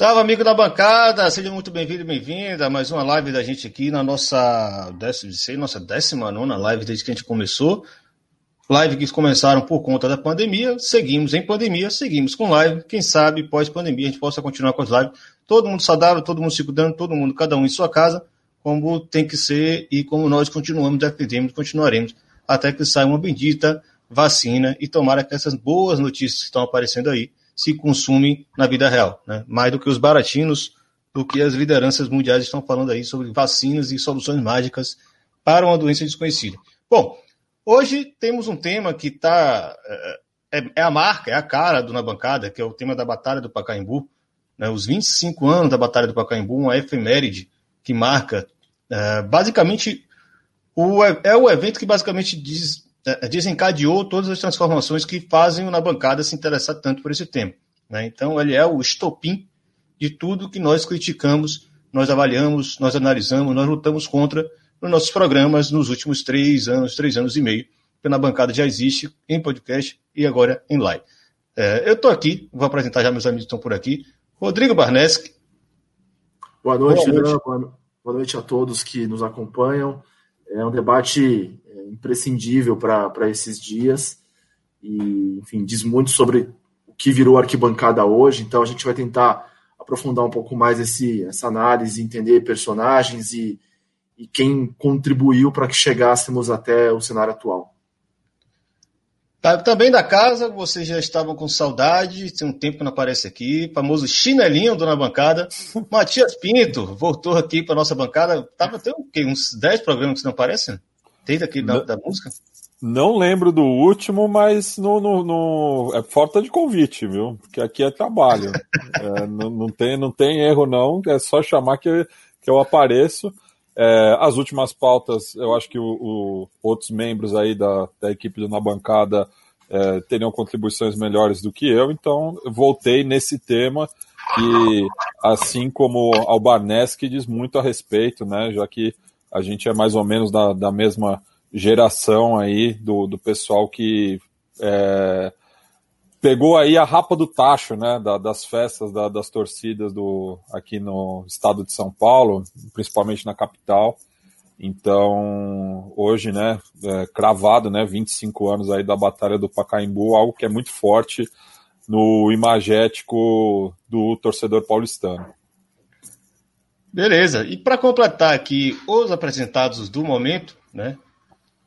Salve, amigo da bancada! Seja muito bem-vindo e bem-vinda a mais uma live da gente aqui na nossa décima, sei, nossa décima nona live desde que a gente começou. Live que começaram por conta da pandemia, seguimos em pandemia, seguimos com live. Quem sabe pós-pandemia a gente possa continuar com as lives. Todo mundo saudável, todo mundo se cuidando, todo mundo, cada um em sua casa, como tem que ser e como nós continuamos defendendo, continuaremos até que saia uma bendita vacina e tomara que essas boas notícias que estão aparecendo aí se consumem na vida real, né? mais do que os baratinos, do que as lideranças mundiais estão falando aí sobre vacinas e soluções mágicas para uma doença desconhecida. Bom, hoje temos um tema que está é, é, é, a marca, é a cara do Na Bancada, que é o tema da Batalha do Pacaembu, né? os 25 anos da Batalha do Pacaembu, uma efeméride que marca é, basicamente o, é o evento que basicamente diz desencadeou todas as transformações que fazem o Na Bancada se interessar tanto por esse tema. Né? Então, ele é o estopim de tudo que nós criticamos, nós avaliamos, nós analisamos, nós lutamos contra nos nossos programas nos últimos três anos, três anos e meio, que Na Bancada já existe em podcast e agora em live. É, eu estou aqui, vou apresentar já meus amigos que estão por aqui. Rodrigo Barneski. Boa noite, boa noite. boa noite a todos que nos acompanham. É um debate imprescindível para esses dias e, enfim, diz muito sobre o que virou arquibancada hoje. Então, a gente vai tentar aprofundar um pouco mais esse, essa análise, entender personagens e, e quem contribuiu para que chegássemos até o cenário atual. Tá, também da casa, vocês já estavam com saudade, tem um tempo que não aparece aqui, famoso chinelinho do na bancada. Matias Pinto voltou aqui para nossa bancada. Tava tem uns 10 programas que não aparecem? Desde aqui da, da música? Não lembro do último, mas no, no, no, é falta de convite, viu? Porque aqui é trabalho. é, não, não, tem, não tem erro, não. É só chamar que, que eu apareço. É, as últimas pautas, eu acho que o, o, outros membros aí da, da equipe do Na Bancada é, teriam contribuições melhores do que eu, então eu voltei nesse tema que, assim como ao Barneski, diz muito a respeito, né? Já que a gente é mais ou menos da, da mesma geração aí do, do pessoal que é, pegou aí a rapa do tacho, né, da, das festas, da, das torcidas do, aqui no estado de São Paulo, principalmente na capital. Então, hoje, né, é, cravado, né, 25 anos aí da Batalha do Pacaembu, algo que é muito forte no imagético do torcedor paulistano. Beleza. E para completar aqui os apresentados do momento, né?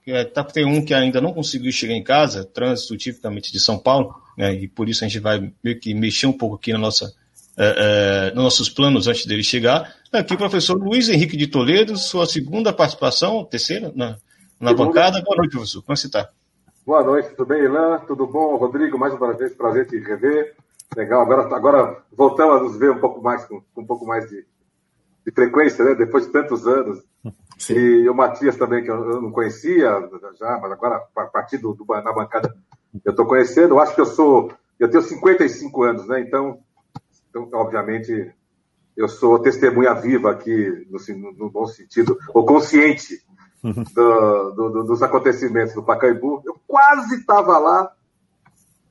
É, tá, tem um que ainda não conseguiu chegar em casa, trânsito tipicamente de São Paulo, né, e por isso a gente vai meio que mexer um pouco aqui na nossa, é, é, nos nossos planos antes dele chegar. Aqui o professor Luiz Henrique de Toledo, sua segunda participação, terceira, na, na bancada. Boa noite, professor. Como você está? Boa noite, tudo bem, Ilan? Tudo bom, Rodrigo? Mais uma vez, prazer te rever. Legal, agora, agora voltamos a nos ver um pouco mais, com, com um pouco mais de, de frequência, né? Depois de tantos anos. Sim. E o Matias também, que eu não conhecia já, mas agora, a partir do, do na bancada, eu estou conhecendo. Eu acho que eu sou. Eu tenho 55 anos, né? Então, então obviamente, eu sou testemunha viva aqui, no, no bom sentido, ou consciente do, do, dos acontecimentos do Pacaembu. Eu quase estava lá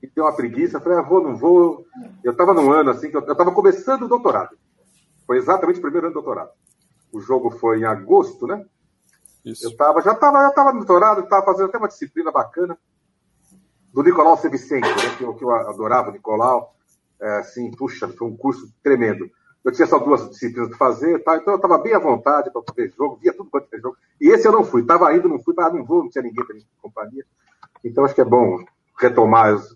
e deu uma preguiça. Falei, ah, vou, não vou. Eu estava num ano assim, que eu estava começando o doutorado. Foi exatamente o primeiro ano do doutorado. O jogo foi em agosto, né? Isso. Eu tava, já estava já tava no doutorado, estava fazendo até uma disciplina bacana do Nicolau Sevicente, né, que, eu, que eu adorava o Nicolau. É, assim, puxa, foi um curso tremendo. Eu tinha só duas disciplinas para fazer, tá? então eu estava bem à vontade para fazer jogo, via tudo quanto é jogo. E esse eu não fui, estava indo, não fui, ah, não vou, não tinha ninguém para minha companhia. Então acho que é bom retomar os,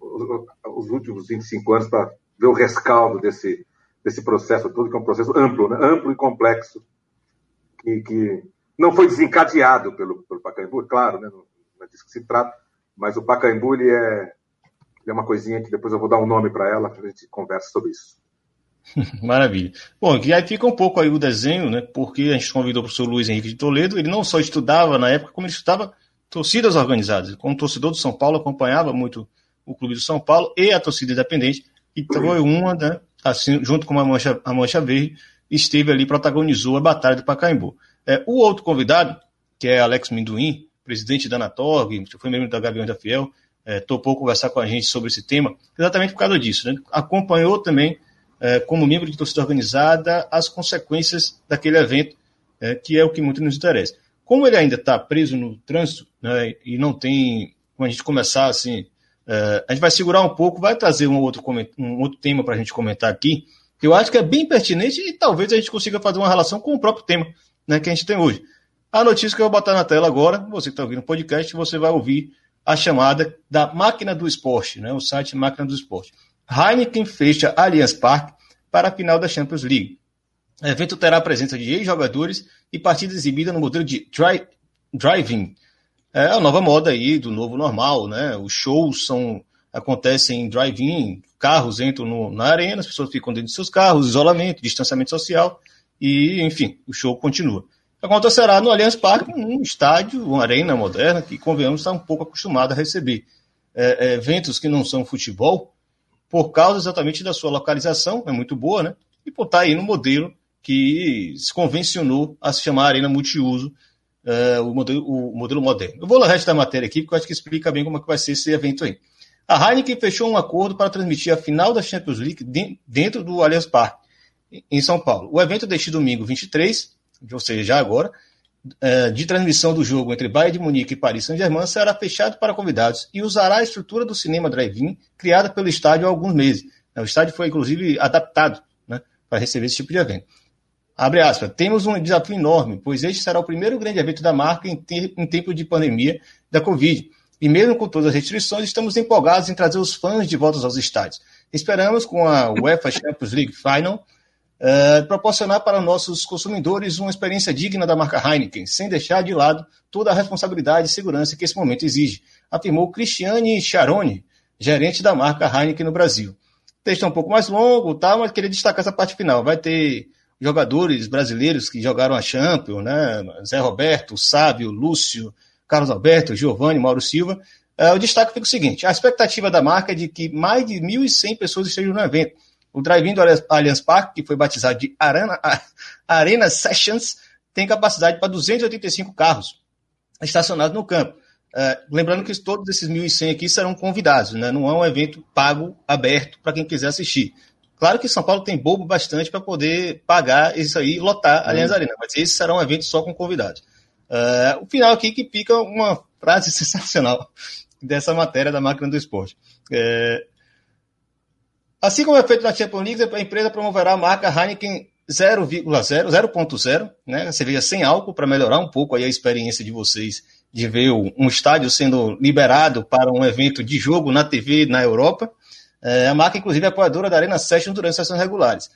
os, os últimos 25 anos para ver o rescaldo desse, desse processo todo, que é um processo amplo, né? amplo e complexo, que, que não foi desencadeado pelo, pelo Pacaembu, é claro, né? não, é disso que se trata, mas o Pacaembu ele é, ele é uma coisinha que depois eu vou dar um nome para ela, para a gente conversa sobre isso. Maravilha. Bom, e aí fica um pouco aí o desenho, né? Porque a gente convidou o professor Luiz Henrique de Toledo, ele não só estudava na época, como ele estudava torcidas organizadas. Como torcedor do São Paulo, acompanhava muito o Clube do São Paulo e a torcida independente, e foi uma né, assim, junto com a Mancha, a Mancha Verde, esteve ali, protagonizou a Batalha do Pacaembu. É, o outro convidado, que é Alex Minduim, presidente da Anatorg, foi membro da Gaviões da Fiel, é, topou conversar com a gente sobre esse tema, exatamente por causa disso. Né? Acompanhou também é, como membro de torcida organizada, as consequências daquele evento, é, que é o que muito nos interessa. Como ele ainda está preso no trânsito né, e não tem, como a gente começar assim, é, a gente vai segurar um pouco, vai trazer um outro, um outro tema para a gente comentar aqui, que eu acho que é bem pertinente e talvez a gente consiga fazer uma relação com o próprio tema né, que a gente tem hoje. A notícia que eu vou botar na tela agora, você que está ouvindo o podcast, você vai ouvir a chamada da Máquina do Esporte, né, o site Máquina do Esporte. Heineken fecha Allianz Parque para a final da Champions League. O evento terá a presença de ex-jogadores e partida exibida no modelo de drive-in. É a nova moda aí do novo normal, né? Os shows são acontecem em drive-in, carros entram no, na arena, as pessoas ficam dentro de seus carros, isolamento, distanciamento social e, enfim, o show continua. Acontecerá no Allianz Parque, um estádio, uma arena moderna que, convenhamos, está um pouco acostumado a receber é, é, eventos que não são futebol, por causa exatamente da sua localização, é muito boa, né? E por estar aí no modelo que se convencionou a se chamar arena multiuso, uh, o, modelo, o modelo moderno. Eu vou ler o resto da matéria aqui, porque eu acho que explica bem como é que vai ser esse evento aí. A Heineken fechou um acordo para transmitir a final da Champions League dentro do Allianz Parque, em São Paulo. O evento deste domingo 23, ou seja, já agora, é, de transmissão do jogo entre Bayern de Munique e Paris Saint-Germain será fechado para convidados e usará a estrutura do cinema drive-in criada pelo estádio há alguns meses. O estádio foi, inclusive, adaptado né, para receber esse tipo de evento. Abre aspas, temos um desafio enorme, pois este será o primeiro grande evento da marca em, te em tempo de pandemia da Covid. E mesmo com todas as restrições, estamos empolgados em trazer os fãs de volta aos estádios. Esperamos, com a UEFA Champions League Final, é, proporcionar para nossos consumidores uma experiência digna da marca Heineken, sem deixar de lado toda a responsabilidade e segurança que esse momento exige, afirmou Cristiane Charoni, gerente da marca Heineken no Brasil. O texto é um pouco mais longo, tá, mas queria destacar essa parte final. Vai ter jogadores brasileiros que jogaram a Champions, né? Zé Roberto, Sábio, Lúcio, Carlos Alberto, Giovanni, Mauro Silva. É, o destaque fica o seguinte: a expectativa da marca é de que mais de 1.100 pessoas estejam no evento o drive-in do Allianz Parque, que foi batizado de Arena, Arena Sessions, tem capacidade para 285 carros estacionados no campo. Uh, lembrando que todos esses 1.100 aqui serão convidados, né? não é um evento pago, aberto, para quem quiser assistir. Claro que São Paulo tem bobo bastante para poder pagar isso aí e lotar a Allianz Arena, mas esse será um evento só com convidados. Uh, o final aqui que fica uma frase sensacional dessa matéria da máquina do esporte. Uh, Assim como é feito na Champions League, a empresa promoverá a marca Heineken 0,0, 0.0, né? Cerveja sem álcool, para melhorar um pouco aí a experiência de vocês de ver um estádio sendo liberado para um evento de jogo na TV na Europa. É, a marca, inclusive, é apoiadora da Arena Session durante as sessões regulares.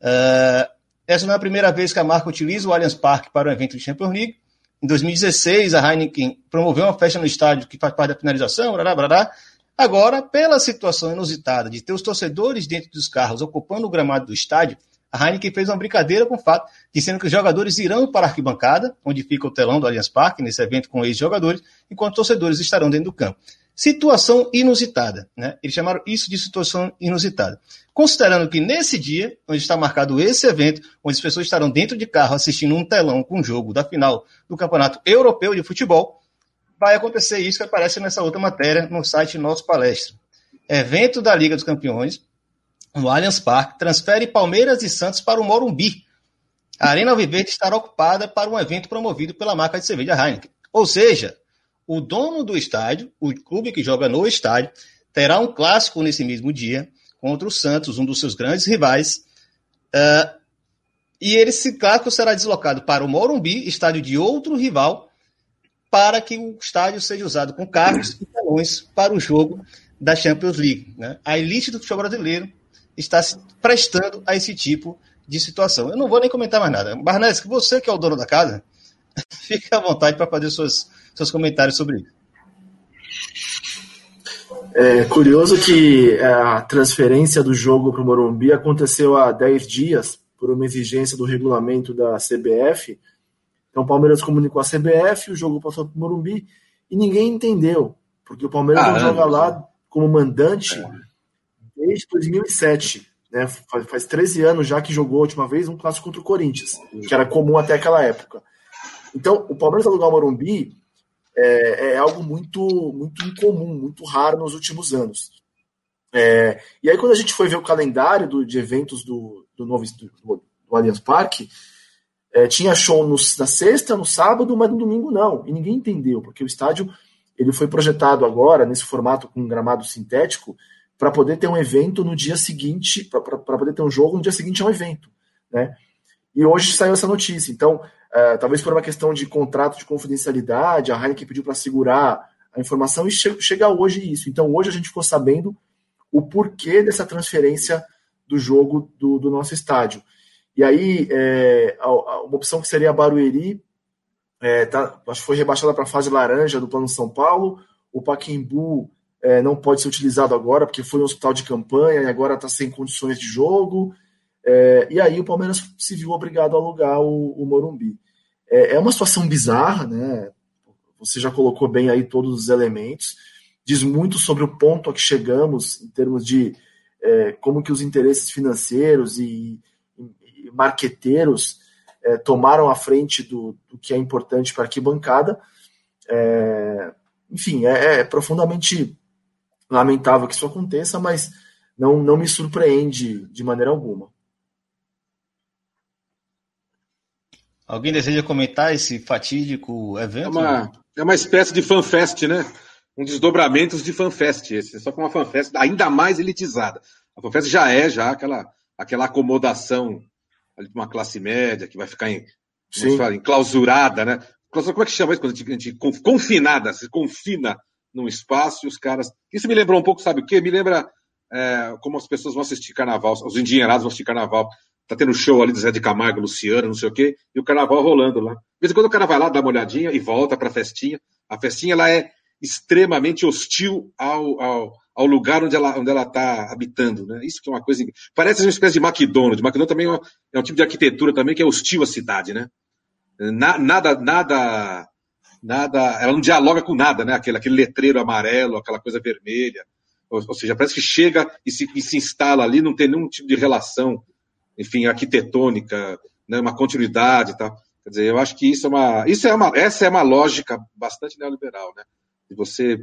É, essa não é a primeira vez que a marca utiliza o Allianz Parque para um evento de Champions League. Em 2016, a Heineken promoveu uma festa no estádio que faz parte da finalização, blá, blá, Agora, pela situação inusitada de ter os torcedores dentro dos carros ocupando o gramado do estádio, a Heineken fez uma brincadeira com o fato, dizendo que os jogadores irão para a arquibancada, onde fica o telão do Allianz Parque, nesse evento com ex-jogadores, enquanto torcedores estarão dentro do campo. Situação inusitada, né? Eles chamaram isso de situação inusitada. Considerando que nesse dia, onde está marcado esse evento, onde as pessoas estarão dentro de carro assistindo um telão com o jogo da final do Campeonato Europeu de Futebol, vai acontecer isso que aparece nessa outra matéria no site Nosso Palestra. Evento da Liga dos Campeões, no Allianz Parque, transfere Palmeiras e Santos para o Morumbi. A Arena Alviverde estará ocupada para um evento promovido pela marca de cerveja Heineken. Ou seja, o dono do estádio, o clube que joga no estádio, terá um clássico nesse mesmo dia contra o Santos, um dos seus grandes rivais. Uh, e esse clássico será deslocado para o Morumbi, estádio de outro rival, para que o estádio seja usado com carros e telões para o jogo da Champions League. Né? A elite do futebol brasileiro está se prestando a esse tipo de situação. Eu não vou nem comentar mais nada. Barnes, você que é o dono da casa, fique à vontade para fazer seus, seus comentários sobre isso. É curioso que a transferência do jogo para o Morumbi aconteceu há 10 dias, por uma exigência do regulamento da CBF, então o Palmeiras comunicou a CBF, o jogo passou para o Morumbi e ninguém entendeu, porque o Palmeiras ah, não joga lá como mandante é. desde 2007. Né? Faz, faz 13 anos já que jogou a última vez um clássico contra o Corinthians, que era comum até aquela época. Então, o Palmeiras alugar o Morumbi é, é algo muito, muito incomum, muito raro nos últimos anos. É, e aí, quando a gente foi ver o calendário do, de eventos do, do novo do, do Allianz Parque, é, tinha show no, na sexta, no sábado, mas no domingo não. E ninguém entendeu, porque o estádio ele foi projetado agora, nesse formato com um gramado sintético, para poder ter um evento no dia seguinte, para poder ter um jogo no dia seguinte ao evento. Né? E hoje saiu essa notícia. Então, é, talvez por uma questão de contrato de confidencialidade, a Heineken pediu para segurar a informação e che chega hoje isso. Então, hoje a gente ficou sabendo o porquê dessa transferência do jogo do, do nosso estádio. E aí, é, a, a, uma opção que seria a Barueri, é, tá, acho que foi rebaixada para a fase laranja do Plano São Paulo. O Paquembu é, não pode ser utilizado agora, porque foi um hospital de campanha e agora está sem condições de jogo. É, e aí o Palmeiras se viu obrigado a alugar o, o Morumbi. É, é, uma situação bizarra, né? Você já colocou bem aí todos os elementos. Diz muito sobre o ponto a que chegamos em termos de é, como que os interesses financeiros e, e marqueteiros é, tomaram a frente do, do, que é importante para a arquibancada. É, enfim, é, é profundamente lamentável que isso aconteça, mas não, não me surpreende de maneira alguma. Alguém deseja comentar esse fatídico evento? É uma, é uma espécie de fanfest, né? Um desdobramento de fanfest esse, só que uma fanfest ainda mais elitizada. A fanfest já é já aquela, aquela acomodação de uma classe média que vai ficar em, fala, enclausurada, né? Como é que chama isso quando a gente, a gente confinada, se confina num espaço e os caras. Isso me lembrou um pouco, sabe o quê? Me lembra é, como as pessoas vão assistir carnaval, os endinheirados vão assistir carnaval tá tendo show ali do Zé de Camargo, Luciano, não sei o quê, e o carnaval rolando lá. De vez em quando o cara vai lá, dá uma olhadinha e volta para a festinha. A festinha ela é extremamente hostil ao, ao, ao lugar onde ela onde ela está habitando, né? Isso que é uma coisa parece uma espécie de McDonald's. McDonald's também é um, é um tipo de arquitetura também que é hostil à cidade, né? Na, nada nada nada, ela não dialoga com nada, né? Aquele, aquele letreiro amarelo, aquela coisa vermelha. Ou, ou seja, parece que chega e se, e se instala ali, não tem nenhum tipo de relação enfim, arquitetônica, né, uma continuidade e tal. Quer dizer, eu acho que isso é uma, isso é uma, essa é uma lógica bastante neoliberal, né? De você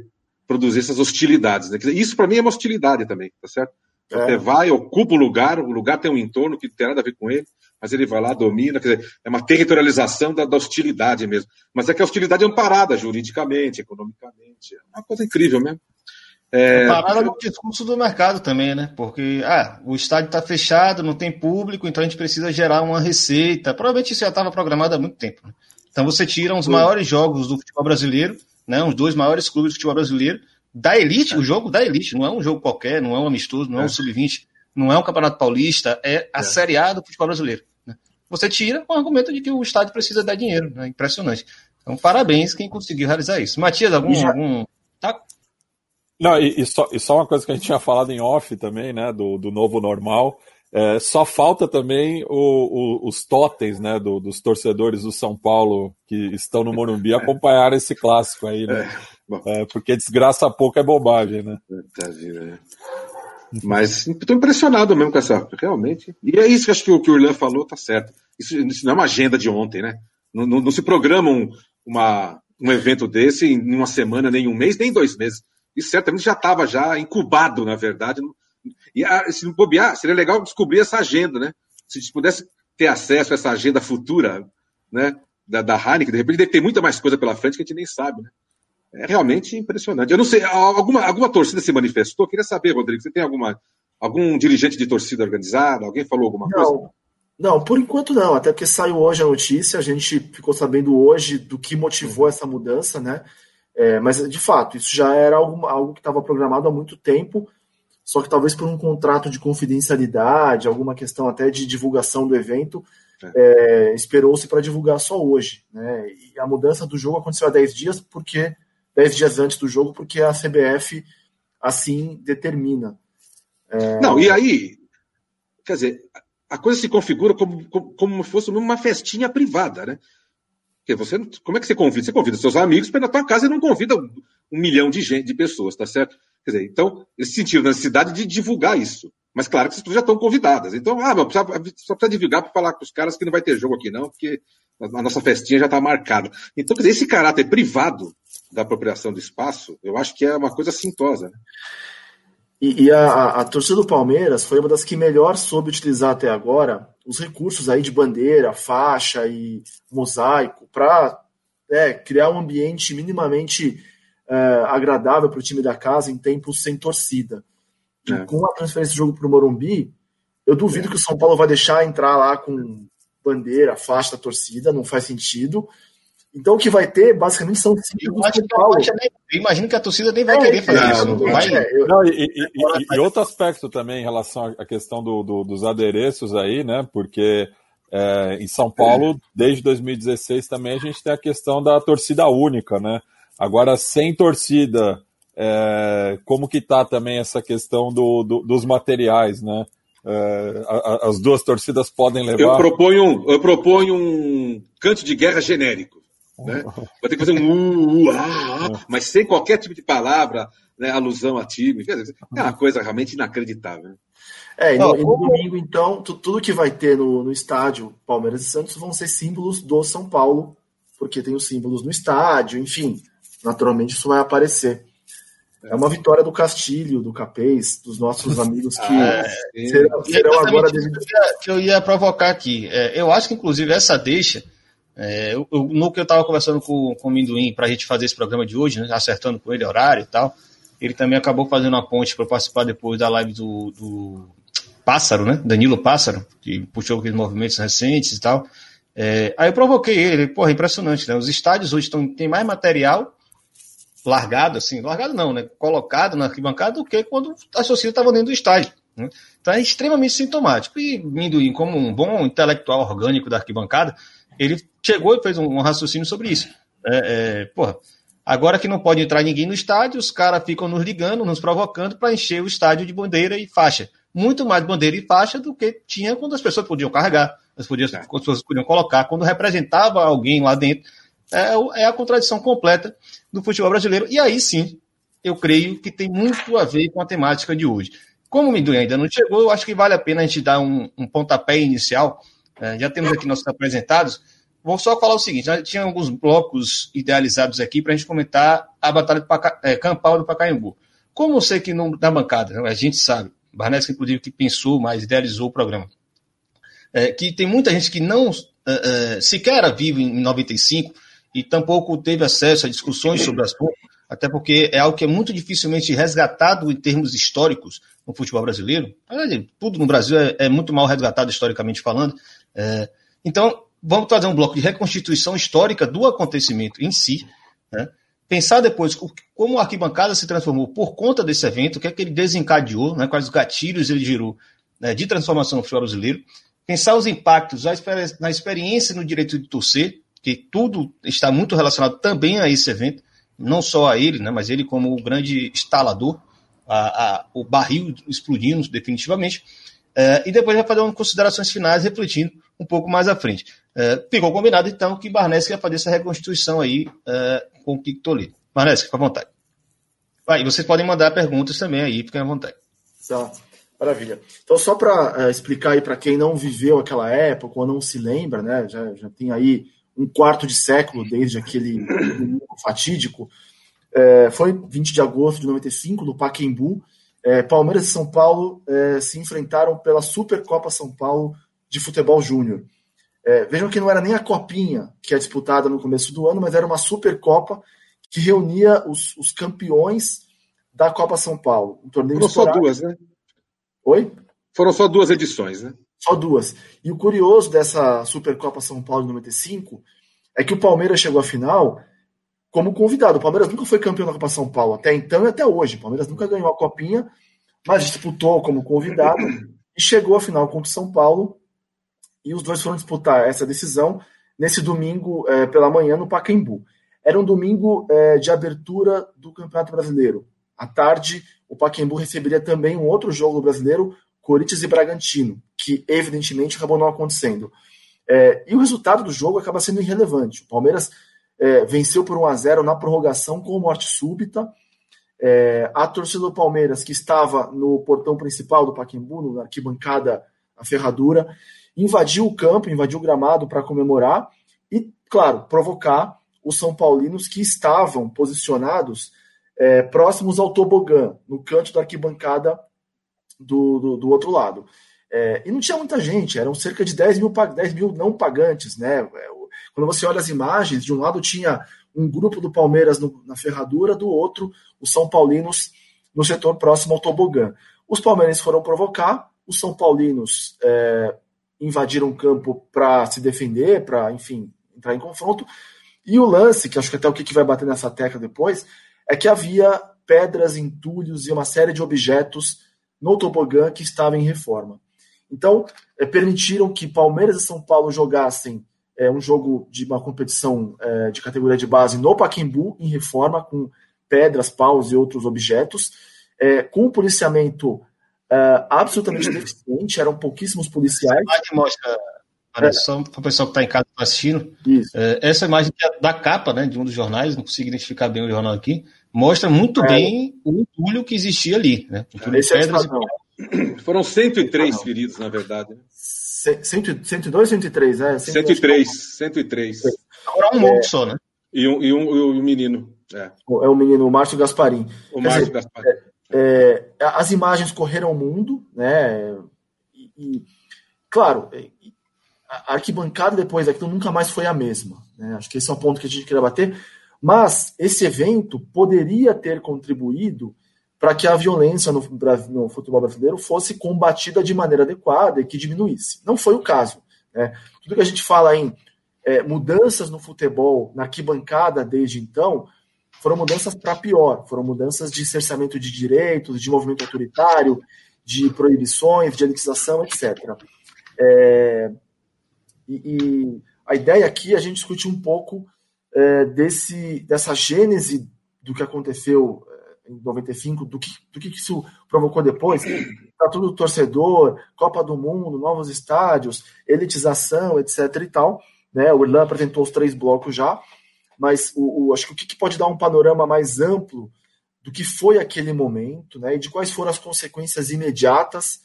produzir essas hostilidades. Né? Dizer, isso para mim é uma hostilidade também, tá certo? Você é. vai, ocupa o lugar, o lugar tem um entorno que não tem nada a ver com ele, mas ele vai lá, domina, quer dizer, é uma territorialização da, da hostilidade mesmo. Mas é que a hostilidade é amparada juridicamente, economicamente, é uma coisa incrível mesmo. É... Parada no discurso do mercado também, né? Porque ah, o estádio está fechado, não tem público, então a gente precisa gerar uma receita. Provavelmente isso já estava programado há muito tempo. Né? Então você tira os maiores jogos do futebol brasileiro, né? Os dois maiores clubes do futebol brasileiro, da elite, o jogo da elite, não é um jogo qualquer, não é um amistoso, não é, um é. sub-20, não é um campeonato paulista, é a é. Série A do futebol brasileiro. Né? Você tira com o argumento de que o estádio precisa dar dinheiro, né? Impressionante. Então, parabéns quem conseguiu realizar isso. Matias, algum. Já... algum... Tá? Não, e, e, só, e só uma coisa que a gente tinha falado em off também, né, do, do novo normal. É, só falta também o, o, os totens, né, do, dos torcedores do São Paulo que estão no Morumbi acompanhar esse clássico aí, né? É, é, porque desgraça pouco é bobagem, né? É. Mas estou impressionado mesmo com essa, realmente. E é isso que acho que o que o Urlan falou tá certo. Isso, isso não é uma agenda de ontem, né? Não, não, não se programa um, uma, um evento desse em uma semana, nem um mês, nem dois meses. Isso certamente já estava já incubado, na verdade. E ah, se não bobear, seria legal descobrir essa agenda, né? Se a gente pudesse ter acesso a essa agenda futura, né? Da, da Heineken, de repente deve ter muita mais coisa pela frente que a gente nem sabe, né? É realmente impressionante. Eu não sei, alguma, alguma torcida se manifestou? Eu queria saber, Rodrigo, você tem alguma, algum dirigente de torcida organizada? Alguém falou alguma não, coisa? Não, por enquanto não, até porque saiu hoje a notícia, a gente ficou sabendo hoje do que motivou essa mudança, né? É, mas, de fato, isso já era algo, algo que estava programado há muito tempo, só que talvez por um contrato de confidencialidade, alguma questão até de divulgação do evento, é. É, esperou-se para divulgar só hoje. Né? E a mudança do jogo aconteceu há 10 dias, porque 10 dias antes do jogo, porque a CBF assim determina. É, Não, e aí, quer dizer, a coisa se configura como, como, como fosse uma festinha privada, né? Porque você, como é que você convida? Você convida seus amigos para ir na tua casa e não convida um, milhão de gente, de pessoas, tá certo? Quer dizer, então, eles sentiram a necessidade de divulgar isso. Mas claro que pessoas já estão convidadas. Então, ah, mas só precisa divulgar para falar com os caras que não vai ter jogo aqui, não, porque a nossa festinha já está marcada. Então, quer dizer, esse caráter privado da apropriação do espaço, eu acho que é uma coisa sintosa. Né? E, e a, a, torcida do Palmeiras foi uma das que melhor soube utilizar até agora os recursos aí de bandeira, faixa e mosaico para é, criar um ambiente minimamente é, agradável para o time da casa em tempos sem torcida. E é. com a transferência do jogo para o Morumbi, eu duvido que o São Paulo vai deixar entrar lá com bandeira, faixa da torcida, não faz sentido. Então o que vai ter, basicamente, são cinco do São Paulo. Eu imagino que a torcida nem vai é, querer fazer isso. Não, vai, é, eu, não, e, e, e, e, outro aspecto também em relação à questão do, do, dos adereços aí, né? Porque é, em São Paulo, desde 2016 também a gente tem a questão da torcida única, né? Agora, sem torcida, é, como que tá também essa questão do, do dos materiais, né? É, as duas torcidas podem levar. Eu proponho, eu proponho um canto de guerra genérico. Né? Vai ter que fazer um uh, uh, mas sem qualquer tipo de palavra, né, alusão a time. É uma coisa realmente inacreditável. Né? É, e no, e no domingo, então, tudo que vai ter no, no estádio Palmeiras e Santos vão ser símbolos do São Paulo, porque tem os símbolos no estádio, enfim, naturalmente isso vai aparecer. É uma vitória do Castilho, do Capês, dos nossos amigos que ah, serão, serão agora. Que eu ia provocar aqui. É, eu acho que, inclusive, essa deixa é, eu, no que eu estava conversando com, com o Minduim para a gente fazer esse programa de hoje, né, acertando com ele horário e tal, ele também acabou fazendo uma ponte para participar depois da live do, do, Pássaro, né? Danilo Pássaro, que puxou aqueles movimentos recentes e tal. É, aí eu provoquei ele, porra, impressionante, né? Os estádios hoje tão, tem mais material largado, assim, largado não, né? Colocado na arquibancada do que quando a torcida estava dentro do estádio. Né? Então é extremamente sintomático. E Minduim, como um bom intelectual orgânico da arquibancada, ele chegou e fez um, raciocínio sobre isso. É, é, porra, agora que não pode entrar ninguém no estádio, os caras ficam nos ligando, nos provocando para encher o estádio de bandeira e faixa. Muito mais bandeira e faixa do que tinha quando as pessoas podiam carregar, as, podiam, é. as pessoas podiam colocar, quando representava alguém lá dentro. É, é a contradição completa do futebol brasileiro. E aí sim, eu creio que tem muito a ver com a temática de hoje. Como o Minduim ainda não chegou, eu acho que vale a pena a gente dar um, um pontapé inicial. É, já temos aqui nossos apresentados. Vou só falar o seguinte: já tinha alguns blocos idealizados aqui para a gente comentar a Batalha de Paca, é, Campal do Pacaembu. Como eu sei que não, na bancada, a gente sabe, Barnesca, inclusive, que pensou, mas idealizou o programa, é, que tem muita gente que não é, é sequer era vivo em 95 e tampouco teve acesso a discussões sobre as assunto, até porque é algo que é muito dificilmente resgatado em termos históricos no futebol brasileiro. Tudo no Brasil é, é muito mal resgatado historicamente falando. É, então, vamos fazer um bloco de reconstituição histórica do acontecimento em si, né? pensar depois como a arquibancada se transformou por conta desse evento, o que é que ele desencadeou, né? quais gatilhos ele gerou né? de transformação no futebol brasileiro, pensar os impactos na experiência no direito de torcer, que tudo está muito relacionado também a esse evento, não só a ele, né? mas ele como o grande instalador, a, a, o barril explodindo definitivamente, é, e depois vai fazer umas considerações finais refletindo um pouco mais à frente. É, ficou combinado, então, que Barnes ia fazer essa reconstituição aí é, com o Kiko Toledo. Barnes, fica à vontade. Vai, vocês podem mandar perguntas também aí, fiquem à vontade. Tá, maravilha. Então, só para uh, explicar aí para quem não viveu aquela época ou não se lembra, né, já, já tem aí um quarto de século desde aquele fatídico, é, foi 20 de agosto de 95, no Paquembu, é, Palmeiras e São Paulo é, se enfrentaram pela Supercopa São Paulo de Futebol Júnior. É, vejam que não era nem a copinha que é disputada no começo do ano, mas era uma Supercopa que reunia os, os campeões da Copa São Paulo. Um torneio Foram só duas, né? Oi? Foram só duas edições, né? Só duas. E o curioso dessa Supercopa São Paulo de 95 é que o Palmeiras chegou à final como convidado. O Palmeiras nunca foi campeão da Copa São Paulo, até então e até hoje. O Palmeiras nunca ganhou a copinha, mas disputou como convidado e chegou à final contra o São Paulo e os dois foram disputar essa decisão nesse domingo é, pela manhã no Pacaembu. Era um domingo é, de abertura do Campeonato Brasileiro. À tarde, o Pacaembu receberia também um outro jogo brasileiro, Corinthians e Bragantino, que evidentemente acabou não acontecendo. É, e o resultado do jogo acaba sendo irrelevante. O Palmeiras venceu por 1 a 0 na prorrogação com morte súbita. A torcida do Palmeiras, que estava no portão principal do Pacaembu, na arquibancada, a ferradura, invadiu o campo, invadiu o gramado para comemorar e, claro, provocar os São Paulinos que estavam posicionados é, próximos ao tobogã, no canto da arquibancada do, do, do outro lado. É, e não tinha muita gente, eram cerca de 10 mil, 10 mil não pagantes. Né? É, quando você olha as imagens, de um lado tinha um grupo do Palmeiras no, na ferradura, do outro, os São Paulinos no setor próximo ao tobogã. Os palmeirenses foram provocar, os São Paulinos é, invadiram o campo para se defender, para, enfim, entrar em confronto. E o lance, que acho que até o que vai bater nessa tecla depois, é que havia pedras, entulhos e uma série de objetos no tobogã que estava em reforma. Então, é, permitiram que Palmeiras e São Paulo jogassem é, um jogo de uma competição é, de categoria de base no Paquembu, em reforma, com pedras, paus e outros objetos, é, com o policiamento é, absolutamente deficiente, eram pouquíssimos policiais. Essa imagem mostra, é. só para o pessoal que está em casa assistindo, é, essa imagem da capa né, de um dos jornais, não consigo identificar bem o jornal aqui, mostra muito bem o entulho que existia ali. Né? Esse pedras e... Foram 103 ah, feridos, na verdade. 102, 103, é? 103, 103. Agora um monte só, né? E um, e um, e um menino. É. é o menino, o Márcio Gasparim. O Márcio Gasparim. É, as imagens correram o mundo, né? E, e, claro, a arquibancada depois daquilo nunca mais foi a mesma. Né? Acho que esse é o ponto que a gente queria bater. Mas esse evento poderia ter contribuído para que a violência no, no, futebol brasileiro fosse combatida de maneira adequada e que diminuísse. Não foi o caso. Né? Tudo que a gente fala em é, mudanças no futebol, na arquibancada desde então, foram mudanças para pior, foram mudanças de cerceamento de direitos, de movimento autoritário, de proibições, de elitização, etc. É, e, e, a ideia aqui é a gente discutir um pouco é, desse, dessa gênese do que aconteceu em 95, do que, do que isso provocou depois. Estatuto do torcedor, Copa do Mundo, novos estádios, elitização, etc. e tal. Né? O Irlan apresentou os três blocos já, mas o, o acho que o que pode dar um panorama mais amplo do que foi aquele momento né? e de quais foram as consequências imediatas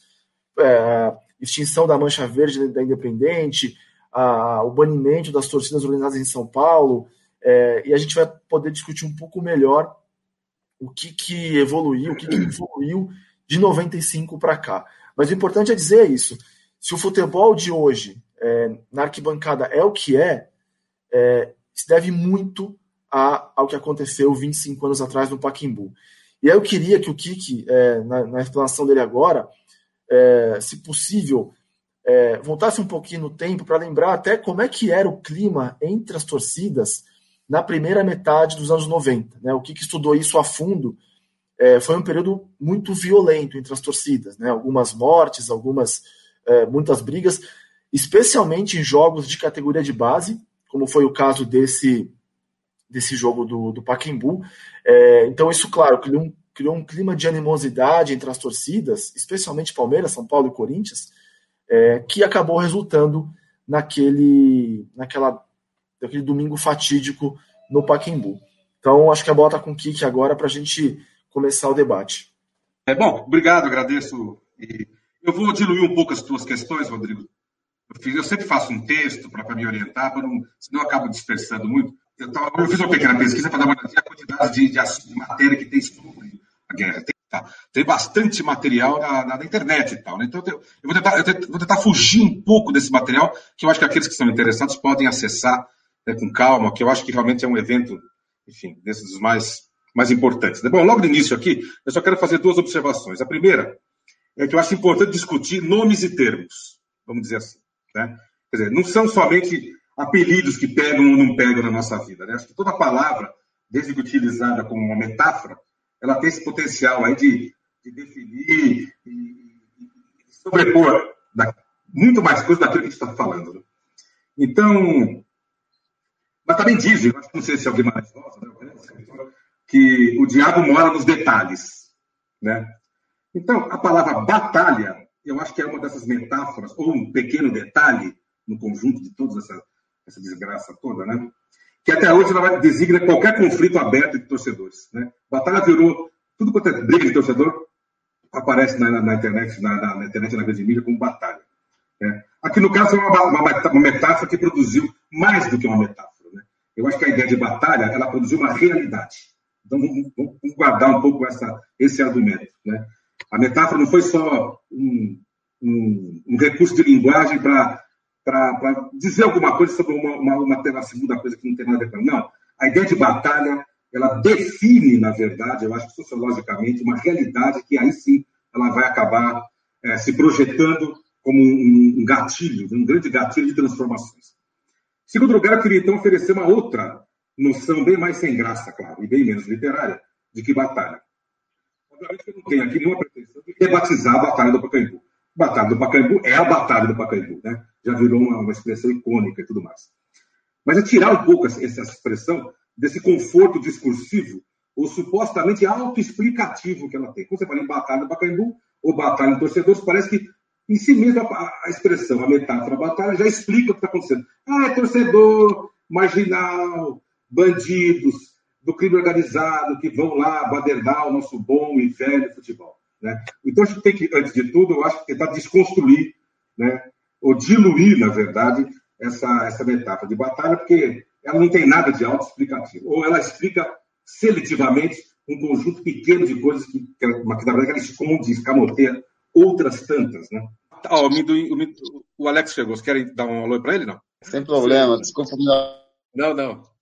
é, extinção da Mancha Verde da Independente, a, o banimento das torcidas organizadas em São Paulo, é, e a gente vai poder discutir um pouco melhor o que, que evoluiu, o que, que evoluiu de 95 para cá. Mas o importante é dizer isso. Se o futebol de hoje, é, na arquibancada, é o que é, é se deve muito a, ao que aconteceu 25 anos atrás no Paquimbu. E aí eu queria que o Kiki, é, na, na, explanação dele agora, é, se possível, é, voltasse um pouquinho no tempo para lembrar até como é que era o clima entre as torcidas na primeira metade dos anos 90. Né? O que estudou isso a fundo é, foi um período muito violento entre as torcidas, né? algumas mortes, algumas é, muitas brigas, especialmente em jogos de categoria de base, como foi o caso desse desse jogo do, do Paquembu. É, então isso, claro, criou um, criou um clima de animosidade entre as torcidas, especialmente Palmeiras, São Paulo e Corinthians, é, que acabou resultando naquele, naquela daquele domingo fatídico no Paquembu. Então, acho que a bola está com o Kik agora para a gente começar o debate. É bom, obrigado, agradeço. Eu vou diluir um pouco as tuas questões, Rodrigo. Eu, fiz, eu sempre faço um texto para me orientar, para não, senão eu acabo dispersando muito. Eu, tava, eu, fiz uma pequena pesquisa para dar uma olhada na quantidade de, de, de, matéria que tem sobre a guerra. Tem, tá, tem bastante material na, na, na, internet e tal. Né? Então, eu, vou tentar, eu vou tentar fugir um pouco desse material, que eu acho que aqueles que estão interessados podem acessar né, com calma, que eu acho que realmente é um evento, enfim, desses mais, mais importantes. Bom, logo no início aqui, eu só quero fazer duas observações. A primeira é que eu acho importante discutir nomes e termos, vamos dizer assim. Né? Quer dizer, não são somente apelidos que pegam ou não pegam na nossa vida. Né? Acho que toda palavra, desde que utilizada como uma metáfora, ela tem esse potencial aí de, de definir e, sobrepor da, muito mais coisa daquilo que a gente está falando. Né? Então, mas também dizem, não sei se alguém mais gosta, né, que o diabo mora nos detalhes. Né? Então, a palavra batalha, eu acho que é uma dessas metáforas, ou um pequeno detalhe no conjunto de toda essa, essa desgraça toda, né? que até hoje ela designa qualquer conflito aberto entre torcedores. Né? Batalha virou tudo quanto é briga de torcedor, aparece na, na, internet, na, na, na, internet, na grande mídia, como batalha. Né? Aqui, no caso, é uma, uma, uma metáfora que produziu mais do que uma metáfora. Eu acho que a ideia de batalha, ela produziu uma realidade Então, vamos, vamos guardar um pouco essa, esse argumento. Né? A metáfora não foi só um, um, um recurso de linguagem para dizer alguma coisa sobre uma, uma, uma, uma, segunda coisa que não tem nada a ver com Não. A ideia de batalha, ela define, na verdade, eu acho sociologicamente, uma realidade que aí sim ela vai acabar é, se projetando como um, um gatilho, um grande gatilho de transformações. Em segundo lugar, eu queria então oferecer uma outra noção bem mais sem graça, claro, e bem menos literária, de que batalha. Eu não tenho aqui nenhuma pretensão de rebatizar a Batalha do Pacaembu. Batalha do Pacaembu é a Batalha do Pacaembu, né? Já virou uma, uma expressão icônica e tudo mais. Mas é tirar um pouco essa expressão desse conforto discursivo ou supostamente autoexplicativo que ela tem. Quando você fala em Batalha do Pacaembu ou Batalha em Torcedores, parece que em si mesmo a, a expressão, a metáfora, a batalha já explica o que está acontecendo. Ah, é torcedor, marginal, bandidos, do crime organizado, que vão lá badernar o nosso bom e velho futebol. Né? Então, a gente tem que, antes de tudo, eu acho que tentar desconstruir, né? ou diluir, na verdade, essa, essa metáfora de batalha, porque ela não tem nada de auto-explicativo. Ou ela explica seletivamente um conjunto pequeno de coisas que, que, que na verdade, ela esconde, escamoteia outras tantas. Né? Oh, o, o, o, Alex chegou. Vocês querem dar um alô para ele, não? Sem problema, desculpa. Não, não.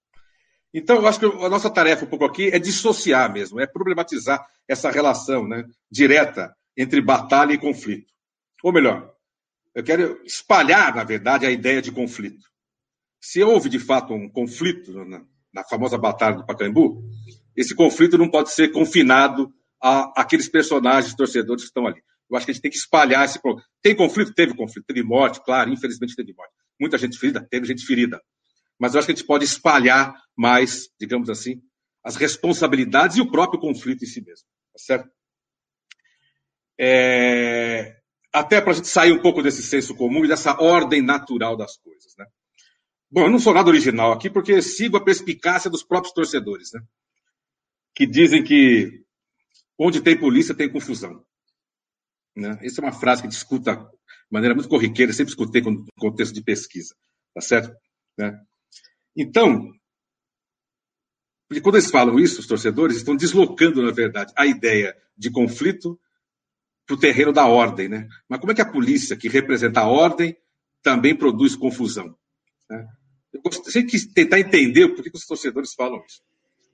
Então, eu acho que a nossa tarefa um pouco aqui é dissociar mesmo, é problematizar essa relação né, direta entre batalha e conflito. Ou melhor, eu quero espalhar, na verdade, a ideia de conflito. Se houve, de fato, um conflito na, na famosa Batalha do Pacaembu, esse conflito não pode ser confinado a aqueles personagens torcedores que estão ali. Eu acho que a gente tem que espalhar esse. Tem conflito? Teve conflito. Teve morte, claro, infelizmente teve morte. Muita gente ferida? Teve gente ferida mas eu acho que a gente pode espalhar mais, digamos assim, as responsabilidades e o próprio conflito em si mesmo. Tá certo? É... Até para a gente sair um pouco desse senso comum e dessa ordem natural das coisas. Né? Bom, eu não sou nada original aqui porque sigo a perspicácia dos próprios torcedores, né? que dizem que onde tem polícia tem confusão. Né? Essa é uma frase que a gente escuta de maneira muito corriqueira, sempre escutei no contexto de pesquisa. Tá certo? Né? Então, quando eles falam isso, os torcedores estão deslocando, na verdade, a ideia de conflito para o terreno da ordem. Né? Mas como é que a polícia, que representa a ordem, também produz confusão? Né? Eu gostaria de tentar entender por que os torcedores falam isso.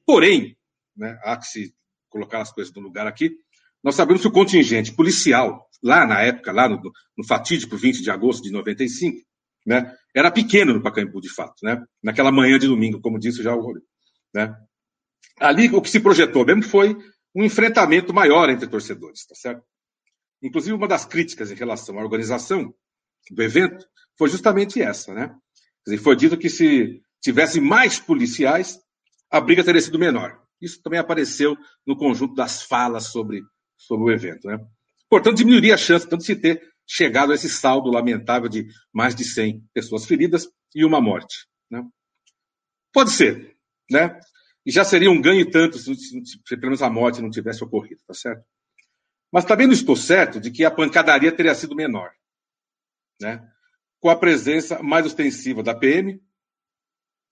Porém, né, há que se colocar as coisas no lugar aqui, nós sabemos que o contingente policial, lá na época, lá no, no fatídico 20 de agosto de 95, né? Era pequeno no Pacaembu, de fato, né? Naquela manhã de domingo, como disse já o Rodrigo, né? Ali o que se projetou mesmo foi um enfrentamento maior entre torcedores, tá certo? Inclusive uma das críticas em relação à organização do evento foi justamente essa, né? Dizer, foi dito que se tivesse mais policiais, a briga teria sido menor. Isso também apareceu no conjunto das falas sobre, sobre o evento, né? Portanto, diminuiria a chance tanto de se ter chegado a esse saldo lamentável de mais de 100 pessoas feridas e uma morte. Né? Pode ser, né? E já seria um ganho tanto se, se, se, pelo menos a morte não tivesse ocorrido, tá certo? Mas também não estou certo de que a pancadaria teria sido menor, né? Com a presença mais ostensiva da PM,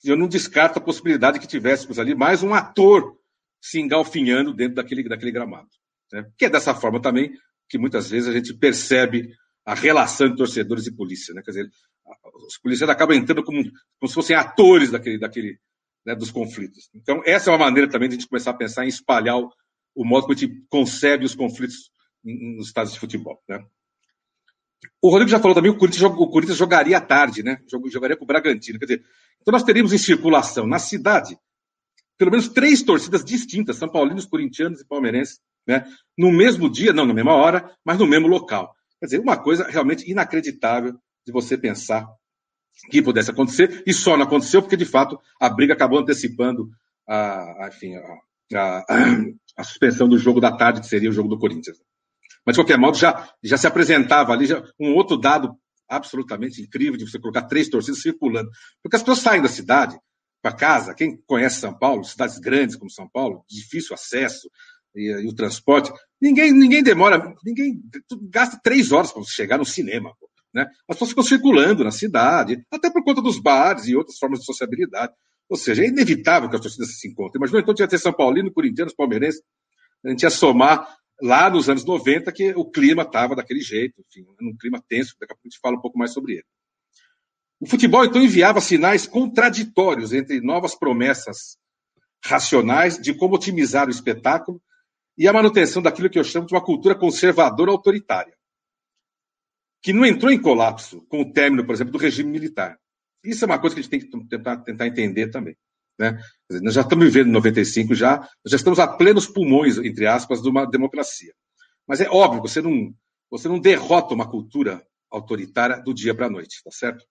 eu não descarto a possibilidade de que tivéssemos ali mais um ator se engalfinhando dentro daquele, daquele gramado. Né? Que é dessa forma também que muitas vezes a gente percebe a relação de torcedores e polícia. Né? Quer dizer, os policiais acabam entrando como, como se fossem atores daquele, daquele, né, dos conflitos. Então, essa é uma maneira também de a gente começar a pensar em espalhar o, o modo como a gente concebe os conflitos nos estados de futebol. Né? O Rodrigo já falou também o Corinthians, o Corinthians jogaria à tarde, né? jogaria com o Bragantino. Quer dizer, então nós teríamos em circulação na cidade pelo menos três torcidas distintas, São Paulinos, corintianos e palmeirenses, né? no mesmo dia, não na mesma hora, mas no mesmo local. Quer dizer, uma coisa realmente inacreditável de você pensar que pudesse acontecer, e só não aconteceu porque, de fato, a briga acabou antecipando a, a enfim, a, a, a, suspensão do jogo da tarde, que seria o jogo do Corinthians. Mas, de qualquer modo, já, já se apresentava ali já, um outro dado absolutamente incrível de você colocar três torcidas circulando. Porque as pessoas saem da cidade para casa, quem conhece São Paulo, cidades grandes como São Paulo, difícil acesso, e, e, o transporte, ninguém, ninguém demora, ninguém gasta três horas para chegar no cinema. Né? As pessoas ficam circulando na cidade, até por conta dos bares e outras formas de sociabilidade. Ou seja, é inevitável que as torcidas se encontrem. Imagina, então tinha ter São Paulino, Corintianos, Palmeirenses, a gente ia somar lá nos anos 90 que o clima estava daquele jeito, enfim, um clima tenso, daqui a pouco a gente fala um pouco mais sobre ele. O futebol, então, enviava sinais contraditórios entre novas promessas racionais de como otimizar o espetáculo e a manutenção daquilo que eu chamo de uma cultura conservadora autoritária, que não entrou em colapso com o término, por exemplo, do regime militar. Isso é uma coisa que a gente tem que tentar, tentar entender também. Né? Nós já estamos vivendo em 95, já, já estamos a plenos pulmões, entre aspas, de uma democracia. Mas é óbvio, você não, você não derrota uma cultura autoritária do dia para a noite, tá certo?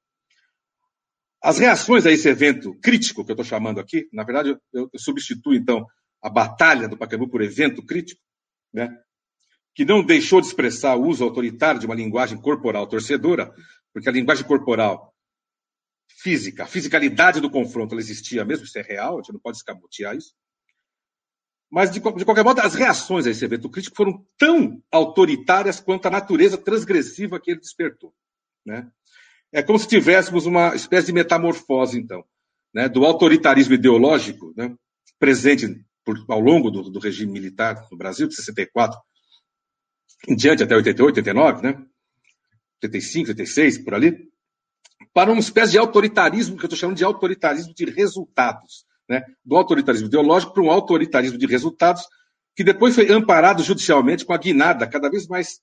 As reações a esse evento crítico que eu estou chamando aqui, na verdade, eu, eu substituo, então, a batalha do Pacaembu por evento crítico, né? que não deixou de expressar o uso autoritário de uma linguagem corporal torcedora, porque a linguagem corporal física, a fisicalidade do confronto, ela existia mesmo, isso é real, a gente não pode escamotear isso. Mas, de, de qualquer modo, as reações a esse evento crítico foram tão autoritárias quanto a natureza transgressiva que ele despertou. Né? É como se tivéssemos uma espécie de metamorfose, então, né, do autoritarismo ideológico né, presente por, ao longo do, do, regime militar no Brasil, de 64 em diante, até 88, 89, né, 85, 86, por ali, para uma espécie de autoritarismo, que eu estou chamando de autoritarismo de resultados. Né? Do autoritarismo ideológico para um autoritarismo de resultados, que depois foi amparado judicialmente com a guinada cada vez mais,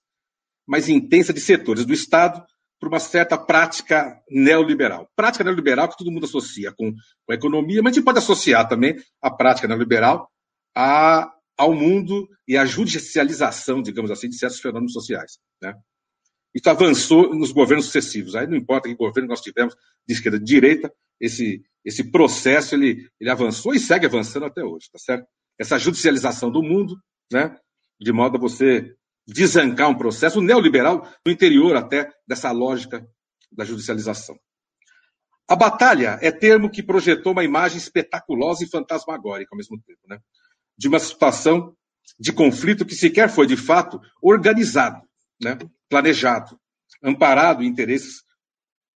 mais intensa de setores do Estado por uma certa prática neoliberal. Prática neoliberal que todo mundo associa com, com a economia, mas a gente pode associar também a prática neoliberal a, ao mundo e à judicialização, digamos assim, de certos fenômenos sociais. Né? Isso avançou nos governos sucessivos. Aí não importa que governo nós tivemos, de esquerda, de direita, esse, esse processo ele, ele avançou e segue avançando até hoje, tá certo? Essa judicialização do mundo, né? De modo a você desancar um processo neoliberal no interior até dessa lógica da judicialização. A batalha é termo que projetou uma imagem espetaculosa e fantasmagórica ao mesmo tempo, né? De uma situação de conflito que sequer foi de fato organizado, né? planejado, amparado em interesses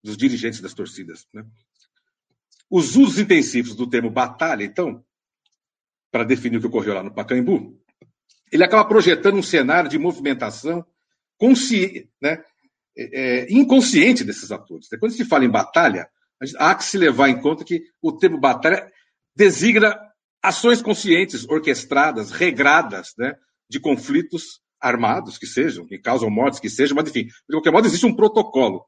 dos dirigentes das torcidas. Né? Os usos intensivos do termo batalha, então, para definir o que ocorreu lá no Pacaembu, ele acaba projetando um cenário de movimentação consci... né, é, é inconsciente desses atores. Quando se fala em batalha, há que se levar em conta que o termo batalha designa ações conscientes, orquestradas, regradas, né, de conflitos armados que sejam, que causam mortes que sejam, mas enfim, de qualquer modo existe um protocolo.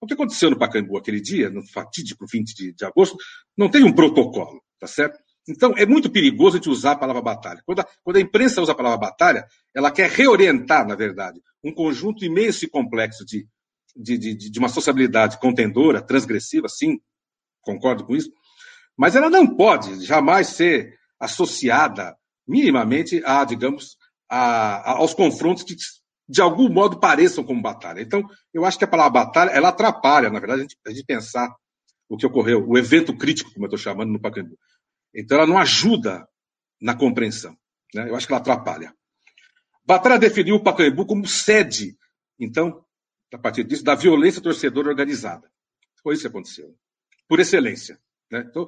O que aconteceu no Pacaembu aquele dia, no fatídico 20 de, de agosto, não tem um protocolo, tá certo? Então, é muito perigoso a gente usar a palavra batalha. Quando a, quando a, imprensa usa a palavra batalha, ela quer reorientar, na verdade, um conjunto imenso e complexo de, de, de, de uma sociabilidade contendora, transgressiva, sim, concordo com isso, mas ela não pode jamais ser associada minimamente a, digamos, a, a, aos confrontos que de algum modo pareçam como batalha. Então, eu acho que a palavra batalha, ela atrapalha, na verdade, a gente, a gente pensar o que ocorreu, o evento crítico, como eu estou chamando no Pacaembu. Então, ela não ajuda na compreensão. Né? Eu acho que ela atrapalha. Batalha definiu o Pacaembu como sede, então, a partir disso, da violência torcedora organizada. Foi isso que aconteceu. Por excelência. Né? Então,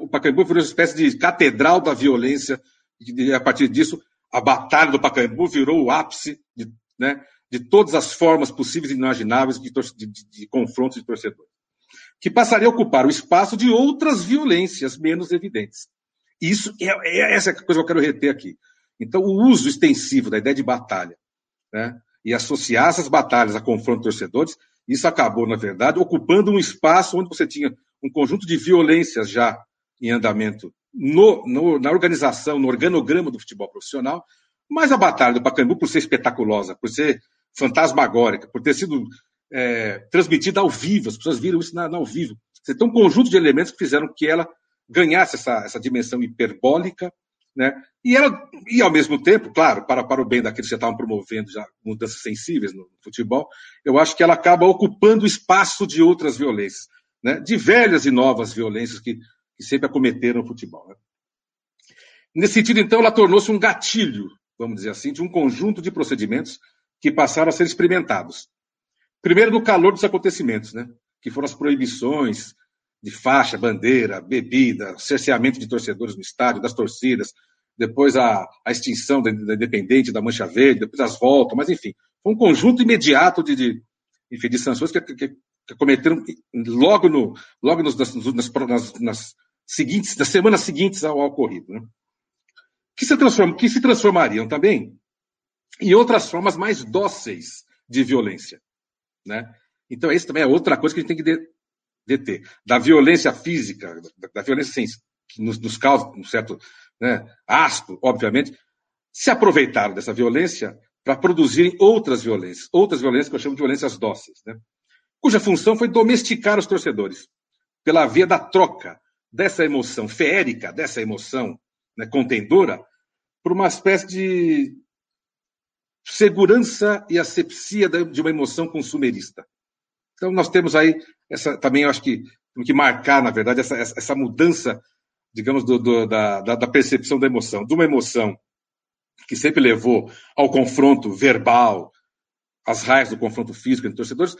o Pacaembu foi uma espécie de catedral da violência, e a partir disso, a batalha do Pacaembu virou o ápice de, né, de todas as formas possíveis e imagináveis de, de, de, confrontos de torcedores, que passaria a ocupar o espaço de outras violências menos evidentes. Isso é, é essa é a coisa que eu quero reter aqui. Então, o uso extensivo da ideia de batalha, né, e associar essas batalhas a confronto de torcedores, isso acabou, na verdade, ocupando um espaço onde você tinha um conjunto de violências já em andamento no, no, na organização, no organograma do futebol profissional, mas a batalha do Pacaembu, por ser espetaculosa, por ser fantasmagórica, por ter sido é, transmitida ao vivo, as pessoas viram isso na, na, ao vivo. Tem um conjunto de elementos que fizeram que ela ganhasse essa, essa dimensão hiperbólica, né? E ela, e ao mesmo tempo, claro, para, para o bem daqueles que já estavam promovendo já mudanças sensíveis no futebol, eu acho que ela acaba ocupando o espaço de outras violências, né? De velhas e novas violências que que sempre acometeram o futebol. Né? Nesse sentido, então, ela tornou-se um gatilho, vamos dizer assim, de um conjunto de procedimentos que passaram a ser experimentados. Primeiro, no calor dos acontecimentos, né? que foram as proibições de faixa, bandeira, bebida, cerceamento de torcedores no estádio, das torcidas, depois a, a extinção da, da Independente, da Mancha Verde, depois as voltas, mas enfim, foi um conjunto imediato de, de, enfim, de sanções que, que cometeram logo, no, logo nos, nas, nas, nas, seguintes, nas semanas seguintes ao, ao ocorrido. Né? Que, se que se transformariam também em outras formas mais dóceis de violência. Né? Então, isso também é outra coisa que a gente tem que deter. Da violência física, da, da violência assim, que nos, nos causa um certo né, asco, obviamente, se aproveitaram dessa violência para produzirem outras violências, outras violências que eu chamo de violências dóceis, né, cuja função foi domesticar os torcedores pela via da troca dessa emoção feérica, dessa emoção né, contendora, por uma espécie de segurança e asepsia de uma emoção consumerista. Então, nós temos aí, essa, também eu acho que temos que marcar, na verdade, essa, essa mudança, digamos, do, do, da, da percepção da emoção, de uma emoção que sempre levou ao confronto verbal, às raias do confronto físico entre torcedores,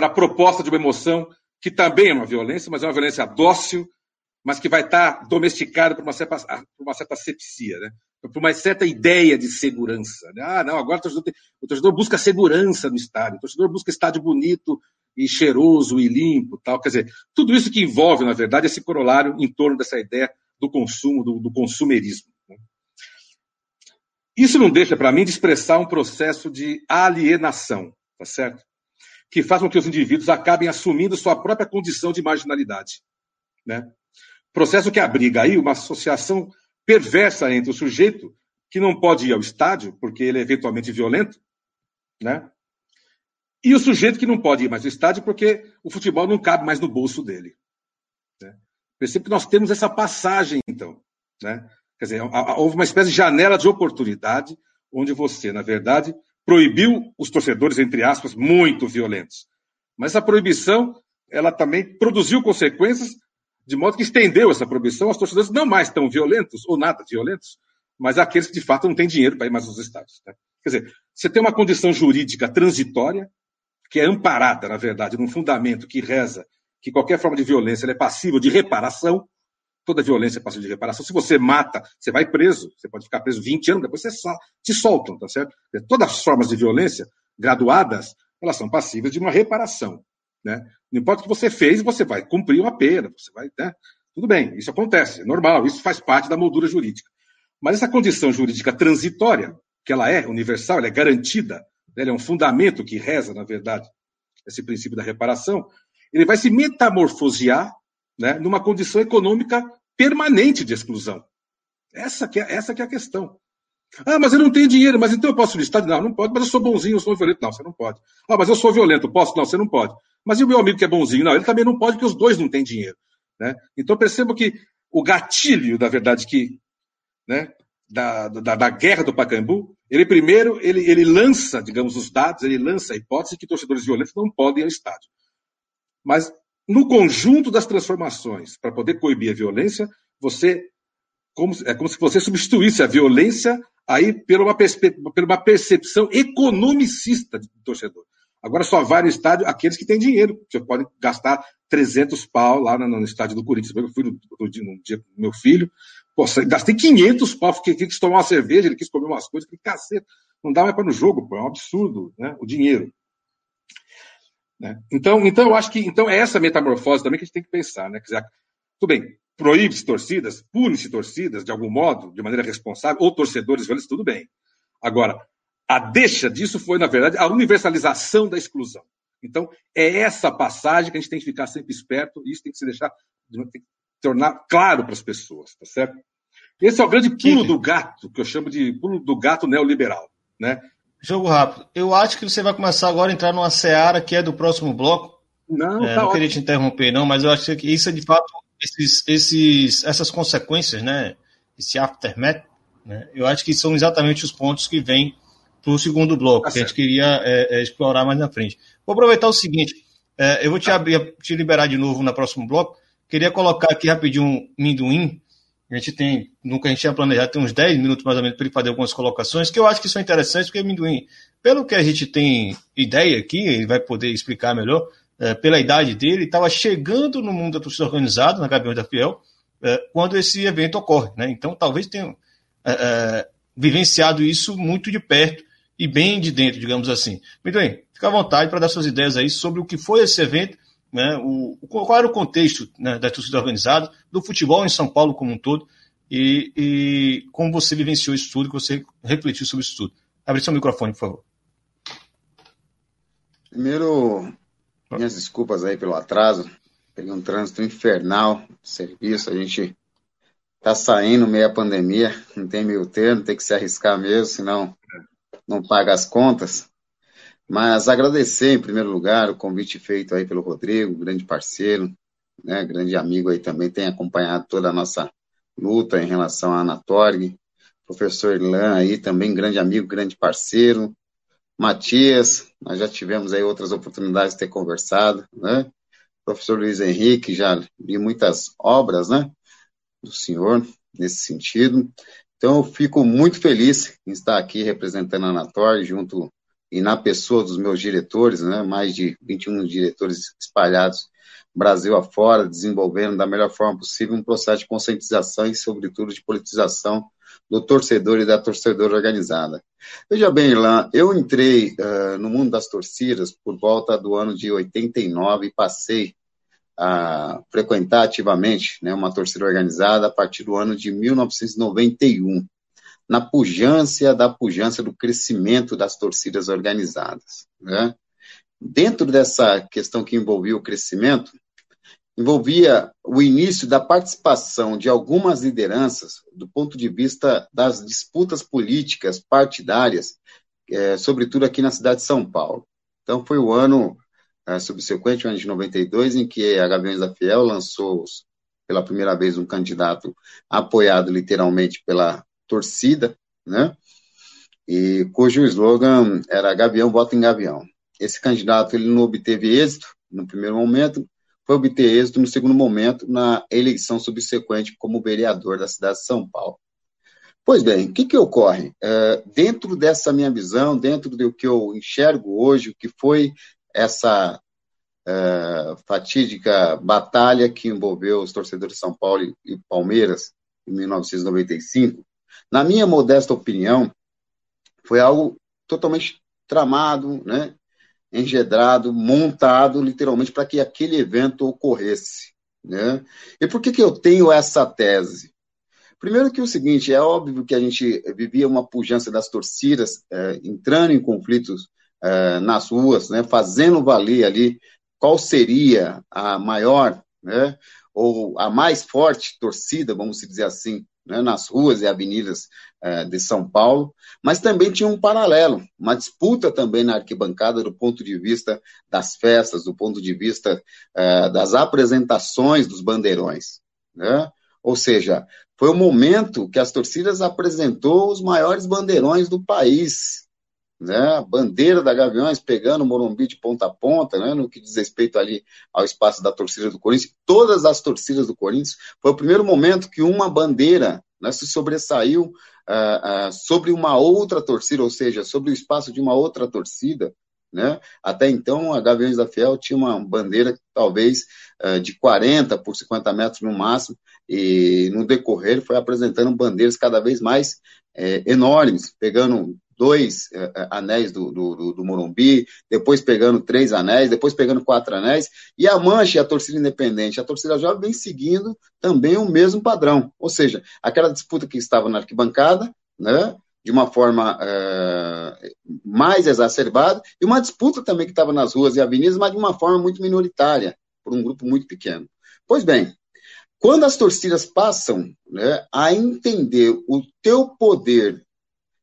para a proposta de uma emoção que também é uma violência, mas é uma violência dócil, mas que vai estar domesticada por uma certa, por uma certa asepsia, né? por uma certa ideia de segurança. Né? Ah, não, agora o torcedor, tem, o torcedor, busca segurança no estádio, o torcedor busca estádio bonito e cheiroso e limpo, tal. Quer dizer, tudo isso que envolve, na verdade, esse corolário em torno dessa ideia do consumo, do, do consumerismo. Né? Isso não deixa, para mim, de expressar um processo de alienação, tá certo? Que faz com que os indivíduos acabem assumindo sua própria condição de marginalidade, né? Processo que abriga aí uma associação perversa entre o sujeito que não pode ir ao estádio, porque ele é eventualmente violento, né? E o sujeito que não pode ir mais ao estádio porque o futebol não cabe mais no bolso dele. Né? Percebe que nós temos essa passagem, então. Né? Quer dizer, houve uma espécie de janela de oportunidade onde você, na verdade, proibiu os torcedores, entre aspas, muito violentos. Mas essa proibição, ela também produziu consequências de modo que estendeu essa proibição aos torcedores não mais tão violentos, ou nada violentos, mas aqueles que de fato não têm dinheiro para ir mais aos estádios. Né? Quer dizer, você tem uma condição jurídica transitória, que é amparada, na verdade, num fundamento que reza que qualquer forma de violência é passível de reparação, toda violência passível de reparação. Se você mata, você vai preso, você pode ficar preso 20 anos, depois você te soltam, tá certo? Todas as formas de violência graduadas, elas são passíveis de uma reparação. Né? Não importa o que você fez, você vai cumprir uma pena, você vai. Né? Tudo bem, isso acontece, é normal, isso faz parte da moldura jurídica. Mas essa condição jurídica transitória, que ela é universal, ela é garantida, né? ela é um fundamento que reza, na verdade, esse princípio da reparação, ele vai se metamorfosear né, numa condição econômica permanente de exclusão. Essa que é, essa que é a questão. Ah, mas eu não tenho dinheiro, mas então eu posso estádio? Não, não pode, mas eu sou bonzinho, eu sou violento. Não, você não pode. Ah, mas eu sou violento, posso? Não, você não pode. Mas e o meu amigo que é bonzinho? Não, ele também não pode, porque os dois não têm dinheiro. Né? Então percebo que o gatilho, da verdade, que né, da, da, da, guerra do Pacaembu, ele primeiro ele, ele lança, digamos, os dados, ele lança a hipótese que torcedores violentos não podem ir ao estádio. Mas no conjunto das transformações, para poder coibir a violência, você como, é como se você substituísse a violência aí por uma, por uma percepção economicista do torcedor. Agora só vai no estádio aqueles que têm dinheiro. Você pode gastar 300 pau lá no, no estádio do Corinthians. Eu fui no, no, no dia com meu filho, pô, gastei 500 pau, porque quis tomar uma cerveja, ele quis comer umas coisas, que cacete, não dá mais para no jogo, pô, é um absurdo, né? O dinheiro. Né? Então, então, eu acho que então é essa metamorfose também que a gente tem que pensar, né? Quer dizer, tudo bem, proíbe-se torcidas, pune-se torcidas de algum modo, de maneira responsável, ou torcedores violentos, tudo bem. Agora, a deixa disso foi, na verdade, a universalização da exclusão. Então, é essa passagem que a gente tem que ficar sempre esperto, e isso tem que se deixar, tem que tornar claro para as pessoas, tá certo? Esse é o grande pulo do gato, que eu chamo de pulo do gato neoliberal, né? Jogo rápido. Eu acho que você vai começar agora a entrar numa seara que é do próximo bloco. Não, é, tá não queria te interromper, não, mas eu acho que isso é de fato esses, esses, essas consequências, né? Esse aftermath, né? Eu acho que são exatamente os pontos que vêm para o segundo bloco, tá que a gente queria é, é, explorar mais na frente. Vou aproveitar o seguinte: é, eu vou te, abrir, te liberar de novo no próximo bloco. Queria colocar aqui rapidinho um minduim. A gente tem, nunca a gente tinha planejado, tem uns 10 minutos mais ou menos para ele fazer algumas colocações, que eu acho que são interessantes, porque Minduim, pelo que a gente tem ideia aqui, ele vai poder explicar melhor, é, pela idade dele, estava chegando no mundo da torcida organizada, na Gaviões da Fiel, é, quando esse evento ocorre. Né? Então, talvez tenha é, é, vivenciado isso muito de perto e bem de dentro, digamos assim. Bem, fica à vontade para dar suas ideias aí sobre o que foi esse evento, né? o, qual era o contexto né, da torcida organizada, do futebol em São Paulo como um todo, e, e como você vivenciou isso tudo, que você refletiu sobre isso tudo. Abre seu microfone, por favor. Primeiro, minhas desculpas aí pelo atraso. Peguei um trânsito infernal de serviço. A gente tá saindo meio a pandemia, não tem meio termo, tem que se arriscar mesmo, senão não paga as contas. Mas agradecer, em primeiro lugar, o convite feito aí pelo Rodrigo, grande parceiro, né, grande amigo aí também, tem acompanhado toda a nossa luta em relação à Anatorg. Professor Irlan aí também, grande amigo, grande parceiro. Matias, nós já tivemos aí outras oportunidades de ter conversado, né? Professor Luiz Henrique, já li muitas obras, né? Do senhor nesse sentido. Então, eu fico muito feliz em estar aqui representando a Anatorg junto e na pessoa dos meus diretores, né? Mais de 21 diretores espalhados Brasil afora, desenvolvendo da melhor forma possível um processo de conscientização e, sobretudo, de politização do torcedor e da torcedora organizada. Veja bem, Irlan, eu entrei uh, no mundo das torcidas por volta do ano de 89 e passei a frequentar ativamente né, uma torcida organizada a partir do ano de 1991, na pujança da pujança do crescimento das torcidas organizadas. Né? Dentro dessa questão que envolvia o crescimento, envolvia o início da participação de algumas lideranças do ponto de vista das disputas políticas partidárias, é, sobretudo aqui na cidade de São Paulo. Então, foi o ano é, subsequente, o ano de 92, em que a Gaviões da Fiel lançou pela primeira vez um candidato apoiado literalmente pela torcida, né? E cujo slogan era Gavião vota em Gavião. Esse candidato ele não obteve êxito no primeiro momento, foi obter êxito no segundo momento na eleição subsequente como vereador da cidade de São Paulo. Pois bem, o que, que ocorre? É, dentro dessa minha visão, dentro do que eu enxergo hoje, o que foi essa é, fatídica batalha que envolveu os torcedores de São Paulo e, e Palmeiras em 1995, na minha modesta opinião, foi algo totalmente tramado, né, engedrado, montado literalmente para que aquele evento ocorresse. Né? E por que, que eu tenho essa tese? Primeiro que o seguinte, é óbvio que a gente vivia uma pujança das torcidas, é, entrando em conflitos é, nas ruas, né, fazendo valer ali qual seria a maior, né, ou a mais forte torcida, vamos dizer assim, né, nas ruas e avenidas é, de São Paulo, mas também tinha um paralelo, uma disputa também na arquibancada do ponto de vista das festas, do ponto de vista é, das apresentações dos bandeirões. Né? Ou seja, foi o momento que as torcidas apresentou os maiores bandeirões do país, né, a bandeira da Gaviões pegando o Morumbi de ponta a ponta, né, no que diz respeito ali ao espaço da torcida do Corinthians, todas as torcidas do Corinthians, foi o primeiro momento que uma bandeira né, se sobressaiu uh, uh, sobre uma outra torcida, ou seja, sobre o espaço de uma outra torcida, né? Até então, a Gaviões da Fiel tinha uma bandeira talvez uh, de 40 por 50 metros no máximo, e no decorrer foi apresentando bandeiras cada vez mais é, enormes, pegando dois uh, anéis do, do, do, Morumbi, depois pegando três anéis, depois pegando quatro anéis, e a Mancha e a torcida independente, a torcida jovem vem seguindo também o mesmo padrão, ou seja, aquela disputa que estava na arquibancada, né, de uma forma uh, mais exacerbada, e uma disputa também que estava nas ruas e avenidas, mas de uma forma muito minoritária, por um grupo muito pequeno. Pois bem, quando as torcidas passam né, a entender o teu poder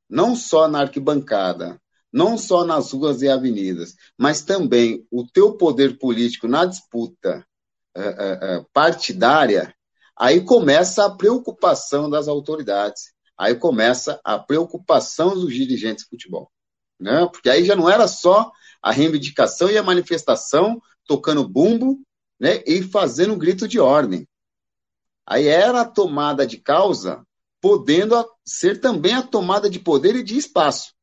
não só na arquibancada, não só nas ruas e avenidas, mas também o teu poder político na disputa uh, uh, uh, partidária, aí começa a preocupação das autoridades, aí começa a preocupação dos dirigentes de futebol. Né? Porque aí já não era só a reivindicação e a manifestação tocando bumbo né, e fazendo um grito de ordem. Aí era a tomada de causa podendo ser também a tomada de poder e de espaço.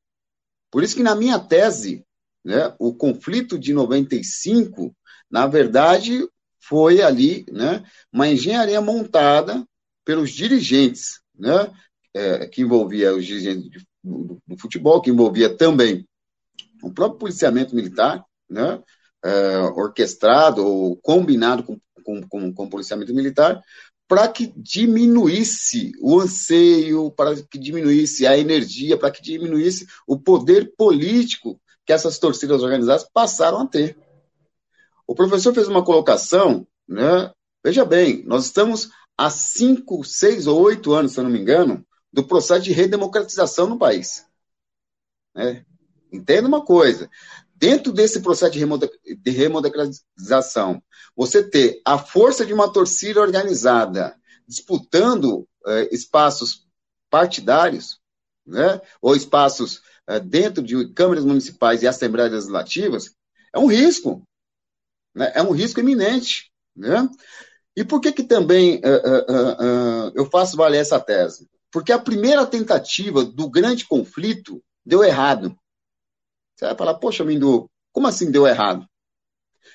Por isso que na minha tese, né, o conflito de 95 Na verdade, foi ali né, uma engenharia montada pelos dirigentes, né, é, que envolvia os dirigentes do, do, futebol, que envolvia também o próprio policiamento militar, né, é, orquestrado ou combinado com, com, com, com o policiamento militar, para que diminuísse o anseio, para que diminuísse a energia, para que diminuísse o poder político que essas torcidas organizadas passaram a ter. O professor fez uma colocação, né? Veja bem, nós estamos há cinco, seis ou oito anos, se eu não me engano, do processo de redemocratização no país. Né? Entenda uma coisa: dentro desse processo de redemocratização, você ter a força de uma torcida organizada disputando eh, espaços partidários, né, ou espaços eh, dentro de câmaras municipais e assembleias legislativas, é um risco. Né, é um risco iminente. Né? E por que, que também uh, eu faço valer essa tese? Porque a primeira tentativa do grande conflito deu errado. Você vai falar, poxa, Mindu, como assim deu errado?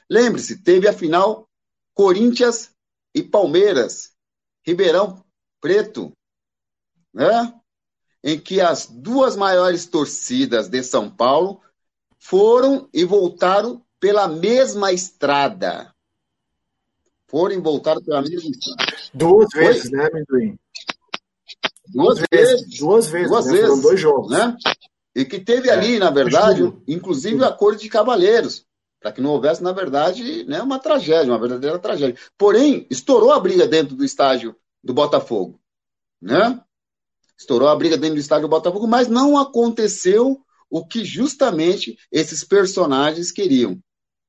Lembre-se, teve a final Corinthians e Palmeiras, Ribeirão Preto, né? em que as duas maiores torcidas de São Paulo foram e voltaram pela mesma estrada. Foram e voltaram pela mesma estrada. Duas vezes, Foi? né, Amendoim? Duas, duas vezes, vezes. Duas vezes. Duas né? vezes. Foram dois jogos. Né? E que teve ali, é, na verdade, inclusive a cor de cavaleiros, para que não houvesse, na verdade, né, uma tragédia, uma verdadeira tragédia. Porém, estourou a briga dentro do estádio do Botafogo, né? Estourou a briga dentro do estádio do Botafogo, mas não aconteceu o que justamente esses personagens queriam.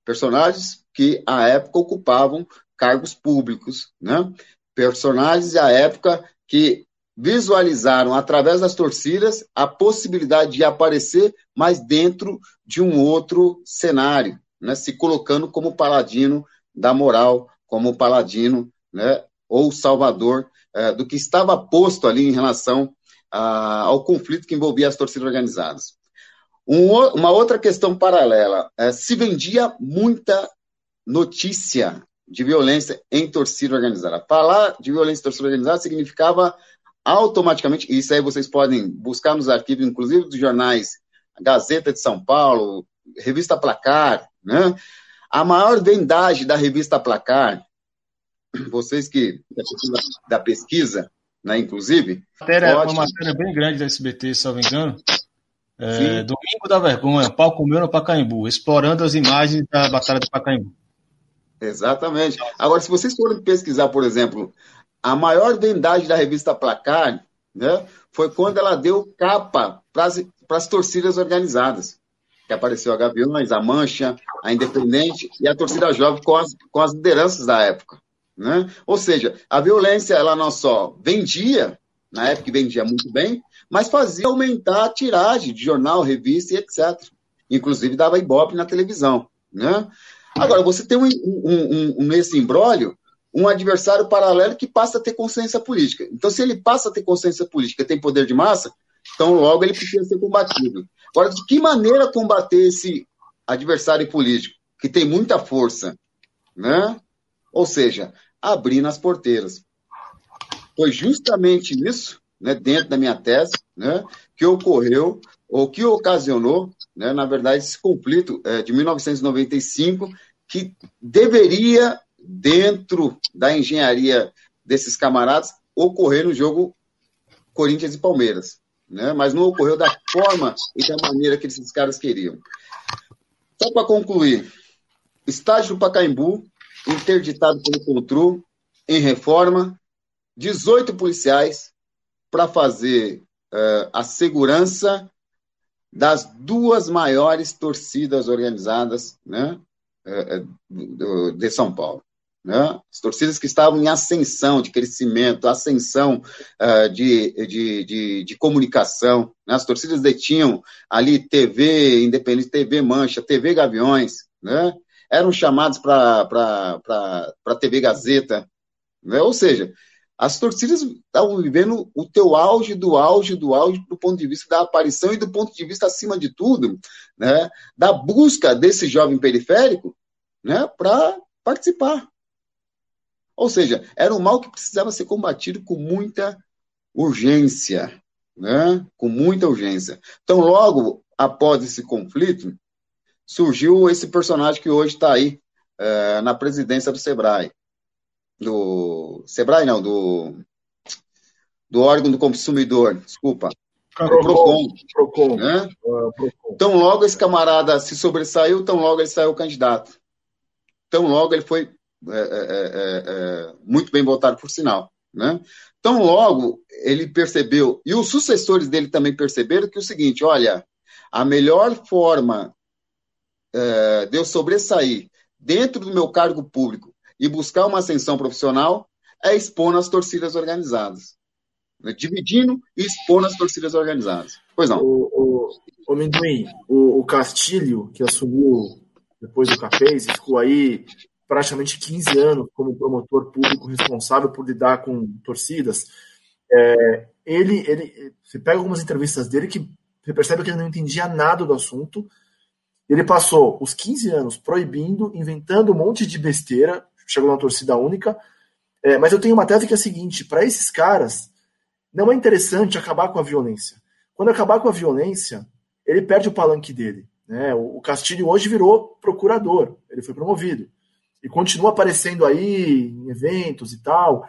Personagens que, à época, ocupavam cargos públicos, né? Personagens, à época, que visualizaram através das torcidas a possibilidade de aparecer, mas dentro de um outro cenário, né, se colocando como paladino da moral, como paladino, né, ou salvador é, do que estava posto ali em relação a, ao conflito que envolvia as torcidas organizadas. Um, uma outra questão paralela, é, se vendia muita notícia de violência em torcida organizada. Falar de violência em torcida organizada significava automaticamente, isso aí vocês podem buscar nos arquivos, inclusive dos jornais Gazeta de São Paulo, Revista Placar, né? A maior vendagem da Revista Placar, vocês que da pesquisa, né, inclusive. Matéria, pode... Uma matéria bem grande da SBT, se não me engano. É, Domingo da Vergonha, pau comeu no Pacaembu, explorando as imagens da Batalha do Pacaembu. Exatamente. Agora, se vocês forem pesquisar, por exemplo, a maior vendagem da revista Placar né, foi quando ela deu capa para as torcidas organizadas. Que apareceu a Gaviões, a Mancha, a Independente e a torcida jovem com as, com as lideranças da época. Né? Ou seja, a violência ela não só vendia, na época vendia muito bem, mas fazia aumentar a tiragem de jornal, revista e etc. Inclusive dava ibope na televisão. Né? Agora, você tem um, um, um, nesse embrólio um adversário paralelo que passa a ter consciência política. Então, se ele passa a ter consciência política tem poder de massa, então logo ele precisa ser combatido. Agora, de que maneira combater esse adversário político, que tem muita força? Né? Ou seja, abrir nas porteiras. Foi justamente isso, né, dentro da minha tese, né, que ocorreu, ou que ocasionou, né, na verdade, esse conflito é, de 1995, que deveria dentro da engenharia desses camaradas, ocorrer no jogo Corinthians e Palmeiras. Né? Mas não ocorreu da forma e da maneira que esses caras queriam. Só para concluir, estádio do Pacaembu, interditado pelo Contru, em reforma, 18 policiais para fazer uh, a segurança das duas maiores torcidas organizadas né, uh, de São Paulo. Né? As torcidas que estavam em ascensão de crescimento, ascensão uh, de, de, de, de, comunicação. Né? As torcidas detinham ali TV Independente, TV Mancha, TV Gaviões, né? eram chamados para TV Gazeta. Né? Ou seja, as torcidas estavam vivendo o teu auge do auge do auge do ponto de vista da aparição e do ponto de vista, acima de tudo, né, da busca desse jovem periférico né, para participar. Ou seja, era um mal que precisava ser combatido com muita urgência, né? com muita urgência. Então, logo após esse conflito, surgiu esse personagem que hoje está aí é, na presidência do Sebrae. Do Sebrae, não, do, do órgão do consumidor, desculpa. Procon. Procon. Né? Uh, Procon. Tão logo esse camarada se sobressaiu, tão logo ele saiu candidato. Tão logo ele foi é, é, é, é muito bem votado, por sinal. Né? Então, logo ele percebeu, e os sucessores dele também perceberam que é o seguinte: olha, a melhor forma é, de eu sobressair dentro do meu cargo público e buscar uma ascensão profissional é expor nas torcidas organizadas. Né? Dividindo e expor nas torcidas organizadas. Pois não. O, o, o o, o Castilho, que assumiu depois do Capês, ficou aí praticamente 15 anos como promotor público responsável por lidar com torcidas. É, ele, ele, você pega algumas entrevistas dele que você percebe que ele não entendia nada do assunto. Ele passou os 15 anos proibindo, inventando um monte de besteira, chegou na torcida única. É, mas eu tenho uma tese que é a seguinte: para esses caras, não é interessante acabar com a violência. Quando acabar com a violência, ele perde o palanque dele. Né? O Castilho hoje virou procurador, ele foi promovido e continua aparecendo aí em eventos e tal.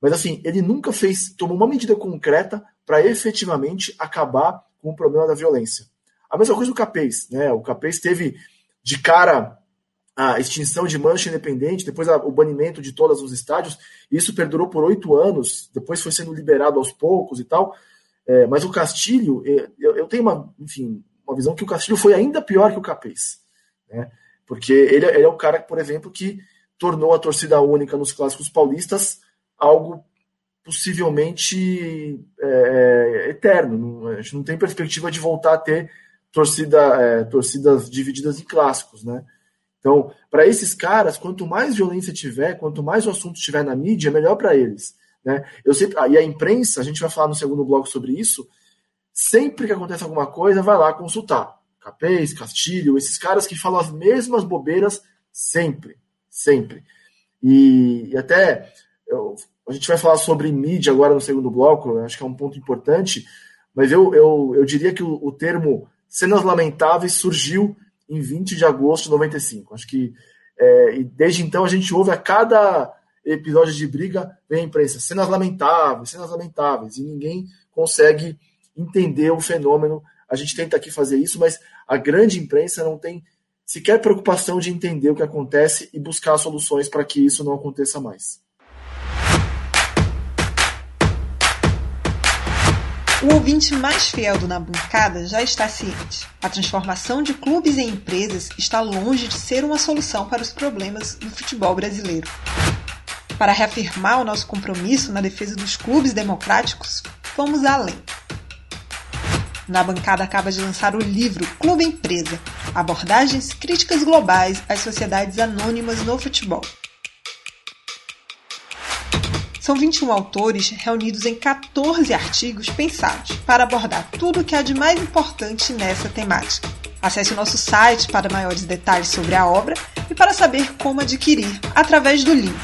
Mas assim, ele nunca fez, tomou uma medida concreta para efetivamente acabar com o problema da violência. A mesma coisa o Capês, né? O Capês teve de cara a extinção de mancha independente, depois o banimento de todos os estádios. Isso perdurou por oito anos, depois foi sendo liberado aos poucos e tal. É, mas o Castilho, é, eu, eu, tenho uma, enfim, uma visão que o Castilho foi ainda pior que o Capês. Né? Porque ele, ele é o cara, por exemplo, que tornou a torcida única nos clássicos paulistas algo possivelmente é, é eterno. a gente não tem perspectiva de voltar a ter torcida, é, torcidas divididas em clássicos, né? Então, para esses caras, quanto mais violência tiver, quanto mais o assunto estiver na mídia, melhor para eles. Né? Eu sempre, e a imprensa, a gente vai falar no segundo bloco sobre isso. Sempre que acontece alguma coisa, vai lá consultar. Capês, Castilho, esses caras que falam as mesmas bobeiras sempre, sempre. E, e até eu, a gente vai falar sobre mídia agora no segundo bloco, acho que é um ponto importante, mas eu, eu, eu diria que o, o termo cenas lamentáveis surgiu em 20 de agosto de 95. Acho que é, e desde então a gente ouve a cada episódio de briga vem a imprensa, cenas lamentáveis, cenas lamentáveis, e ninguém consegue entender o fenômeno a gente tenta aqui fazer isso, mas a grande imprensa não tem sequer preocupação de entender o que acontece e buscar soluções para que isso não aconteça mais. O ouvinte mais fiel do Na Bancada já está ciente. A transformação de clubes em empresas está longe de ser uma solução para os problemas do futebol brasileiro. Para reafirmar o nosso compromisso na defesa dos clubes democráticos, vamos além. Na bancada acaba de lançar o livro Clube Empresa Abordagens Críticas Globais às Sociedades Anônimas no Futebol. São 21 autores reunidos em 14 artigos pensados para abordar tudo o que há de mais importante nessa temática. Acesse o nosso site para maiores detalhes sobre a obra e para saber como adquirir através do link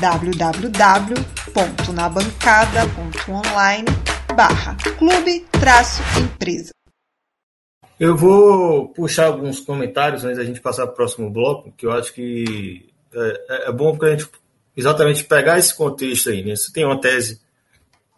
www.nabancada.online barra clube traço empresa. Eu vou puxar alguns comentários antes da gente passar para o próximo bloco, que eu acho que é, é, é bom para a gente exatamente pegar esse contexto aí. Né? Você tem uma tese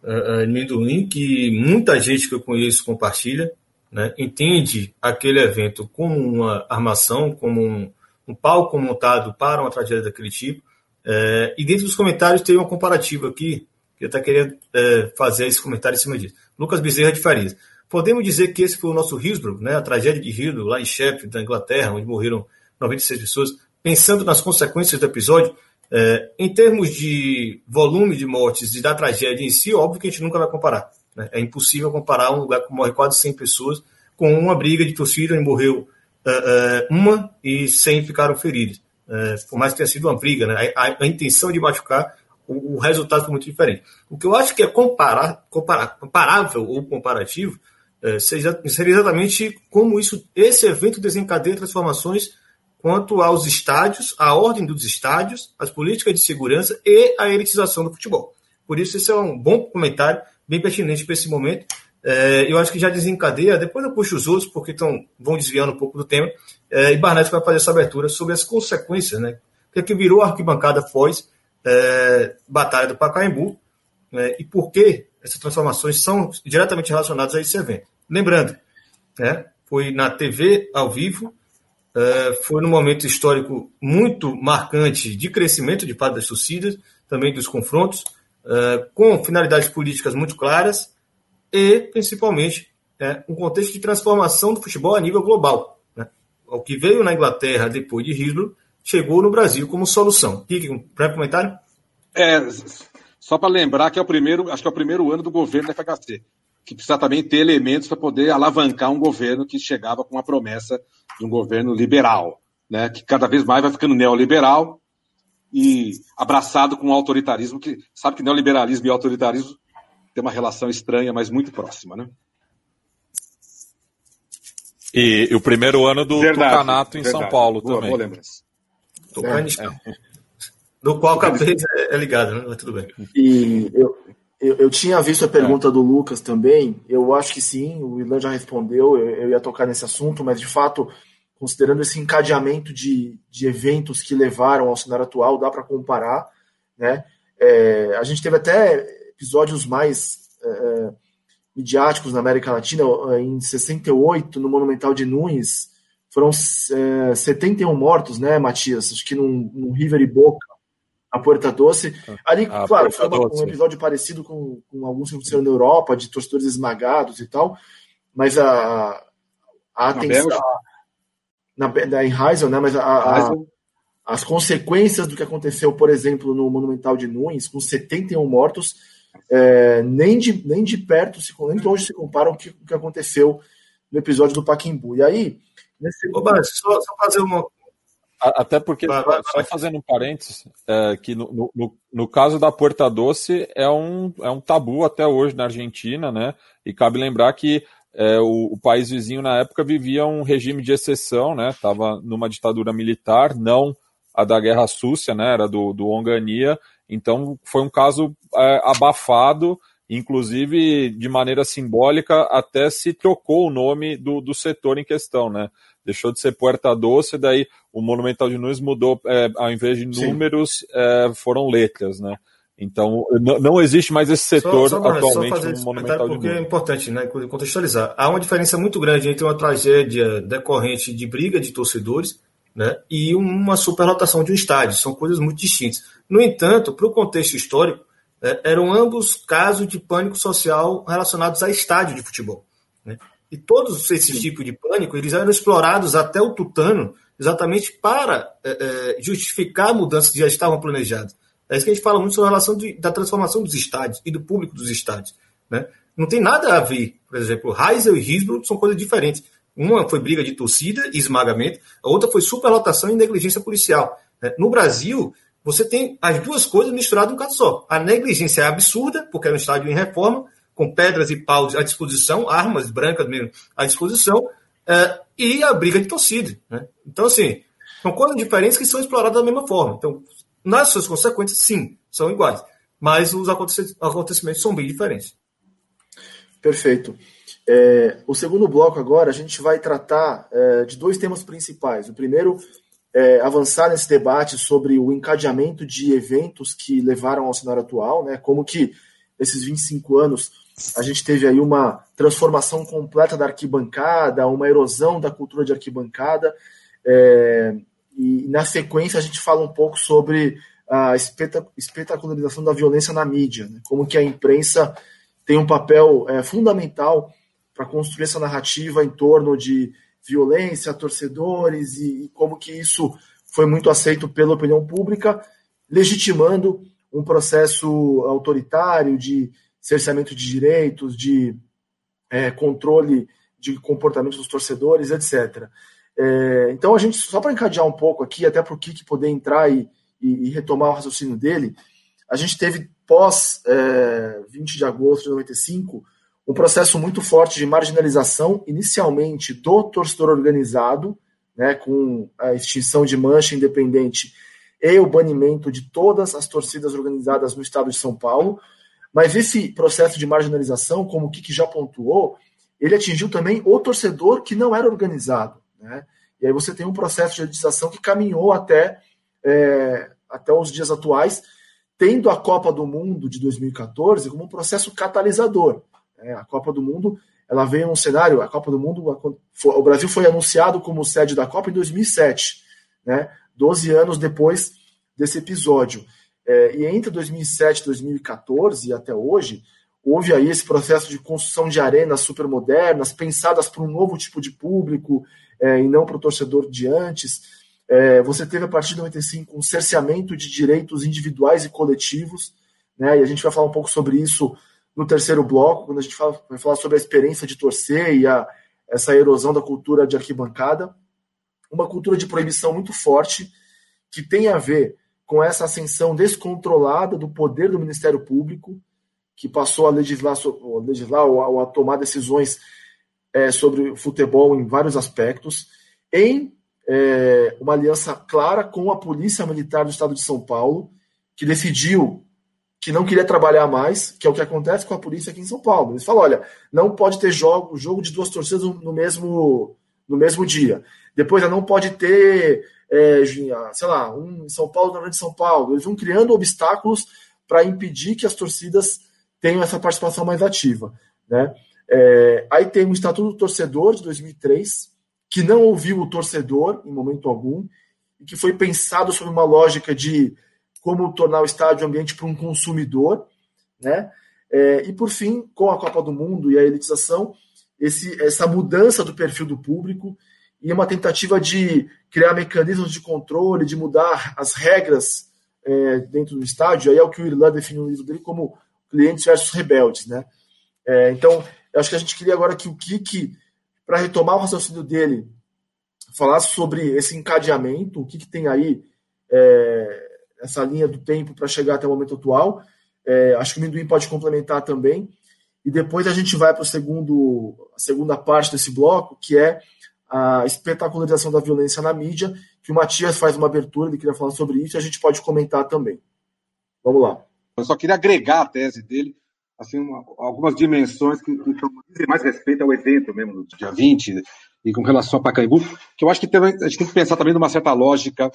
uh, uh, que muita gente que eu conheço compartilha, né? entende aquele evento como uma armação, como um, um palco montado para uma tragédia daquele tipo. É, e dentro dos comentários tem uma comparativa aqui eu até queria é, fazer esse comentário em cima disso. Lucas Bezerra de Farias. Podemos dizer que esse foi o nosso Hillsborough, né, a tragédia de Hillsborough, lá em Sheffield, da Inglaterra, onde morreram 96 pessoas. Pensando nas consequências do episódio, é, em termos de volume de mortes e da tragédia em si, óbvio que a gente nunca vai comparar. Né? É impossível comparar um lugar que morre quase 100 pessoas com uma briga de torcida onde morreu uh, uh, uma e 100 ficaram feridos. Uh, por mais que tenha sido uma briga, né? a, a intenção de machucar o, resultado muito diferente. O que eu acho que é comparar, comparar, comparável ou comparativo é, seja, seria exatamente como isso, esse evento desencadeia transformações quanto aos estádios, a ordem dos estádios, as políticas de segurança e a elitização do futebol. Por isso, esse é um bom comentário, bem pertinente para esse momento. É, eu acho que já desencadeia, depois eu puxo os outros, porque tão, vão desviando um pouco do tema, é, e Barnett vai fazer essa abertura sobre as consequências, né? O que, é que virou a arquibancada após é, Batalha do Pacaembu, né, e por que essas transformações são diretamente relacionadas a esse evento. Lembrando, né, foi na TV ao vivo, é, foi num momento histórico muito marcante de crescimento de parte das torcidas, também dos confrontos, é, com finalidades políticas muito claras e, principalmente, é, um contexto de transformação do futebol a nível global. Né? O que veio na Inglaterra depois de Hillsborough chegou no Brasil como solução. Kiki, um breve comentário? É, só para lembrar que é o primeiro, acho que é o primeiro ano do governo da FHC, que precisa também ter elementos para poder alavancar um governo que chegava com a promessa de um governo liberal, né, que cada vez mais vai ficando neoliberal e abraçado com o autoritarismo, que sabe que neoliberalismo e autoritarismo tem uma relação estranha, mas muito próxima, né? E, e o primeiro ano do verdade, Tucanato em verdade. São Paulo boa, também. Boa lembrança. É, é. Do qual cabeça é ligada, né? Mas tudo bem. E eu, eu, eu, tinha visto a pergunta é. do Lucas também. Eu acho que sim, o Ilan já respondeu. Eu, eu, ia tocar nesse assunto, mas de fato, considerando esse encadeamento de, de eventos que levaram ao cenário atual, dá para comparar. Né? É, a gente teve até episódios mais é, é midiáticos na América Latina. Em 68, no Monumental de Nunes, foram é, 71 mortos, né, Matias? Acho que num, num River e Boca a Puerta Doce. Ali, a claro, foi uma, um episódio parecido com, com alguns que aconteceram na Europa, de torcedores esmagados e tal, mas a, a atenção. Na, na, em Heisel, né? Mas a, a, as consequências do que aconteceu, por exemplo, no Monumental de Nunes, com 71 mortos, é, nem, de, nem de perto, se, nem de longe se comparam com o que, que aconteceu no episódio do Paquimbu. E aí. Nesse... Ô, Bas, só, só fazer uma, até porque, vai, vai, só fazendo um parênteses, é, que no, no, no, caso da Puerta Doce é um, é um tabu até hoje na Argentina, né? E cabe lembrar que é, o, o, país vizinho na época vivia um regime de exceção, né? Estava numa ditadura militar, não a da Guerra Súcia, né? Era do, do Ongania. Então foi um caso é, abafado, inclusive de maneira simbólica, até se trocou o nome do, do setor em questão, né? deixou de ser Puerta Doce, daí o Monumental de Nunes mudou, é, ao invés de números, é, foram letras, né? Então, não, existe mais esse setor só, só, atualmente só no Monumental de Nunes. Porque é importante né, contextualizar. Há uma diferença muito grande entre uma tragédia decorrente de briga de torcedores né, e uma superlotação de um estádio. São coisas muito distintas. No entanto, para o contexto histórico, é, eram ambos casos de pânico social relacionados a estádio de futebol. Né? E todos esses tipos de pânico, eles eram explorados até o tutano, exatamente para é, é, justificar mudanças que já estavam planejadas. É isso que a gente fala muito sobre a relação de, da transformação dos estádios e do público dos estádios. Né? Não tem nada a ver, por exemplo, Heisel e Hillsborough são coisas diferentes. Uma foi briga de torcida e esmagamento, a outra foi superlotação e negligência policial. Né? No Brasil, você tem as duas coisas misturadas em um caso só. A negligência é absurda, porque é um estádio em reforma, com pedras e paus à disposição, armas brancas mesmo à disposição, é, e a briga de torcida. Né? Então, assim, são coisas diferentes que são exploradas da mesma forma. Então, nas suas consequências, sim, são iguais. Mas os acontecimentos são bem diferentes. Perfeito. É, o segundo bloco agora, a gente vai tratar é, de dois temas principais. O primeiro é avançar nesse debate sobre o encadeamento de eventos que levaram ao cenário atual, né? Como que esses 25 anos a gente teve aí uma transformação completa da arquibancada, uma erosão da cultura de arquibancada. É, e na sequência a gente fala um pouco sobre a espetacularização da violência na mídia, né? como que a imprensa tem um papel é, fundamental para construir essa narrativa em torno de violência, torcedores e, e como que isso foi muito aceito pela opinião pública, legitimando um processo autoritário de cerceamento de direitos, de é, controle de comportamento dos torcedores, etc. É, então, a gente, só para encadear um pouco aqui, até para o Kik poder entrar e, e, e, retomar o raciocínio dele, a gente teve, pós é, 20 de agosto de 95, um processo muito forte de marginalização, inicialmente do torcedor organizado, né, com a extinção de Mancha Independente e o banimento de todas as torcidas organizadas no estado de São Paulo. Mas esse processo de marginalização, como o Kiki já pontuou, ele atingiu também o torcedor que não era organizado. Né? E aí você tem um processo de legislação que caminhou até, é, até os dias atuais, tendo a Copa do Mundo de 2014 como um processo catalisador. Né? A Copa do Mundo ela veio num cenário, a Copa do Mundo, o Brasil foi anunciado como sede da Copa em 2007, né? 12 anos depois desse episódio. É, e entre 2007 e 2014 e até hoje, houve aí esse processo de construção de arenas supermodernas, pensadas para um novo tipo de público é, e não para o torcedor de antes. É, você teve, a partir de 95, um cerceamento de direitos individuais e coletivos, né? e a gente vai falar um pouco sobre isso no terceiro bloco, quando a gente fala, vai falar sobre a experiência de torcer e a, essa erosão da cultura de arquibancada. Uma cultura de proibição muito forte, que tem a ver com essa ascensão descontrolada do poder do Ministério Público, que passou a legislar, a legislar ou, a, tomar decisões é, sobre o futebol em vários aspectos, em é, uma aliança clara com a Polícia Militar do Estado de São Paulo, que decidiu que não queria trabalhar mais, que é o que acontece com a polícia aqui em São Paulo. Eles falam: olha, não pode ter jogo, jogo de duas torcidas no mesmo, no mesmo dia. Depois não pode ter, é, sei lá, um em São Paulo, na de São Paulo. Eles vão criando obstáculos para impedir que as torcidas tenham essa participação mais ativa. Né? É, aí tem o Estatuto do Torcedor de 2003, que não ouviu o torcedor em momento algum, e que foi pensado sob uma lógica de como tornar o estádio ambiente para um consumidor, né? É, e por fim, com a Copa do Mundo e a elitização, esse, essa mudança do perfil do público e uma tentativa de criar mecanismos de controle, de mudar as regras é, dentro do estádio. Aí é o que o Irlan define no livro dele como clientes versus rebeldes, né? É, então, eu acho que a gente queria agora que o Kiki, para retomar o raciocínio dele, falasse sobre esse encadeamento, o que, que tem aí é, essa linha do tempo para chegar até o momento atual. É, acho que o Minduim pode complementar também. E depois a gente vai para a segunda parte desse bloco, que é a espetacularização da violência na mídia, que o Matias faz uma abertura, ele queria falar sobre isso, e a gente pode comentar também. Vamos lá. Eu só queria agregar a tese dele, assim, uma, algumas dimensões que, que mais respeito ao evento mesmo, do dia 20, e com relação a Pacaembu, que eu acho que tem, a gente tem que pensar também numa certa lógica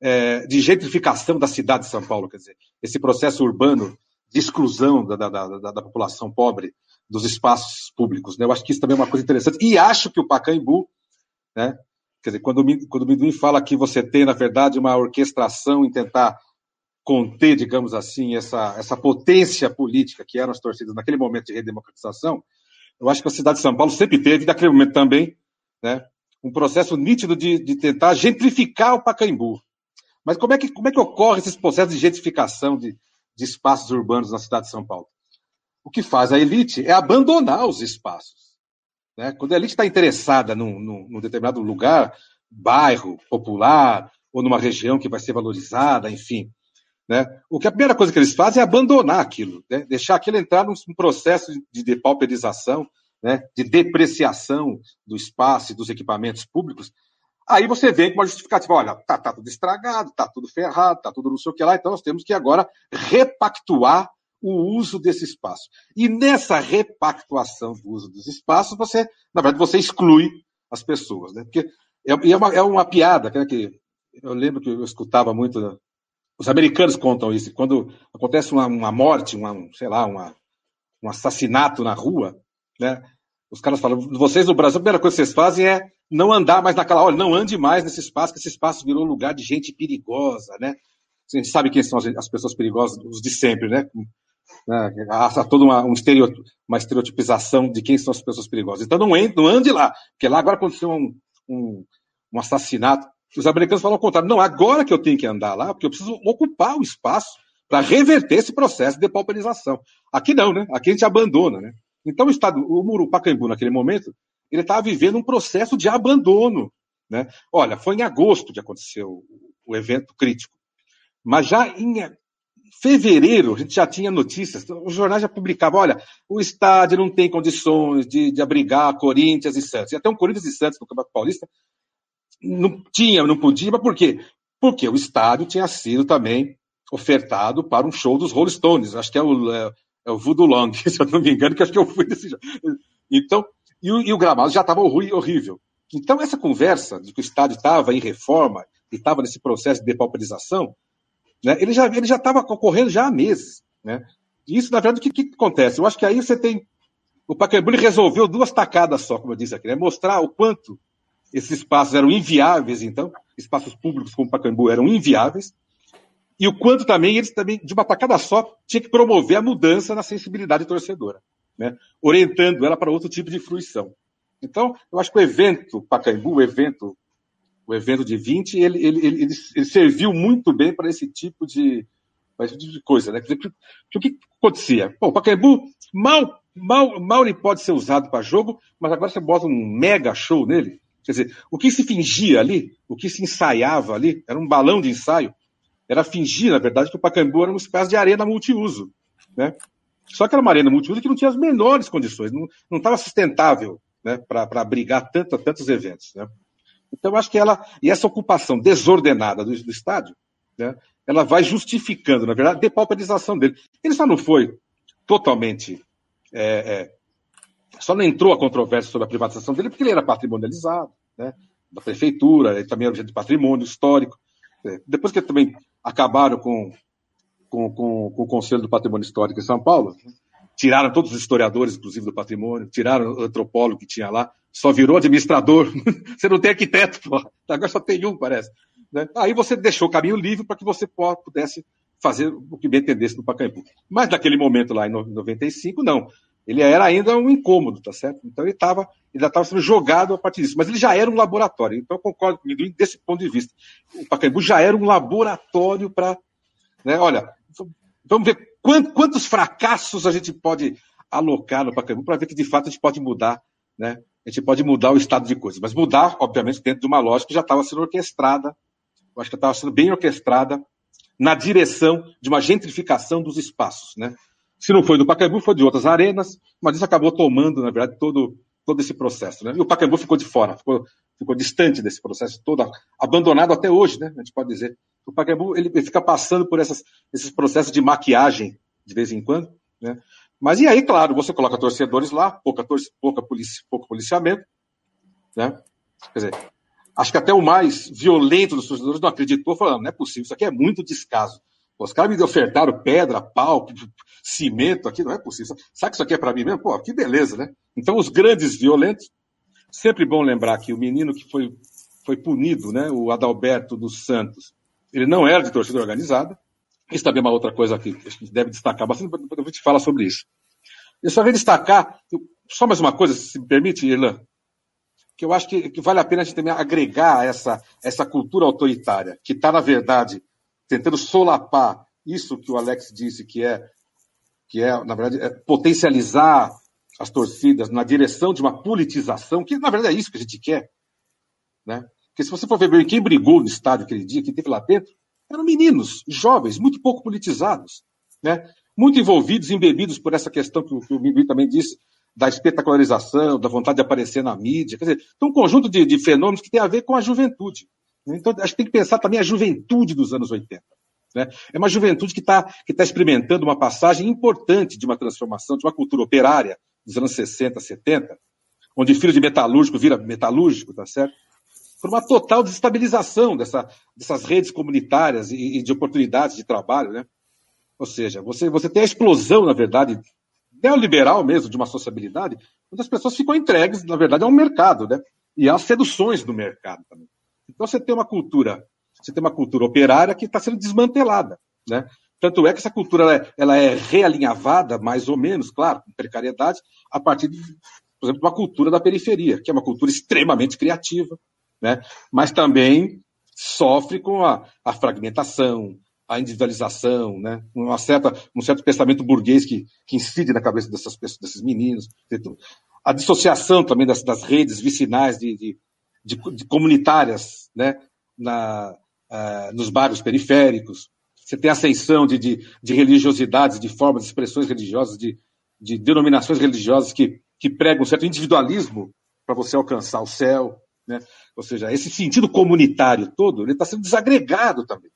é, de gentrificação da cidade de São Paulo, quer dizer, esse processo urbano de exclusão da, da, da, da população pobre dos espaços públicos. Né? Eu acho que isso também é uma coisa interessante. E acho que o Pacaembu, né? quer dizer, quando, quando o Miduim fala que você tem, na verdade, uma orquestração em tentar conter, digamos assim, essa, essa potência política que eram as torcidas naquele momento de redemocratização, eu acho que a cidade de São Paulo sempre teve, naquele momento também, né, um processo nítido de, de tentar gentrificar o Pacaembu. Mas como é que, como é que ocorre esses processos de gentrificação de, de espaços urbanos na cidade de São Paulo? O que faz a elite é abandonar os espaços. Né? Quando a elite está interessada num, num, num, determinado lugar, bairro popular, ou numa região que vai ser valorizada, enfim. Né? O que a primeira coisa que eles fazem é abandonar aquilo, né? deixar aquilo entrar num processo de depauperização, né? de depreciação do espaço e dos equipamentos públicos, Aí você vem com uma justificativa, olha, tá, tá tudo estragado, tá tudo ferrado, tá tudo não sei o que lá, então nós temos que agora repactuar o uso desse espaço. E nessa repactuação do uso dos espaços, você, na verdade, você exclui as pessoas, né? Porque é, é, uma, é uma piada, né, que eu lembro que eu escutava muito, os americanos contam isso, quando acontece uma, uma morte, uma, sei lá, uma, um assassinato na rua, né? Os caras falam, vocês no Brasil, a primeira coisa que vocês fazem é não andar mais naquela hora, não ande mais nesse espaço, que esse espaço virou lugar de gente perigosa, né? A gente sabe quem são as pessoas perigosas, os de sempre, né? né? Há toda uma, um uma estereotipização de quem são as pessoas perigosas. Então não, ande, não ande lá, porque lá agora aconteceu um, um, um assassinato. Os americanos falam ao contrário, não, agora que eu tenho que andar lá, porque eu preciso ocupar o espaço para reverter esse processo de depauperização. Aqui não, né? Aqui a gente abandona, né? Então o Estado, o Muro Pacaembu, naquele momento, ele estava vivendo um processo de abandono. Né? Olha, foi em agosto que aconteceu o, evento crítico. Mas já em fevereiro, a gente já tinha notícias, os jornais já publicavam, olha, o estádio não tem condições de, de abrigar Corinthians e Santos. E até um Corinthians e Santos no Campeonato Paulista não tinha, não podia, mas por quê? Porque o estádio tinha sido também ofertado para um show dos Rolling Stones, acho que é o, é, é o Voodoo Long, se eu não me engano, que acho que eu fui desse jogo. Então, e o, e o gramado já estava horrível. Então, essa conversa de que o estádio estava em reforma e estava nesse processo de depauperização, né, ele já ele já estava ocorrendo já há meses. Né? E isso, na verdade, o que, que acontece? Eu acho que aí você tem. O Pacaembu resolveu duas tacadas só, como eu disse aqui, né? mostrar o quanto esses espaços eram inviáveis, então, espaços públicos como o Pacaembu eram inviáveis, e o quanto também eles também, de uma tacada só, tinha que promover a mudança na sensibilidade torcedora, né? orientando ela para outro tipo de fruição. Então, eu acho que o evento Pacaembu, o evento, o evento de 20, ele, ele, ele, ele serviu muito bem para esse tipo de, tipo de coisa. Né? O que acontecia? Bom, o Pacaembu mal, mal, mal ele pode ser usado para jogo, mas agora você bota um mega show nele. Quer dizer, o que se fingia ali, o que se ensaiava ali, era um balão de ensaio, era fingir, na verdade, que o Pacaembu era uma espécie de arena multiuso. Né? Só que era uma arena multiuso que não tinha as menores condições, não estava sustentável né, para abrigar tanto, tantos eventos. Né? Então, acho que ela, e essa ocupação desordenada do, do estádio, né, ela vai justificando, na verdade, a depauperização dele. Ele só não foi totalmente. É, é, só não entrou a controvérsia sobre a privatização dele porque ele era patrimonializado, né, da prefeitura, ele também era de patrimônio histórico. É, depois que também acabaram com, com, com, com, o Conselho do Patrimônio Histórico em São Paulo, tiraram todos os historiadores, inclusive, do patrimônio, tiraram o antropólogo que tinha lá, só virou administrador. você não tem arquiteto, pô. agora só tem um, parece. Né? Aí você deixou o caminho livre para que você pudesse fazer o que bem entendesse no Pacaembu. Mas naquele momento lá em 95, não. Ele era ainda um incômodo, tá certo? Então ele estava ele estava sendo jogado a partir disso. Mas ele já era um laboratório. Então eu concordo comigo desse ponto de vista. O Pacaembu já era um laboratório para. Né, olha, vamos ver quantos fracassos a gente pode alocar no Pacaembu para ver que de fato a gente pode mudar, né? A gente pode mudar o estado de coisas, mas mudar, obviamente, dentro de uma lógica que já estava sendo orquestrada, eu acho que estava sendo bem orquestrada na direção de uma gentrificação dos espaços, né? Se não foi do Pacaembu, foi de outras arenas, mas isso acabou tomando, na verdade, todo, todo esse processo. Né? E o Pacaembu ficou de fora, ficou, ficou distante desse processo todo, abandonado até hoje, né? a gente pode dizer. O Pacaembu ele, fica passando por essas, esses processos de maquiagem de vez em quando. Né? Mas e aí, claro, você coloca torcedores lá, pouca, torce, pouca polici, pouco policiamento. Né? Quer dizer, acho que até o mais violento dos torcedores não acreditou, falando, não é possível, isso aqui é muito descaso. Os caras me ofertaram pedra, pau, cimento aqui, não é possível. Sabe que isso aqui é para mim mesmo? Pô, que beleza, né? Então, os grandes violentos, sempre bom lembrar que o menino que foi, foi punido, né, o Adalberto dos Santos, ele não era de torcida organizada. Isso também é uma outra coisa que a gente deve destacar bastante, depois a gente fala sobre isso. Eu só quero destacar, só mais uma coisa, se me permite, Irlan, que eu acho que, que, vale a pena a gente também agregar essa, essa cultura autoritária, que está, na verdade, tentando solapar isso que o Alex disse, que é, que é na verdade, é potencializar as torcidas na direção de uma politização, que na verdade é isso que a gente quer. Né? Porque se você for ver quem brigou no estádio aquele dia, quem teve lá dentro, eram meninos, jovens, muito pouco politizados, né? muito envolvidos, embebidos por essa questão que o, que o também disse, da espetacularização, da vontade de aparecer na mídia. Quer dizer, tem um conjunto de, de fenômenos que tem a ver com a juventude. Então, acho que tem que pensar também a juventude dos anos 80. Né? É uma juventude que está que tá experimentando uma passagem importante de uma transformação, de uma cultura operária dos anos 60, 70, onde filho de metalúrgico vira metalúrgico, tá certo? Por uma total desestabilização dessa, dessas redes comunitárias e, e, de oportunidades de trabalho, né? Ou seja, você, você tem a explosão, na verdade, neoliberal mesmo, de uma sociabilidade, onde as pessoas ficam entregues, na verdade, ao mercado, né? E às seduções do mercado também. Então você tem uma cultura, você tem uma cultura operária que está sendo desmantelada, né? Tanto é que essa cultura ela é, ela é, realinhavada, mais ou menos, claro, com precariedade, a partir, de, por exemplo, de uma cultura da periferia, que é uma cultura extremamente criativa, né? mas também sofre com a, a fragmentação, a individualização, né? uma certa, um certo pensamento burguês que, que incide na cabeça dessas pessoas, desses meninos. A dissociação também das, das redes vicinais de, de, de, de comunitárias né? Na, uh, nos bairros periféricos. Você tem ascensão de, de, de religiosidades, de formas, de expressões religiosas, de, de denominações religiosas que, que pregam um certo individualismo para você alcançar o céu. Né? Ou seja, esse sentido comunitário todo está sendo desagregado também.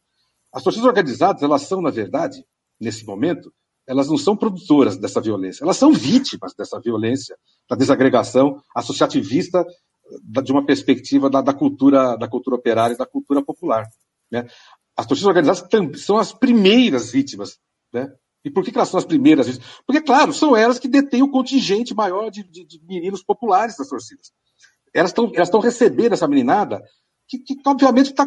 As torcidas organizadas, elas são, na verdade, nesse momento, elas não são produtoras dessa violência, elas são vítimas dessa violência, da desagregação associativista de uma perspectiva da, da cultura da cultura operária e da cultura popular. Né? As torcidas organizadas são as primeiras vítimas. Né? E por que, que, elas são as primeiras vítimas? Porque, claro, são elas que detêm o contingente maior de, de, de meninos populares das torcidas. Elas estão elas recebendo essa meninada que, que obviamente, está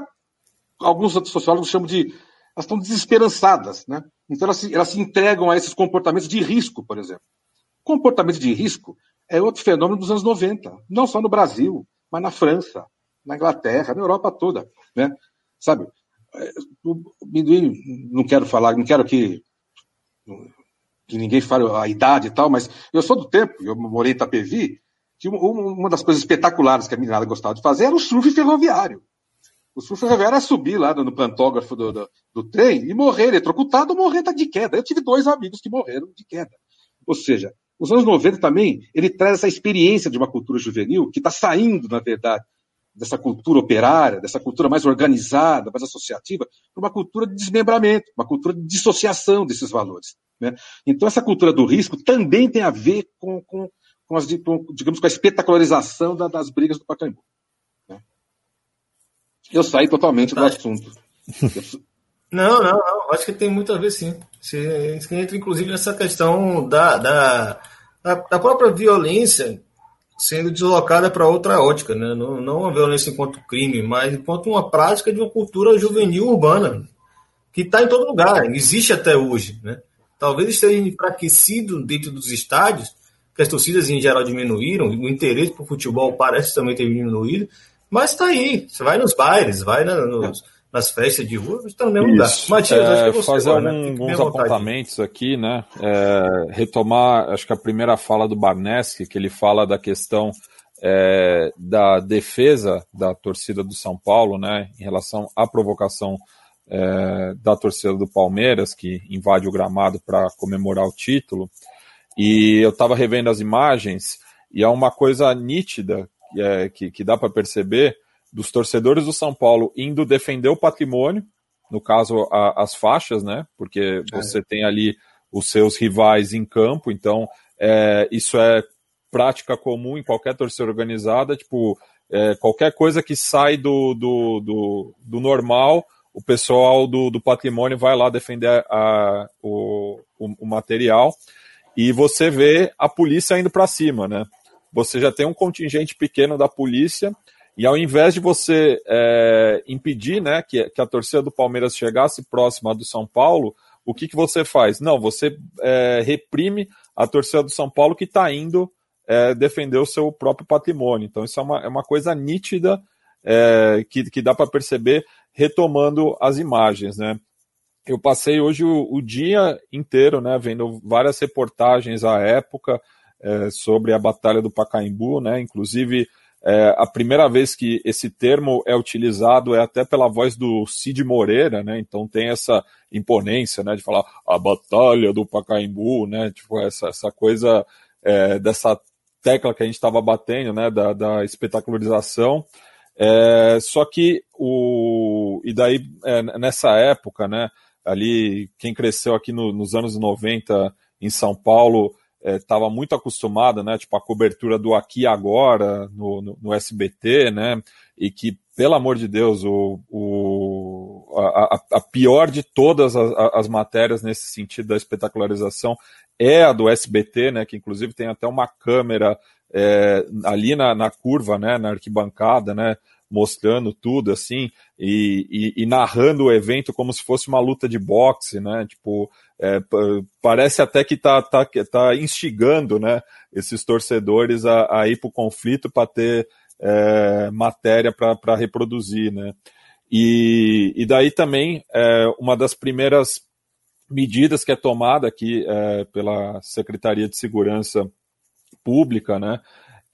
alguns sociólogos chamam de. Elas estão desesperançadas, né? Então elas se, elas se entregam a esses comportamentos de risco, por exemplo. Comportamento de risco é outro fenômeno dos anos 90, não só no Brasil, mas na França, na Inglaterra, na Europa toda, né? Sabe? É, o Minduim, não quero falar, não quero que, que ninguém fale a idade e tal, mas eu sou do tempo, eu morei em Itapevi, que uma das coisas espetaculares que a meninada gostava de fazer era o surf ferroviário. O surf ferroviário era subir lá no pantógrafo do, do, do trem e morrer eletrocutado ou morrer de queda. Eu tive dois amigos que morreram de queda. Ou seja, os anos 90 também, ele traz essa experiência de uma cultura juvenil que está saindo, na verdade, dessa cultura operária, dessa cultura mais organizada, mais associativa, para uma cultura de desmembramento, uma cultura de dissociação desses valores. Né? Então, essa cultura do risco também tem a ver com, com, com, as, com digamos, com a espetacularização da, das brigas do Pacaembu. Eu saí totalmente do assunto. Não, não, não. Acho que tem muito a ver, sim. Você entra, inclusive, nessa questão da, da, da própria violência sendo deslocada para outra ótica, né? Não, não a violência enquanto crime, mas enquanto uma prática de uma cultura juvenil urbana, que está em todo lugar, existe até hoje, né? Talvez esteja enfraquecido dentro dos estádios, que as torcidas em geral diminuíram, o interesse por futebol parece também ter diminuído, mas está aí. Você vai nos bailes, vai nos, nas festas de rua, está no mesmo lugar. Matias, é, acho que é você fazer agora, né? alguns apontamentos aqui, né? É, retomar, acho que a primeira fala do Barneski, que ele fala da questão é, da defesa da torcida do São Paulo, né? Em relação à provocação é, da torcida do Palmeiras, que invade o gramado para comemorar o título. E eu estava revendo as imagens e há uma coisa nítida é, que, que dá para perceber dos torcedores do São Paulo indo defender o patrimônio, no caso a, as faixas, né? Porque é. você tem ali os seus rivais em campo, então é, isso é prática comum em qualquer torcida organizada, tipo, é, qualquer coisa que sai do, do, do, do normal, o pessoal do, do, patrimônio vai lá defender a, o, o, o material e você vê a polícia indo para cima, né? você já tem um contingente pequeno da polícia, e ao invés de você é, impedir né, que, que, a torcida do Palmeiras chegasse próxima do São Paulo, o que, que você faz? Não, você é, reprime a torcida do São Paulo que está indo é, defender o seu próprio patrimônio. Então, isso é uma, é uma coisa nítida é, que, que dá para perceber retomando as imagens. Né? Eu passei hoje o, o dia inteiro né, vendo várias reportagens à época é, sobre a Batalha do Pacaembu, né? Inclusive, é, a primeira vez que esse termo é utilizado é até pela voz do Cid Moreira, né? Então tem essa imponência, né? De falar a Batalha do Pacaembu, né? Tipo, essa, essa coisa é, dessa tecla que a gente estava batendo, né? Da, da espetacularização. É, só que o. E daí, é, nessa época, né? Ali, quem cresceu aqui no, nos anos 90 em São Paulo estava é, muito acostumada, né, tipo a cobertura do aqui agora no, no, no, SBT, né, e que pelo amor de Deus o, o a, a, pior de todas as, as, matérias nesse sentido da espetacularização é a do SBT, né, que inclusive tem até uma câmera é, ali na, na curva, né, na arquibancada, né, mostrando tudo assim e, e, e, narrando o evento como se fosse uma luta de boxe, né? Tipo, é, parece até que tá, tá, tá instigando, né? Esses torcedores a, a ir para o conflito para ter é, matéria para reproduzir, né? E, e daí também é, uma das primeiras medidas que é tomada aqui é, pela Secretaria de Segurança Pública, né?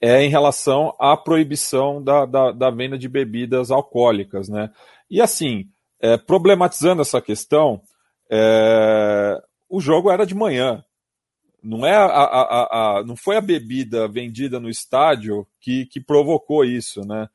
é em relação à proibição da, da, da venda de bebidas alcoólicas. Né? E assim, é, problematizando essa questão, é, o jogo era de manhã. Não, é a, a, a, não foi a bebida vendida no estádio que, que provocou isso. Né?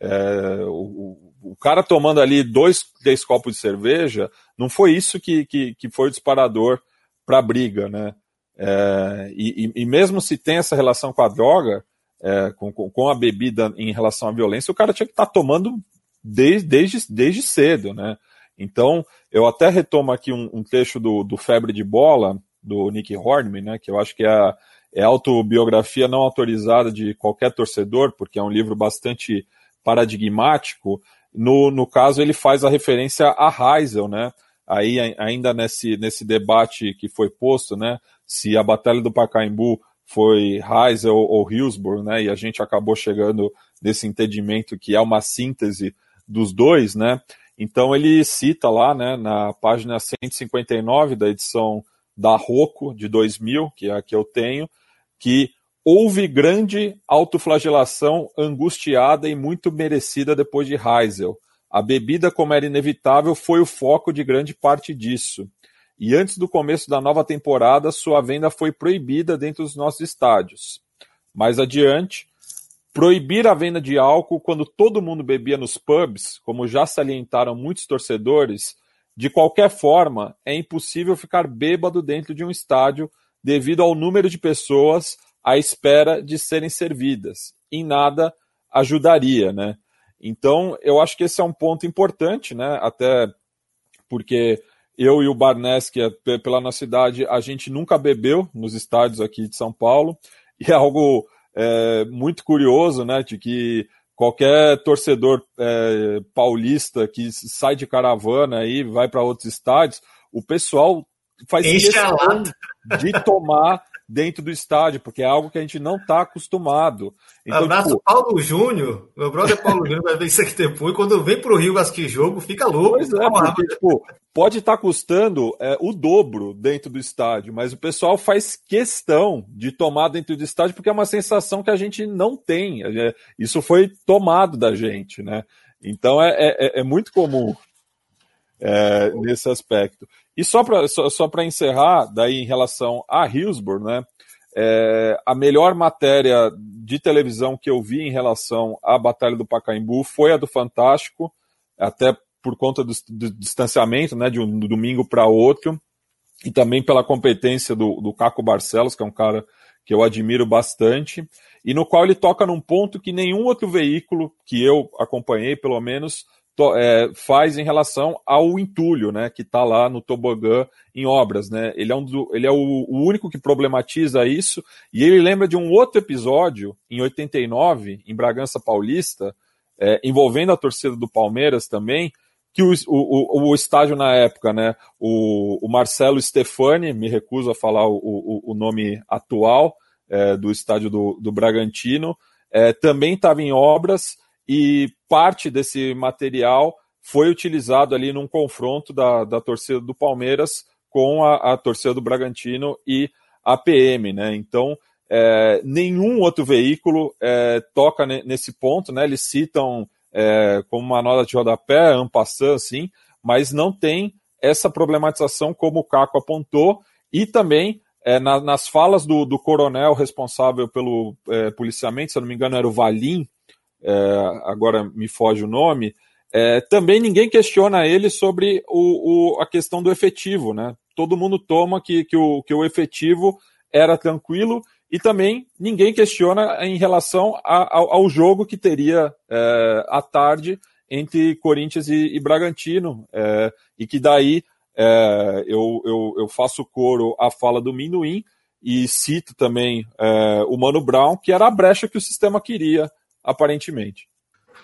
É, o, o, cara tomando ali dois, três copos de cerveja, não foi isso que, que, que foi o disparador para a briga, né? É, e, e, mesmo se tem essa relação com a droga, é, com, com, a bebida em relação à violência, o cara tinha que estar tá tomando desde, desde, desde cedo, né? Então, eu até retomo aqui um, um trecho do, do Febre de Bola, do Nick Hornby, né, que eu acho que é é autobiografia não autorizada de qualquer torcedor, porque é um livro bastante paradigmático. No, no caso, ele faz a referência a Heisel, né? Aí, ainda nesse, nesse debate que foi posto, né? Se a Batalha do Pacaembu foi Heisel ou Hillsborough, né? E a gente acabou chegando nesse entendimento que é uma síntese dos dois, né? Então ele cita lá, né, na página 159 da edição da Rocco de 2000, que é a que eu tenho, que houve grande autoflagelação angustiada e muito merecida depois de Heisel. A bebida, como era inevitável, foi o foco de grande parte disso. E antes do começo da nova temporada, sua venda foi proibida dentro dos nossos estádios. Mais adiante, proibir a venda de álcool quando todo mundo bebia nos pubs, como já salientaram muitos torcedores, de qualquer forma, é impossível ficar bêbado dentro de um estádio devido ao número de pessoas à espera de serem servidas. Em nada ajudaria, né? Então, eu acho que esse é um ponto importante, né? Até porque eu e o Barnes, que é pela nossa cidade, a gente nunca bebeu nos estádios aqui de São Paulo, e é algo é, muito curioso, né? De que qualquer torcedor é, paulista que sai de caravana e vai para outros estádios, o pessoal faz questão de tomar dentro do estádio, porque é algo que a gente não está acostumado. Então, Abraço tipo... Paulo Júnior, meu brother Paulo Júnior vai ver isso aqui depois, quando vem para o Rio assistir jogo, fica louco. Pois é, porque, tipo, pode estar tá custando é, o dobro dentro do estádio, mas o pessoal faz questão de tomar dentro do estádio porque é uma sensação que a gente não tem. É, isso foi tomado da gente, né? Então é, é, é muito comum é, nesse aspecto. E só para só, só encerrar, daí em relação a Hillsborough, né? É, a melhor matéria de televisão que eu vi em relação à Batalha do Pacaembu foi a do Fantástico, até por conta do, do distanciamento, né, de um domingo para outro, e também pela competência do, do Caco Barcelos, que é um cara que eu admiro bastante, e no qual ele toca num ponto que nenhum outro veículo que eu acompanhei, pelo menos, é, faz em relação ao entulho, né, que está lá no tobogã em obras, né? Ele é, um do, ele é o, o, único que problematiza isso e ele lembra de um outro episódio em 89 em Bragança Paulista, é, envolvendo a torcida do Palmeiras também, que o, o, o, estádio na época, né? O, Marcelo Stefani, me recuso a falar o, o nome atual é, do estádio do, do Bragantino, é, também estava em obras e parte desse material foi utilizado ali num confronto da, da torcida do Palmeiras com a, a torcida do Bragantino e a PM, né? Então, é, nenhum outro veículo é, toca nesse ponto, né? Eles citam é, como uma nota de rodapé, ampassant, assim, mas não tem essa problematização como o Caco apontou, e também é, na, nas falas do, do, coronel responsável pelo é, policiamento, se eu não me engano era o Valim, agora me foge o nome, é, também ninguém questiona ele sobre o, o, a questão do efetivo, né? Todo mundo toma que, que, o, que o efetivo era tranquilo e também ninguém questiona em relação a, ao, ao, jogo que teria é, à tarde entre Corinthians e, e Bragantino, é, e que daí é, eu, eu, eu, faço coro à fala do Minuim e cito também é, o Mano Brown, que era a brecha que o sistema queria aparentemente.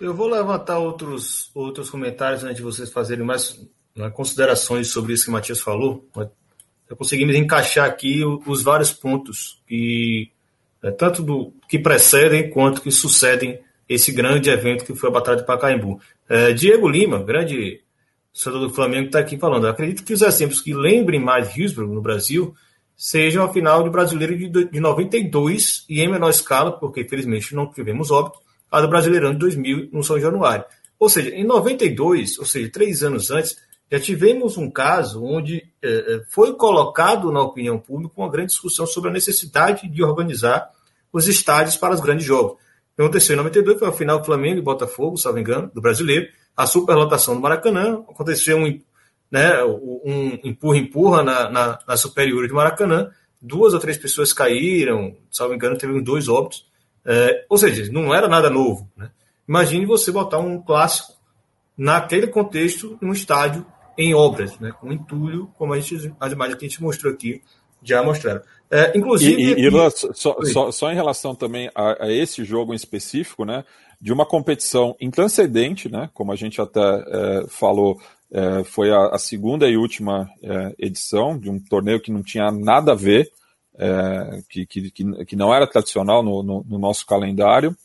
Eu vou levantar outros, outros comentários antes de vocês fazerem mais né, considerações sobre isso que o Matias falou. Conseguimos encaixar aqui os vários pontos que né, tanto do que precedem quanto que sucedem esse grande evento que foi a Batalha de Pacaembu. É, Diego Lima, grande torcedor do Flamengo, está aqui falando. Acredito que os exemplos que lembrem mais Hillsborough no Brasil sejam a final de brasileiro de, de 92 e em menor escala, porque infelizmente não tivemos óbito, a do Brasileirão de 2000 no São Januário. Ou seja, em 92, ou seja, três anos antes, já tivemos um caso onde eh, foi colocado na opinião pública uma grande discussão sobre a necessidade de organizar os estádios para os grandes jogos. aconteceu em 92 foi a final Flamengo e Botafogo, me engano, do brasileiro. A superlotação do Maracanã. Aconteceu um, né, um empurra-empurra na, na, na superior de Maracanã. Duas ou três pessoas caíram, me engano, teve dois óbitos. É, ou seja, não era nada novo. Né? Imagine você botar um clássico naquele contexto, num estádio em obras, né, com entulho, como a gente, as imagens que a gente mostrou aqui já mostraram. É, inclusive. E, e, e só, só, só, em relação também a, a, esse jogo em específico, né? De uma competição intranscendente, né? Como a gente até é, falou, é, foi a, a, segunda e última é, edição de um torneio que não tinha nada a ver, é, que, que, que, não era tradicional no, no, no nosso calendário.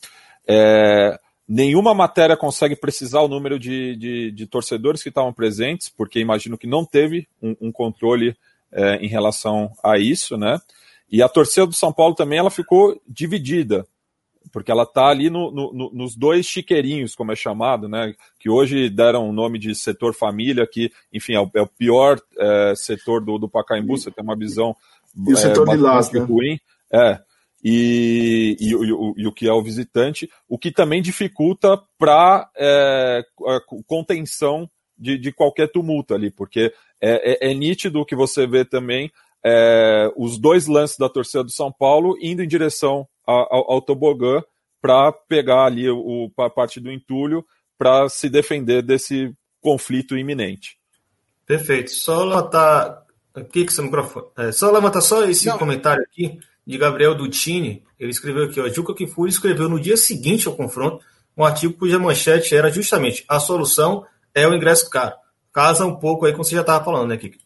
É, nenhuma matéria consegue precisar o número de, de, de torcedores que estavam presentes, porque imagino que não teve um, um controle é, em relação a isso, né? E a torcida do São Paulo também ela ficou dividida, porque ela está ali no, no, nos dois chiqueirinhos, como é chamado, né? Que hoje deram o nome de setor família, que, enfim, é o, é o pior é, setor do, do Pacaembu, você tem uma visão e o setor é, Lilás, né? ruim. É, e, e, e, o, e, o que é o visitante, o que também dificulta para é, a contenção de, de, qualquer tumulto ali, porque é, é, é nítido que você vê também é, os dois lances da torcida do São Paulo indo em direção ao, ao tobogã para pegar ali o, a parte do entulho para se defender desse conflito iminente. Perfeito. Só levantar aqui que seu microfone. É, só levantar só esse Não. comentário aqui de Gabriel Dutini. Ele escreveu aqui, ó, Juca Kifuri escreveu no dia seguinte ao confronto um artigo cuja manchete era justamente a solução é o ingresso caro. Casa um pouco aí com o que você já estava falando, né, Kiki?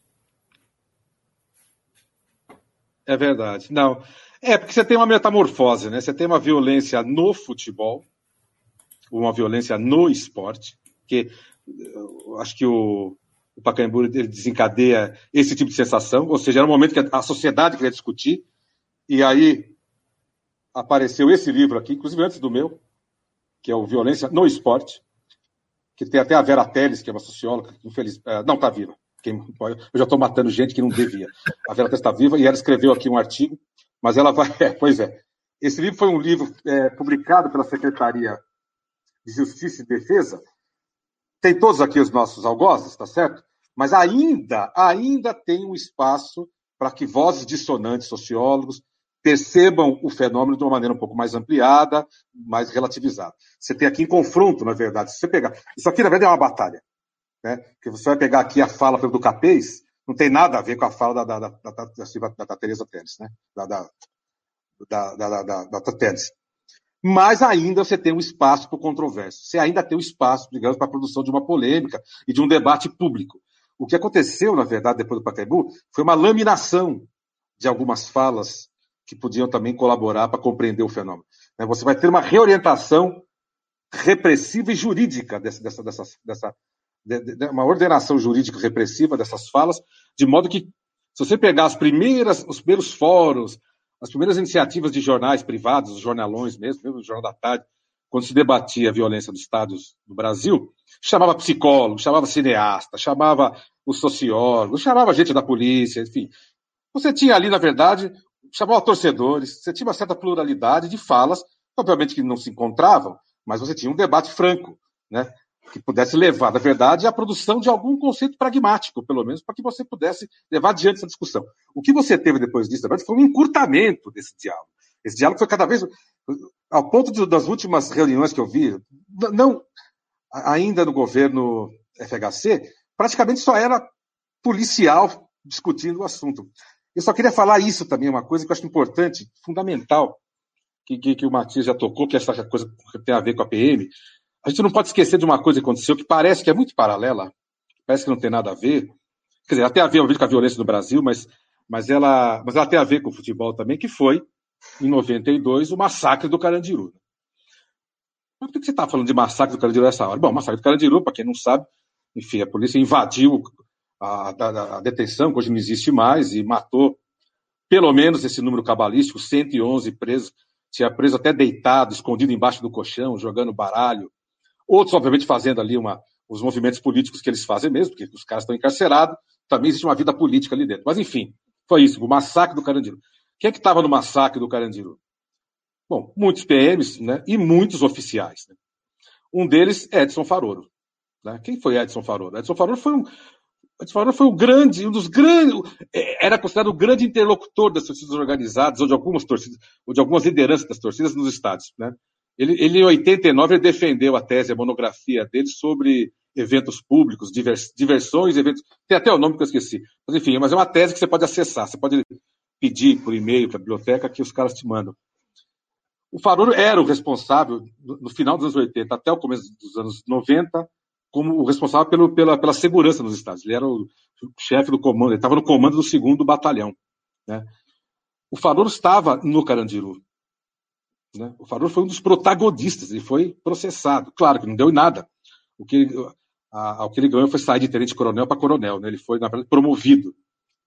É verdade. Não. É, porque você tem uma metamorfose, né? Você tem uma violência no futebol, uma violência no esporte, que acho que o, o Pacaembu desencadeia esse tipo de sensação, ou seja, era um momento que a sociedade queria discutir, e aí apareceu esse livro aqui, inclusive antes do meu, que é o Violência no Esporte, que tem até a Vera Teles, que é uma socióloga, que infeliz, é, não está viva. Eu já estou matando gente que não devia. A Vera Teles está viva e ela escreveu aqui um artigo, mas ela vai. É, pois é. Esse livro foi um livro é, publicado pela Secretaria de Justiça e Defesa. Tem todos aqui os nossos algozes, tá certo? Mas ainda, ainda tem um espaço para que vozes dissonantes, sociólogos, percebam o fenômeno de uma maneira um pouco mais ampliada, mais relativizada. Você tem aqui em confronto, na verdade. Se você pegar. Isso aqui, na verdade, é uma batalha. Né? Porque você vai pegar aqui a fala do Capês, não tem nada a ver com a fala da, da, da, da, da, Teresa Teles, né? Da, da, da, da, da, Teles. Mas ainda você tem um espaço para o controverso. Você ainda tem um espaço, digamos, para a produção de uma polêmica e de um debate público. O que aconteceu, na verdade, depois do Pacaembu, foi uma laminação de algumas falas que podiam também colaborar para compreender o fenômeno. Né, você vai ter uma reorientação repressiva e jurídica dessa, dessa, dessa, dessa de, de, uma ordenação jurídica repressiva dessas falas, de modo que, se você pegar as primeiras, os primeiros fóruns, as primeiras iniciativas de jornais privados, os jornalões mesmo, mesmo o Jornal da Tarde, quando se debatia a violência dos estados do Brasil, chamava psicólogo, chamava cineasta, chamava os sociólogos, chamava gente da polícia, enfim. Você tinha ali, na verdade, chamava torcedores, você tinha uma certa pluralidade de falas, obviamente que não se encontravam, mas você tinha um debate franco, né? Que pudesse levar, na verdade, à produção de algum conceito pragmático, pelo menos, para que você pudesse levar adiante essa discussão. O que você teve depois disso, na verdade, foi um encurtamento desse diálogo. Esse diálogo foi cada vez. Ao ponto de, das últimas reuniões que eu vi, não ainda no governo FHC, praticamente só era policial discutindo o assunto. Eu só queria falar isso também, uma coisa que eu acho importante, fundamental, que, que, que o Matias já tocou, que é essa coisa que tem a ver com a PM. A gente não pode esquecer de uma coisa que aconteceu, que parece que é muito paralela, parece que não tem nada a ver. Quer dizer, tem a ver, com a violência no Brasil, mas, mas, ela, mas ela tem a ver com o futebol também, que foi, em 92, o massacre do Carandiru. Mas por que você está falando de massacre do Carandiru nessa hora? Bom, massacre do Carandiru, para quem não sabe, enfim, a polícia invadiu a, a, a, detenção, que hoje não existe mais, e matou pelo menos esse número cabalístico, 111 presos, tinha preso até deitado, escondido embaixo do colchão, jogando baralho. Outros, obviamente, fazendo ali uma, os movimentos políticos que eles fazem mesmo, porque os caras estão encarcerados, também existe uma vida política ali dentro. Mas, enfim, foi isso, o massacre do Carandiru. Quem é que estava no massacre do Carandiru? Bom, muitos PMs né, e muitos oficiais. Né? Um deles, Edson Faroro. Né? Quem foi Edson Faroro? Edson Faroro foi um, Edson Faroro foi um grande, um dos grandes, é, era considerado o grande interlocutor das torcidas organizadas, ou de algumas torcidas, ou de algumas lideranças das torcidas nos estados. Né? Ele, ele, em 89, ele defendeu a tese, a monografia dele sobre eventos públicos, divers, diversões, eventos. Tem até o nome que eu esqueci. Mas, enfim, mas é uma tese que você pode acessar. Você pode pedir por e-mail para a biblioteca que os caras te mandam. O Faroro era o responsável, no final dos anos 80 até o começo dos anos 90, como o responsável pelo, pela, pela segurança nos estados. Ele era o chefe do comando, ele estava no comando do segundo batalhão. Né? O Faroro estava no Carandiru. Né? O Faroro foi um dos protagonistas, ele foi processado. Claro que não deu em nada. O que, a, o que ele ganhou foi sair de tenente-coronel para coronel. Né? Ele foi, na verdade, promovido.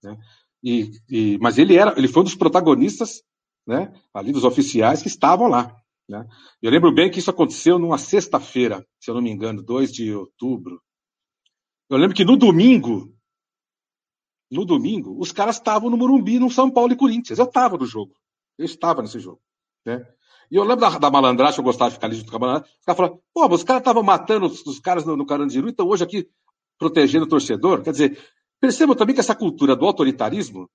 Né? E, e, mas ele, era, ele foi um dos protagonistas né, ali dos oficiais que estavam lá. Né? Eu lembro bem que isso aconteceu numa sexta-feira, se eu não me engano, 2 de outubro. Eu lembro que no domingo, no domingo, os caras estavam no Morumbi, no São Paulo e Corinthians. Eu estava no jogo. Eu estava nesse jogo. Né? E eu lembro da, da malandragem, eu gostava de ficar ali junto com a malandragem. Os caras falaram, pô, mas os caras estavam matando os, os, caras no, no Carandiru, então hoje aqui protegendo o torcedor. Quer dizer, percebam também que essa cultura do autoritarismo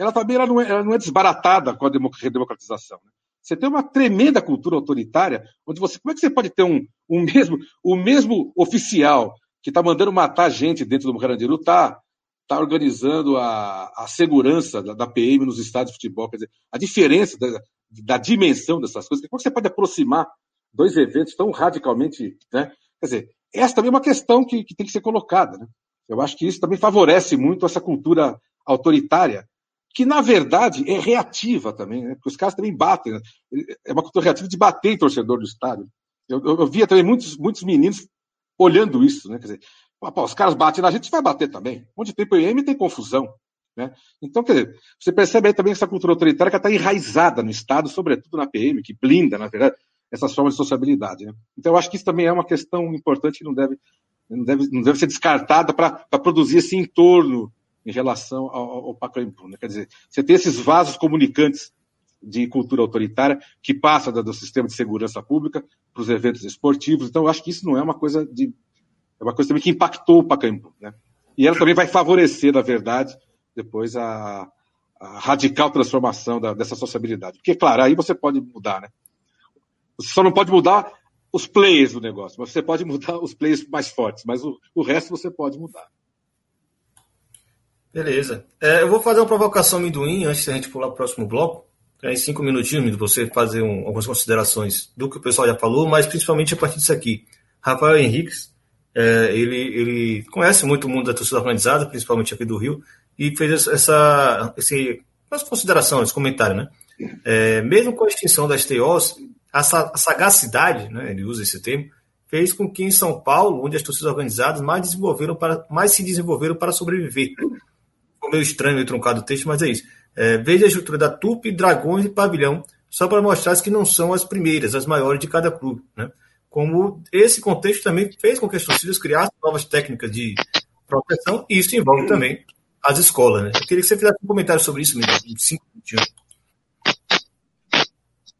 ela também ela não, é, ela não é desbaratada com a redemocratização. Né? Você tem uma tremenda cultura autoritária, onde você. Como é que você pode ter um, um mesmo, o mesmo oficial que está mandando matar gente dentro do Carandiru, está tá organizando a, a segurança da, da, PM nos estádios de futebol? Quer dizer, a diferença da, da dimensão dessas coisas, como você pode aproximar dois eventos tão radicalmente. Né? Quer dizer, essa também é uma questão que, que tem que ser colocada. Né? Eu acho que isso também favorece muito essa cultura autoritária que na verdade é reativa também, né? porque os caras também batem. Né? É uma cultura reativa de bater em torcedor do estádio. Eu, eu, eu via também muitos, muitos meninos olhando isso, né? Quer dizer, pô, os caras batem na gente, vai bater também. Onde tem PM tem confusão. Né? Então, quer dizer, você percebe aí também essa cultura autoritária que está enraizada no Estado, sobretudo na PM, que blinda, na verdade, essas formas de sociabilidade. Né? Então, eu acho que isso também é uma questão importante que não deve, não deve, não deve ser descartada para produzir esse entorno em relação ao, ao Pacaembu. Né? Quer dizer, você tem esses vasos comunicantes de cultura autoritária que passa do, sistema de segurança pública para os eventos esportivos. Então, eu acho que isso não é uma coisa de é uma coisa também que impactou o Pacaembu, né? E ela também vai favorecer, na verdade, depois a, a radical transformação da, dessa sociabilidade. Porque, claro, aí você pode mudar, né? Você só não pode mudar os players do negócio, mas você pode mudar os players mais fortes, mas o, o resto você pode mudar. Beleza. É, eu vou fazer uma provocação amendoim antes da gente pular para o próximo bloco. Tem cinco minutinhos você fazer um, algumas considerações do que o pessoal já falou, mas principalmente a partir disso aqui. Rafael Henriques, é, ele, ele conhece muito o mundo da torcida organizada, principalmente aqui do Rio, e fez essa, esse, essa consideração, esse comentário, né? É, mesmo com a extinção das TOs, a, a sagacidade, né, ele usa esse termo, fez com que em São Paulo, onde as torcidas organizadas mais, desenvolveram para, mais se desenvolveram para sobreviver meio estranho, meio truncado o texto, mas é isso. É, veja a estrutura da Tupi, Dragões e Pavilhão, só para mostrar que não são as primeiras, as maiores de cada clube. Né? Como esse contexto também fez com que as torcidas criassem novas técnicas de proteção, e isso envolve também as escolas. Né? Eu queria que você fizesse um comentário sobre isso, mesmo, em cinco minutos.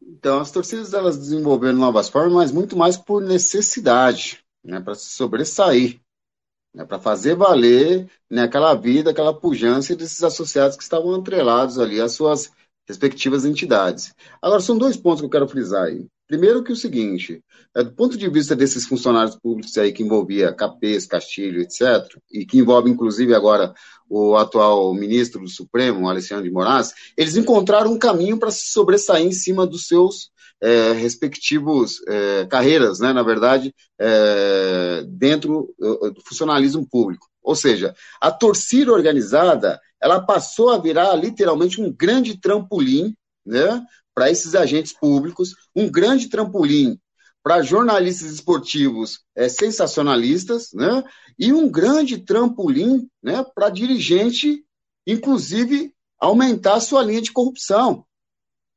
Então, as torcidas elas desenvolveram novas formas, mas muito mais por necessidade, né, para se sobressair né, para fazer valer né, aquela vida, aquela pujança desses associados que estavam atrelados ali às suas respectivas entidades. Agora, são dois pontos que eu quero frisar aí. Primeiro que o seguinte, é, do ponto de vista desses funcionários públicos aí que envolvia Capês, Castilho, etc., e que envolve inclusive agora o atual ministro do Supremo, Alexandre de Moraes, eles encontraram um caminho para se sobressair em cima dos seus é, respectivos é, carreiras, né, na verdade, é, dentro do funcionalismo público. Ou seja, a torcida organizada ela passou a virar literalmente um grande trampolim né, para esses agentes públicos, um grande trampolim para jornalistas esportivos é, sensacionalistas, né, e um grande trampolim né, para dirigente, inclusive, aumentar a sua linha de corrupção.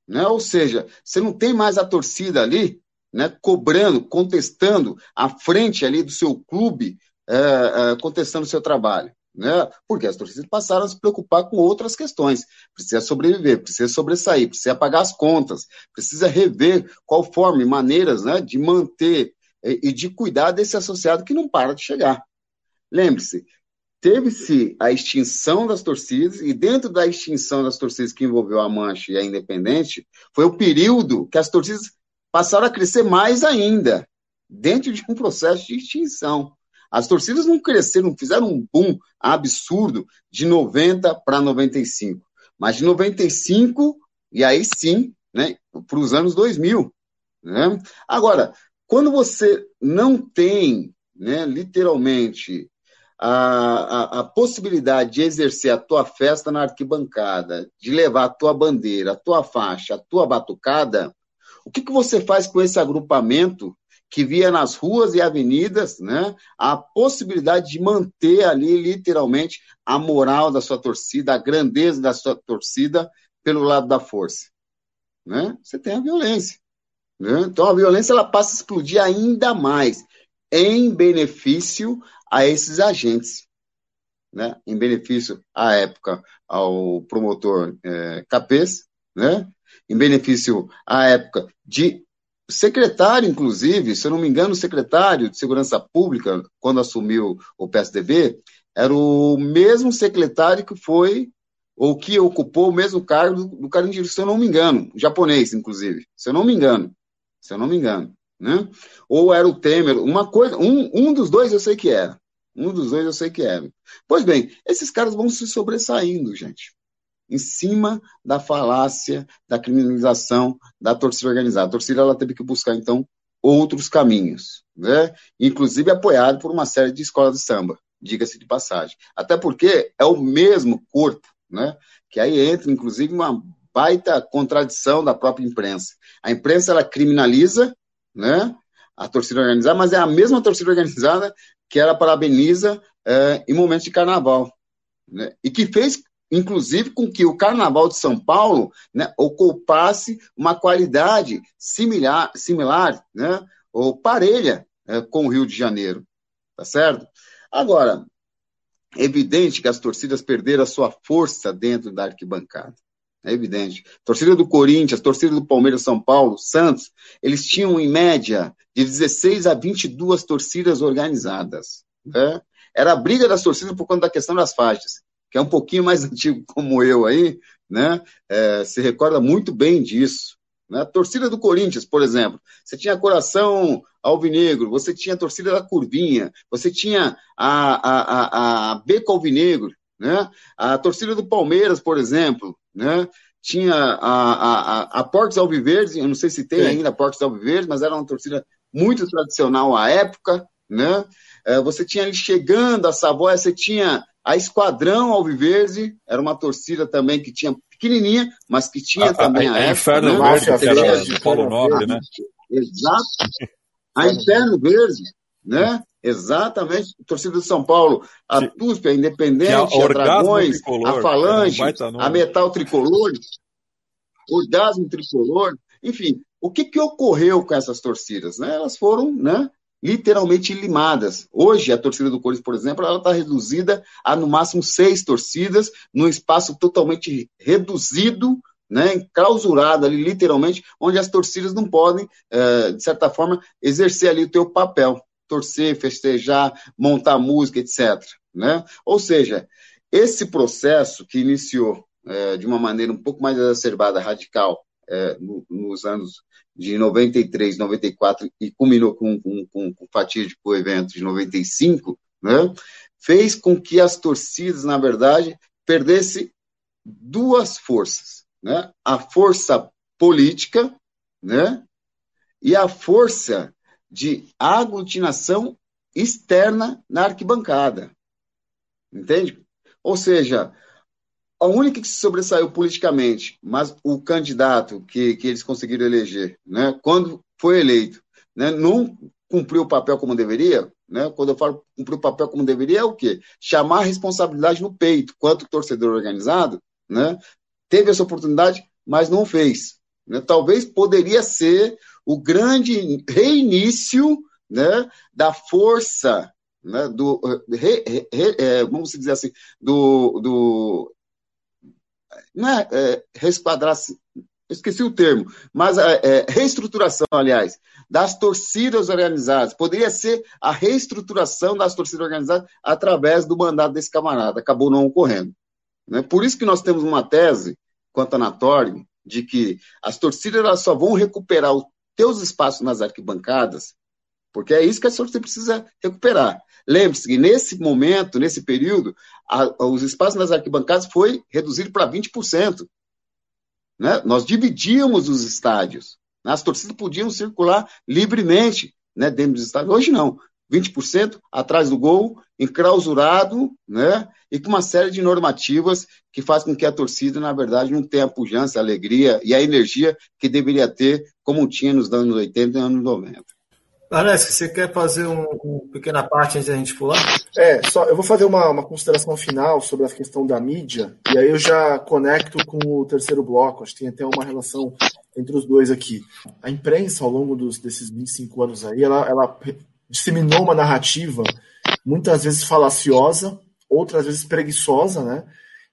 Né? Ou seja, você não tem mais a torcida ali né, cobrando, contestando à frente ali do seu clube, é, é, contestando o seu trabalho. né? Porque as torcidas passaram a se preocupar com outras questões. Precisa sobreviver, precisa sobressair, precisa pagar as contas, precisa rever qual forma e maneiras né, de manter e de cuidar desse associado que não para de chegar. Lembre-se, teve-se a extinção das torcidas, e dentro da extinção das torcidas que envolveu a Mancha e a Independente, foi o período que as torcidas passaram a crescer mais ainda, dentro de um processo de extinção. As torcidas não cresceram, fizeram um boom absurdo de 90 para 95, mas de 95 e aí sim, né, para os anos 2000. Né? Agora, quando você não tem, né, literalmente, a, a, a, possibilidade de exercer a tua festa na arquibancada, de levar a tua bandeira, a tua faixa, a tua batucada, o que, que você faz com esse agrupamento que via nas ruas e avenidas né, a possibilidade de manter ali, literalmente, a moral da sua torcida, a grandeza da sua torcida pelo lado da força. Né? Você tem a violência. Né? Então, a violência ela passa a explodir ainda mais em benefício a esses agentes. Né? Em benefício, à época, ao promotor é, Capês, né? em benefício, à época, de secretário, inclusive, se eu não me engano, secretário de Segurança Pública, quando assumiu o PSDB, era o mesmo secretário que foi, ou que ocupou o mesmo cargo do, do Carandiru, se eu não me engano, japonês, inclusive, se eu não me engano, se eu não me engano, né? Ou era o Temer, uma coisa, um, um dos dois eu sei que era, um dos dois eu sei que era. Pois bem, esses caras vão se sobressaindo, gente em cima da falácia da criminalização da torcida organizada. A torcida ela teve que buscar, então, outros caminhos, né? inclusive apoiado por uma série de escolas de samba, diga-se de passagem. Até porque é o mesmo corpo, né? que aí entra, inclusive, uma baita contradição da própria imprensa. A imprensa ela criminaliza né, a torcida organizada, mas é a mesma torcida organizada que ela parabeniza é, em momentos de carnaval. Né, e que fez inclusive com que o Carnaval de São Paulo né, ocupasse uma qualidade similar, similar né, ou parelha é, com o Rio de Janeiro. Tá certo? Agora, é evidente que as torcidas perderam a sua força dentro da arquibancada. É evidente. Torcida do Corinthians, torcida do Palmeiras, São Paulo, Santos, eles tinham em média de 16 a 22 torcidas organizadas. Né? Era a briga das torcidas por conta da questão das faixas que é um pouquinho mais antigo como eu aí, né, é, se recorda muito bem disso. Né? A torcida do Corinthians, por exemplo, você tinha coração alvinegro, você tinha a torcida da Curvinha, você tinha a, a, a, a Beco Alvinegro, né? a torcida do Palmeiras, por exemplo, né? tinha a, a, a Portos Alviverdes, eu não sei se tem Sim. ainda Portos Alviverdes, mas era uma torcida muito tradicional à época, né? É, você tinha ali chegando a Savoia, você tinha a Esquadrão Alviverde era uma torcida também que tinha pequenininha, mas que tinha a, também a, a, a Inferno né? Verde, que era de Paulo Nobre, né? Exato. A Inferno Verde, né? Exatamente. Torcida de São Paulo, a TUSP, a Independente, a, a Dragões, tricolor, a Falange, um a Metal Tricolor, Orgasmo Tricolor, enfim, o que, que ocorreu com essas torcidas? Né? Elas foram né, literalmente limadas. Hoje, a torcida do Corinthians, por exemplo, ela está reduzida a no máximo seis torcidas, num espaço totalmente reduzido, né, enclausurado ali, literalmente, onde as torcidas não podem, é, de certa forma, exercer ali o teu papel, torcer, festejar, montar música, etc. Né? Ou seja, esse processo que iniciou é, de uma maneira um pouco mais exacerbada, radical, é, no, nos anos de 93, 94 e culminou com, com, com, com o fatídico evento de 95, né, fez com que as torcidas, na verdade, perdessem duas forças, né? A força política, né? E a força de aglutinação externa na arquibancada. Entende? Ou seja, a única que se sobressaiu politicamente, mas o candidato que, que eles conseguiram eleger, né, quando foi eleito, né, não cumpriu o papel como deveria, né, quando eu falo cumprir o papel como deveria, é o quê? Chamar a responsabilidade no peito, quanto torcedor organizado, né, teve essa oportunidade, mas não fez. Né, talvez poderia ser o grande reinício né, da força né, do, re, re, é, vamos dizer assim, do, do não é, reesquadrar, esqueci o termo, mas é, é, reestruturação, aliás, das torcidas organizadas. Poderia ser a reestruturação das torcidas organizadas através do mandato desse camarada. Acabou não ocorrendo. Né? Por isso que nós temos uma tese, quanto a Anatório, de que as torcidas elas só vão recuperar os teus espaços nas arquibancadas, porque é isso que a torcida precisa recuperar. Lembre-se que nesse momento, nesse período, a, os espaços nas arquibancadas foi reduzido para 20%. Né? Nós dividíamos os estádios. As torcidas podiam circular livremente né, dentro dos estádios. Hoje não. 20% atrás do gol, enclausurado, né? E com uma série de normativas que faz com que a torcida, na verdade, não tenha a pujança, a alegria e a energia que deveria ter, como tinha nos anos 80 e anos 90. Arnes, você quer fazer uma um pequena parte antes da gente pular? É, só eu vou fazer uma, uma, consideração final sobre a questão da mídia, e aí eu já conecto com o terceiro bloco, acho que tem até uma relação entre os dois aqui. A imprensa, ao longo dos, desses 25 anos aí, ela, ela disseminou uma narrativa, muitas vezes falaciosa, outras vezes preguiçosa, né?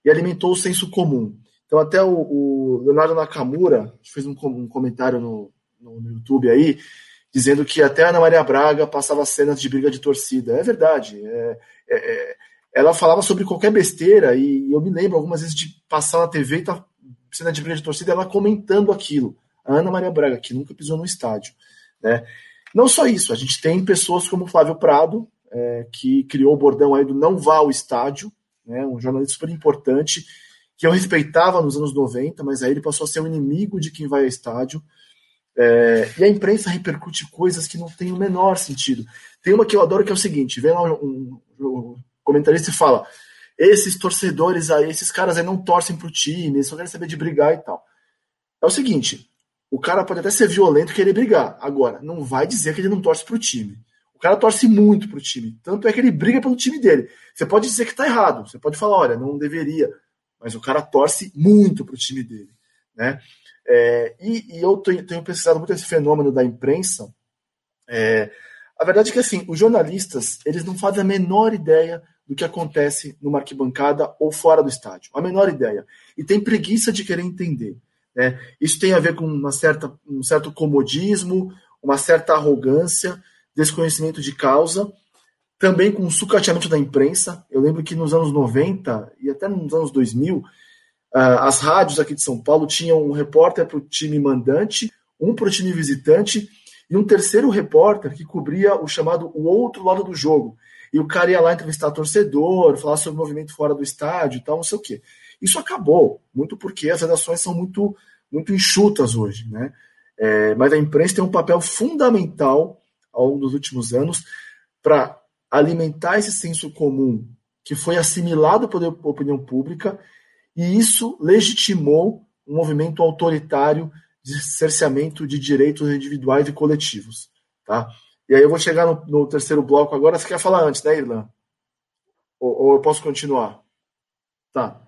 E alimentou o senso comum. Então, até o, o Leonardo Nakamura fez um, um comentário no, no, YouTube aí, dizendo que até Ana Maria Braga passava cenas de briga de torcida. É verdade. É, é, é, ela falava sobre qualquer besteira e eu me lembro algumas vezes de passar na TV e tá cena de briga de torcida ela comentando aquilo. A Ana Maria Braga, que nunca pisou no estádio. Né? Não só isso, a gente tem pessoas como Flávio Prado, é, que criou o bordão aí do não vá ao estádio, né? um jornalista super importante, que eu respeitava nos anos 90, mas aí ele passou a ser o inimigo de quem vai ao estádio. É, e a imprensa repercute coisas que não têm o menor sentido. Tem uma que eu adoro que é o seguinte: vem lá um, um, um comentarista e fala: esses torcedores aí, esses caras aí não torcem pro time, eles só querem saber de brigar e tal. É o seguinte: o cara pode até ser violento e querer brigar. Agora, não vai dizer que ele não torce pro time. O cara torce muito pro time. Tanto é que ele briga pelo time dele. Você pode dizer que tá errado. Você pode falar, olha, não deveria. Mas o cara torce muito pro time dele. Né? É, e, e, eu tenho, tenho pesquisado muito esse fenômeno da imprensa. É, a verdade é que assim, os jornalistas eles não fazem a menor ideia do que acontece numa arquibancada ou fora do estádio. A menor ideia. E tem preguiça de querer entender. Né? Isso tem a ver com uma certa, um certo comodismo, uma certa arrogância, desconhecimento de causa, também com o sucateamento da imprensa. Eu lembro que nos anos 90 e até nos anos 2000, ah, as rádios aqui de São Paulo tinham um repórter para o time mandante, um para o time visitante e um terceiro repórter que cobria o chamado o outro lado do jogo. E o cara ia lá entrevistar torcedor, falar sobre o movimento fora do estádio e tal, não sei o quê. Isso acabou, muito porque as redações são muito, muito enxutas hoje, né? É, mas a imprensa tem um papel fundamental ao longo dos últimos anos para alimentar esse senso comum que foi assimilado pela opinião pública e isso legitimou um movimento autoritário de cerceamento de direitos individuais e coletivos. Tá? E aí eu vou chegar no, no terceiro bloco agora. Você quer falar antes, né, Irlan? Ou, ou eu posso continuar? Tá.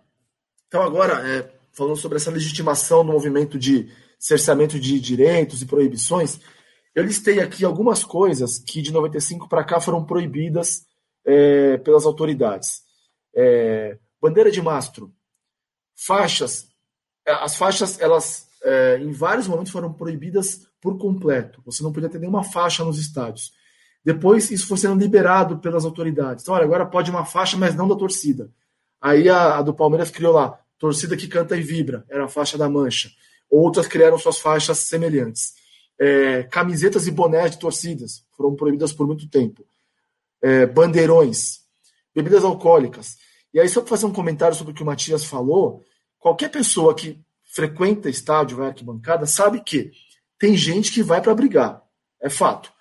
Então agora, é, falando sobre essa legitimação do movimento de cerceamento de direitos e proibições, eu listei aqui algumas coisas que de 95 para cá foram proibidas é, pelas autoridades. É, bandeira de mastro, faixas, é, as faixas, elas é, em vários momentos foram proibidas por completo. Você não podia ter nenhuma faixa nos estádios. Depois isso foi sendo liberado pelas autoridades. Então, olha, agora pode uma faixa, mas não da torcida. Aí a, a do Palmeiras criou lá, torcida que canta e vibra, era a faixa da mancha. Outras criaram suas faixas semelhantes. É, camisetas e bonés de torcidas foram proibidas por muito tempo. É, bandeirões, bebidas alcoólicas. E aí, só para fazer um comentário sobre o que o Matias falou, qualquer pessoa que frequenta estádio, vai arquibancada, sabe que tem gente que vai para brigar. É fato.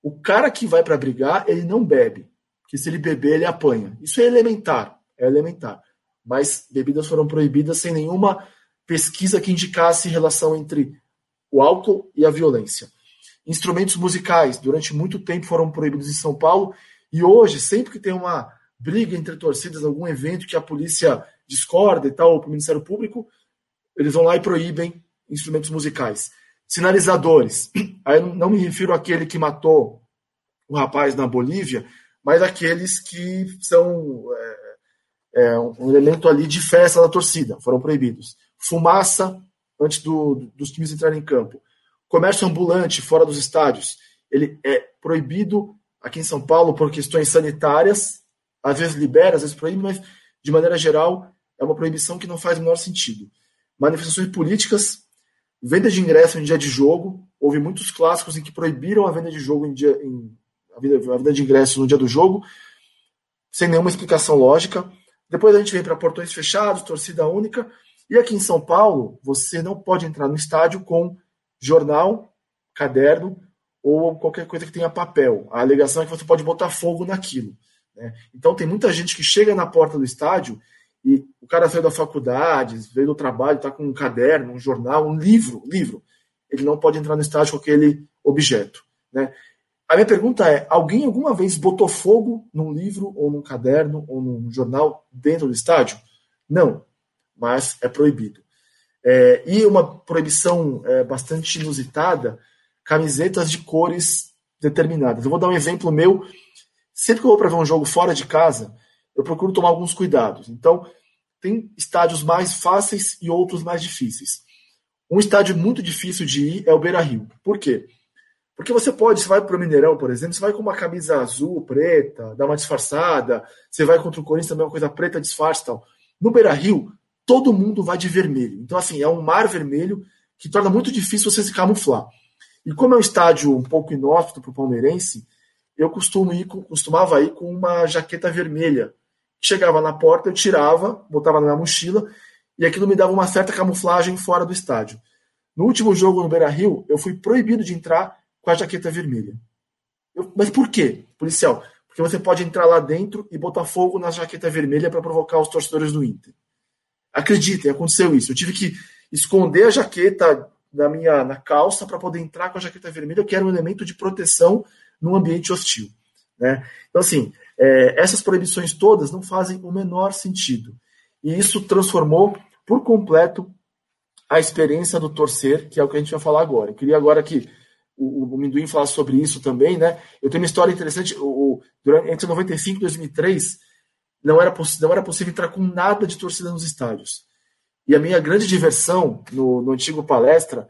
O cara que vai para brigar, ele não bebe. Porque se ele beber, ele apanha. Isso é elementar. É elementar. Mas bebidas foram proibidas sem nenhuma pesquisa que indicasse relação entre o álcool e a violência. Instrumentos musicais, durante muito tempo, foram proibidos em São Paulo. E hoje, sempre que tem uma briga entre torcidas, algum evento que a polícia discorda e tal, ou para o Ministério Público, eles vão lá e proíbem instrumentos musicais. Sinalizadores. Aí não me refiro àquele que matou o rapaz na Bolívia, mas aqueles que são é, é, um elemento ali de festa da torcida, foram proibidos. Fumaça antes do, dos times entrarem em campo. Comércio ambulante fora dos estádios, ele é proibido aqui em São Paulo por questões sanitárias, às vezes libera, às vezes proíbe, mas de maneira geral é uma proibição que não faz o menor sentido. Manifestações políticas, venda de ingresso em dia de jogo, houve muitos clássicos em que proibiram a venda de jogo em dia, em, a, venda, a venda de ingresso no dia do jogo, sem nenhuma explicação lógica. Depois a gente vem para portões fechados, torcida única. E aqui em São Paulo, você não pode entrar no estádio com jornal, caderno ou qualquer coisa que tenha papel. A alegação é que você pode botar fogo naquilo. Né? Então tem muita gente que chega na porta do estádio e o cara veio da faculdade, veio do trabalho, está com um caderno, um jornal, um livro, livro. Ele não pode entrar no estádio com aquele objeto. Né? A minha pergunta é: alguém alguma vez botou fogo num livro, ou num caderno, ou num jornal dentro do estádio? Não, mas é proibido. É, e uma proibição é, bastante inusitada: camisetas de cores determinadas. Eu vou dar um exemplo meu. Sempre que eu vou para ver um jogo fora de casa, eu procuro tomar alguns cuidados. Então, tem estádios mais fáceis e outros mais difíceis. Um estádio muito difícil de ir é o Beira Rio. Por quê? Porque você pode, você vai para o Mineirão, por exemplo, você vai com uma camisa azul, preta, dá uma disfarçada, você vai contra o Corinthians também, uma coisa preta, disfarça e tal. No Beira Rio, todo mundo vai de vermelho. Então, assim, é um mar vermelho que torna muito difícil você se camuflar. E como é um estádio um pouco inóspito para o palmeirense, eu costumo ir, costumava ir com uma jaqueta vermelha. Chegava na porta, eu tirava, botava na minha mochila, e aquilo me dava uma certa camuflagem fora do estádio. No último jogo no Beira Rio, eu fui proibido de entrar com a jaqueta vermelha. Eu, mas por quê, policial? Porque você pode entrar lá dentro e botar fogo na jaqueta vermelha para provocar os torcedores do Inter. Acreditem, aconteceu isso. Eu tive que esconder a jaqueta na minha na calça para poder entrar com a jaqueta vermelha, que era um elemento de proteção num ambiente hostil. Né? Então, assim, é, essas proibições todas não fazem o menor sentido. E isso transformou por completo a experiência do torcer, que é o que a gente vai falar agora. Eu queria agora que o, o Minduim falar sobre isso também, né? Eu tenho uma história interessante. O, durante, entre 95 e 2003, não era, não era possível entrar com nada de torcida nos estádios. E a minha grande diversão no, no antigo palestra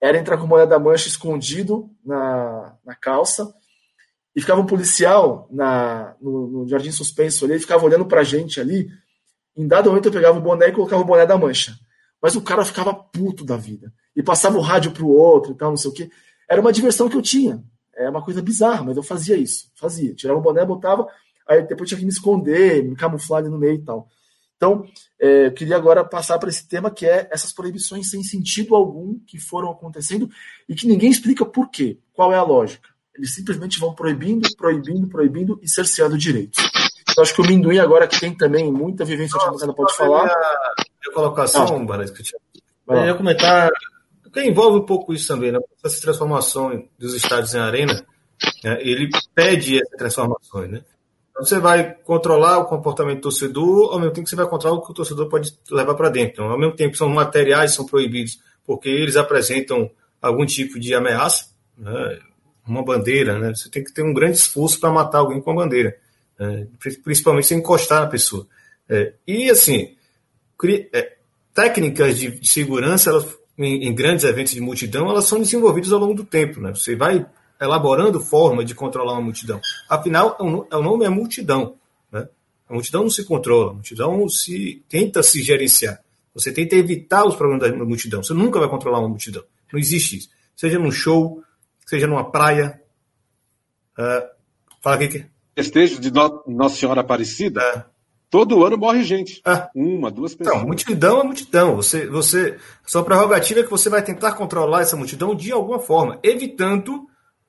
era entrar com moeda mancha escondido na, na calça e ficava um policial na, no, no Jardim Suspenso ali, ele ficava olhando pra gente ali. Em dado momento eu pegava o boné e colocava o boné da mancha. Mas o cara ficava puto da vida. E passava o rádio pro outro e tal, não sei o quê. Era uma diversão que eu tinha. É uma coisa bizarra, mas eu fazia isso. Fazia. Tirava o boné, botava, aí depois tinha que me esconder, me camuflar ali no meio e tal. Então, é, eu queria agora passar para esse tema que é essas proibições sem sentido algum que foram acontecendo e que ninguém explica por quê. Qual é a lógica? Eles simplesmente vão proibindo, proibindo, proibindo e cerceando direitos. Eu acho que o Minduim, agora que tem também muita vivência de pode falar. A colocação, ah. Barão, que eu tinha. Eu ia comentar porque envolve um pouco isso também, né? Essa transformação dos estádios em arena, né? ele pede essas transformações, né? Então, você vai controlar o comportamento do torcedor, ao mesmo tempo que você vai controlar o que o torcedor pode levar para dentro. Então, ao mesmo tempo, são materiais são proibidos porque eles apresentam algum tipo de ameaça, né? uma bandeira, né? Você tem que ter um grande esforço para matar alguém com a bandeira, né? principalmente sem encostar na pessoa. É, e assim, é, técnicas de segurança elas em, em, grandes eventos de multidão, elas são desenvolvidas ao longo do tempo. Né? Você vai elaborando forma de controlar uma multidão. Afinal, o é nome é multidão. Né? A multidão não se controla, a multidão se tenta se gerenciar. Você tenta evitar os problemas da multidão. Você nunca vai controlar uma multidão. Não existe isso. Seja num show, seja numa praia. Uh, fala aqui. Festejo de Nossa Senhora Aparecida. É. Todo ano morre gente. Ah. Uma, duas pessoas. Não, multidão é multidão. Você, você, sua prerrogativa é que você vai tentar controlar essa multidão de alguma forma, evitando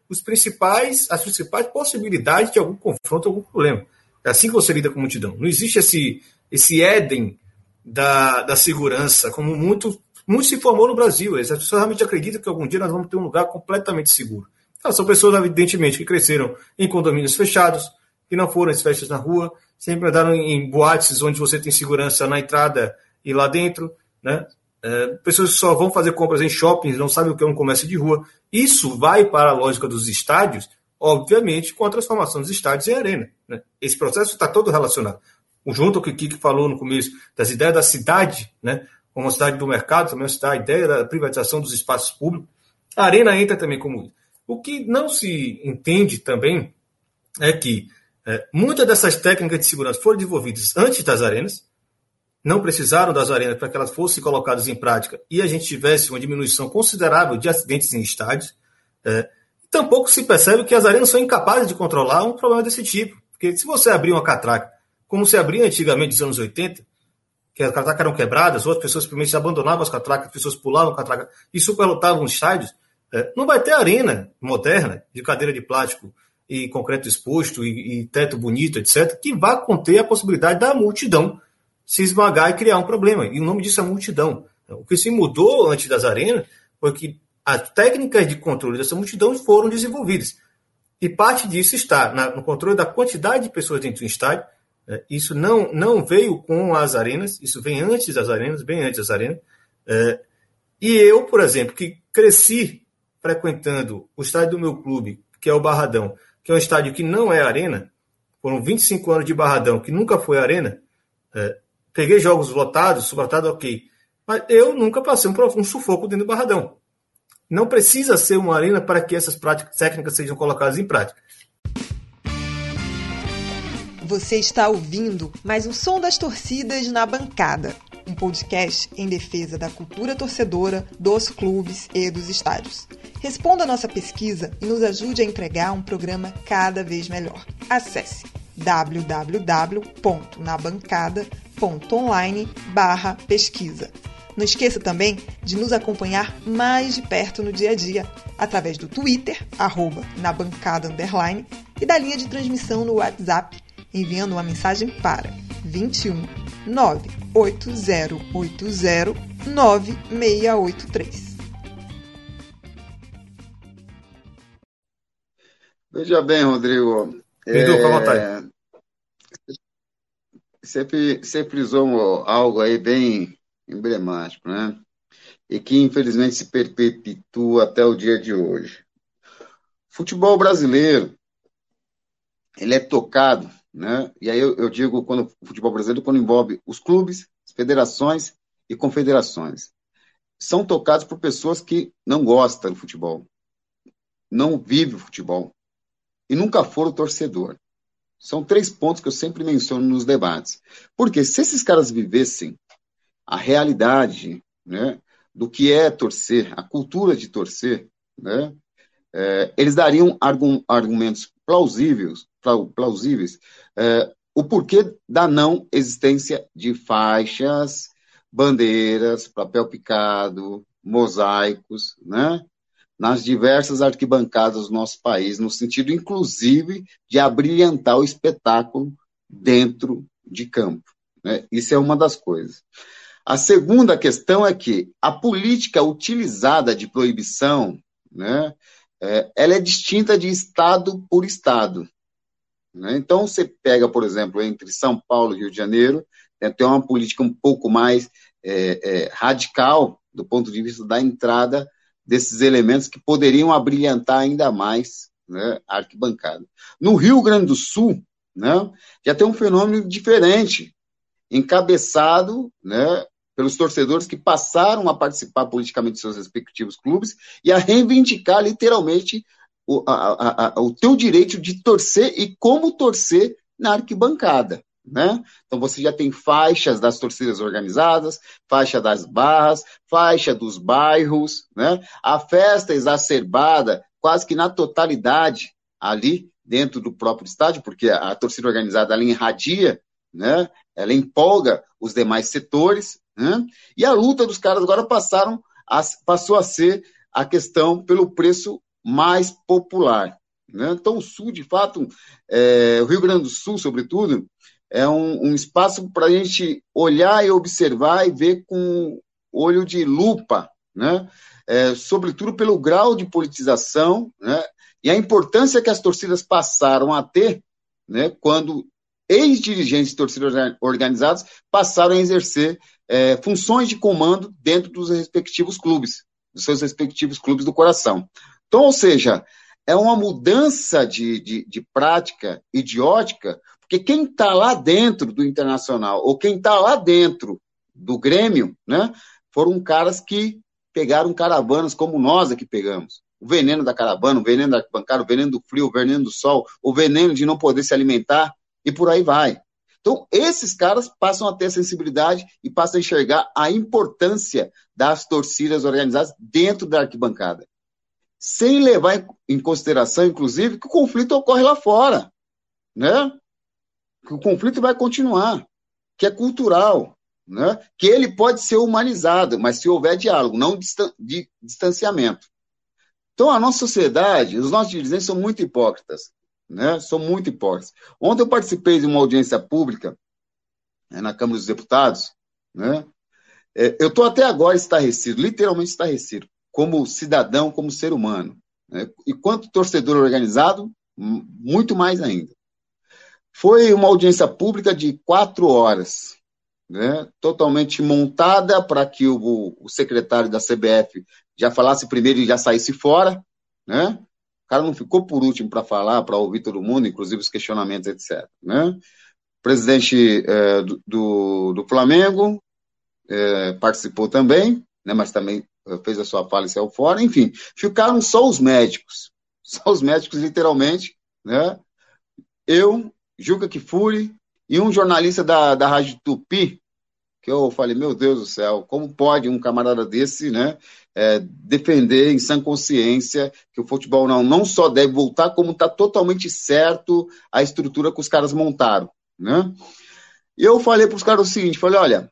os principais, as principais possibilidades de algum confronto, algum problema. É assim que você lida com multidão. Não existe esse, esse Éden da, da segurança, como muito, muito se formou no Brasil. As pessoas realmente acreditam que algum dia nós vamos ter um lugar completamente seguro. Então, são pessoas, evidentemente, que cresceram em condomínios fechados, que não foram as festas na rua, sempre andaram em boates onde você tem segurança na entrada e lá dentro, né? É, pessoas que só vão fazer compras em shoppings, não sabem o que é um comércio de rua. Isso vai para a lógica dos estádios, obviamente, com a transformação dos estádios em arena. Né? Esse processo está todo relacionado. Junto ao que o Kiki falou no começo, das ideias da cidade, né? como a cidade do mercado, também a ideia da privatização dos espaços públicos. A arena entra também como. O que não se entende também é que é, muitas dessas técnicas de segurança foram desenvolvidas antes das arenas, não precisaram das arenas para que elas fossem colocadas em prática e a gente tivesse uma diminuição considerável de acidentes em estádios. É, tampouco se percebe que as arenas são incapazes de controlar um problema desse tipo. Porque se você abrir uma catraca, como se abria antigamente nos anos 80, que as catracas eram quebradas, outras pessoas simplesmente abandonavam as catracas, as pessoas pulavam a catraca e superlotavam os estádios, é, não vai ter arena moderna de cadeira de plástico e concreto exposto e, e teto bonito, etc., que vá conter a possibilidade da multidão se esmagar e criar um problema. E o nome disso é multidão. O que se mudou antes das arenas foi que as técnicas de controle dessa multidão foram desenvolvidas. E parte disso está na, no controle da quantidade de pessoas dentro do estádio. É, isso não, não veio com as arenas, isso vem antes das arenas, bem antes das arenas. É, e eu, por exemplo, que cresci frequentando o estádio do meu clube, que é o Barradão, que é um estádio que não é arena, foram 25 anos de Barradão, que nunca foi arena, é, Peguei jogos lotados, subalotado, ok. Mas eu nunca passei um, um sufoco dentro do Barradão. Não precisa ser uma arena para que essas práticas técnicas sejam colocadas em prática. Você está ouvindo mais um som das torcidas na bancada, um podcast em defesa da cultura torcedora, dos clubes e dos estádios. Responda a nossa pesquisa e nos ajude a entregar um programa cada vez melhor. Acesse www.nabancada.online barra pesquisa. Não esqueça também de nos acompanhar mais de perto no dia a dia, através do Twitter, arroba na bancada underline, e da linha de transmissão no WhatsApp, enviando uma mensagem para 21 98080 9683. Veja bem, Rodrigo, Edu, com vontade. Sempre, sempre usou algo aí bem emblemático, né? E que infelizmente se perpetua até o dia de hoje. Futebol brasileiro, ele é tocado, né? E aí eu, eu digo quando o futebol brasileiro quando envolve os clubes, as federações e confederações. São tocados por pessoas que não gostam do futebol, não vivem o futebol, e nunca foram torcedor. São três pontos que eu sempre menciono nos debates. Porque se esses caras vivessem a realidade né, do que é torcer, a cultura de torcer, né, é, eles dariam argumentos plausíveis, plausíveis o porquê da não existência de faixas, bandeiras, papel picado, mosaicos, né? nas diversas arquibancadas do nosso país, no sentido, inclusive, de abrilhantar o espetáculo dentro de campo. Né? Isso é uma das coisas. A segunda questão é que a política utilizada de proibição, né, é, ela é distinta de estado por estado. Né? Então, você pega, por exemplo, entre São Paulo e Rio de Janeiro, né, tem uma política um pouco mais é, é, radical do ponto de vista da entrada desses elementos que poderiam abrilhantar ainda mais né, a arquibancada. No Rio Grande do Sul, né, já tem um fenômeno diferente, encabeçado né, pelos torcedores que passaram a participar politicamente de seus respectivos clubes e a reivindicar literalmente o, a, a, o teu direito de torcer e como torcer na arquibancada. Né? Então você já tem faixas das torcidas organizadas, faixa das barras, faixa dos bairros, né? A festa exacerbada quase que na totalidade ali dentro do próprio estádio, porque a, a torcida organizada ela irradia, né? Ela empolga os demais setores, né? E a luta dos caras agora passaram a, passou a ser a questão pelo preço mais popular. Né? Então, o Sul, de fato, é, o Rio Grande do Sul, sobretudo, é um, um espaço para a gente olhar e observar e ver com olho de lupa, né? É, sobretudo pelo grau de politização né? e a importância que as torcidas passaram a ter né? quando ex-dirigentes de torcidas organizadas passaram a exercer é, funções de comando dentro dos respectivos clubes, dos seus respectivos clubes do coração. Então, ou seja, é uma mudança de, de, de prática idiótica, porque quem está lá dentro do Internacional, ou quem está lá dentro do Grêmio, né, foram caras que pegaram caravanas como nós aqui pegamos. O veneno da caravana, o veneno da bancada, o veneno do frio, o veneno do sol, o veneno de não poder se alimentar, e por aí vai. Então, esses caras passam a ter sensibilidade e passam a enxergar a importância das torcidas organizadas dentro da arquibancada sem levar em consideração, inclusive, que o conflito ocorre lá fora, né? Que o conflito vai continuar, que é cultural, né? Que ele pode ser humanizado, mas se houver diálogo, não de distanciamento. Então, a nossa sociedade, os nossos dirigentes são muito hipócritas, né? São muito hipócritas. Ontem eu participei de uma audiência pública né, na Câmara dos Deputados, né? É, eu estou até agora estarrecido, literalmente estarrecido, como cidadão, como ser humano. Né? E quanto torcedor organizado, muito mais ainda. Foi uma audiência pública de quatro horas, né? totalmente montada para que o, o, secretário da CBF já falasse primeiro e já saísse fora. Né? O cara não ficou por último para falar, para ouvir todo mundo, inclusive os questionamentos, etc. Né? O presidente é, do, do, Flamengo é, participou também, né? mas também fez a sua fala e saiu fora, enfim, ficaram só os médicos, só os médicos, literalmente, né? Eu, Juca Kifuri e um jornalista da, da Rádio Tupi, que eu falei, meu Deus do céu, como pode um camarada desse, né, é, defender em sã consciência que o futebol não, não só deve voltar, como está totalmente certo a estrutura que os caras montaram, né? E eu falei para os caras o seguinte, falei, olha,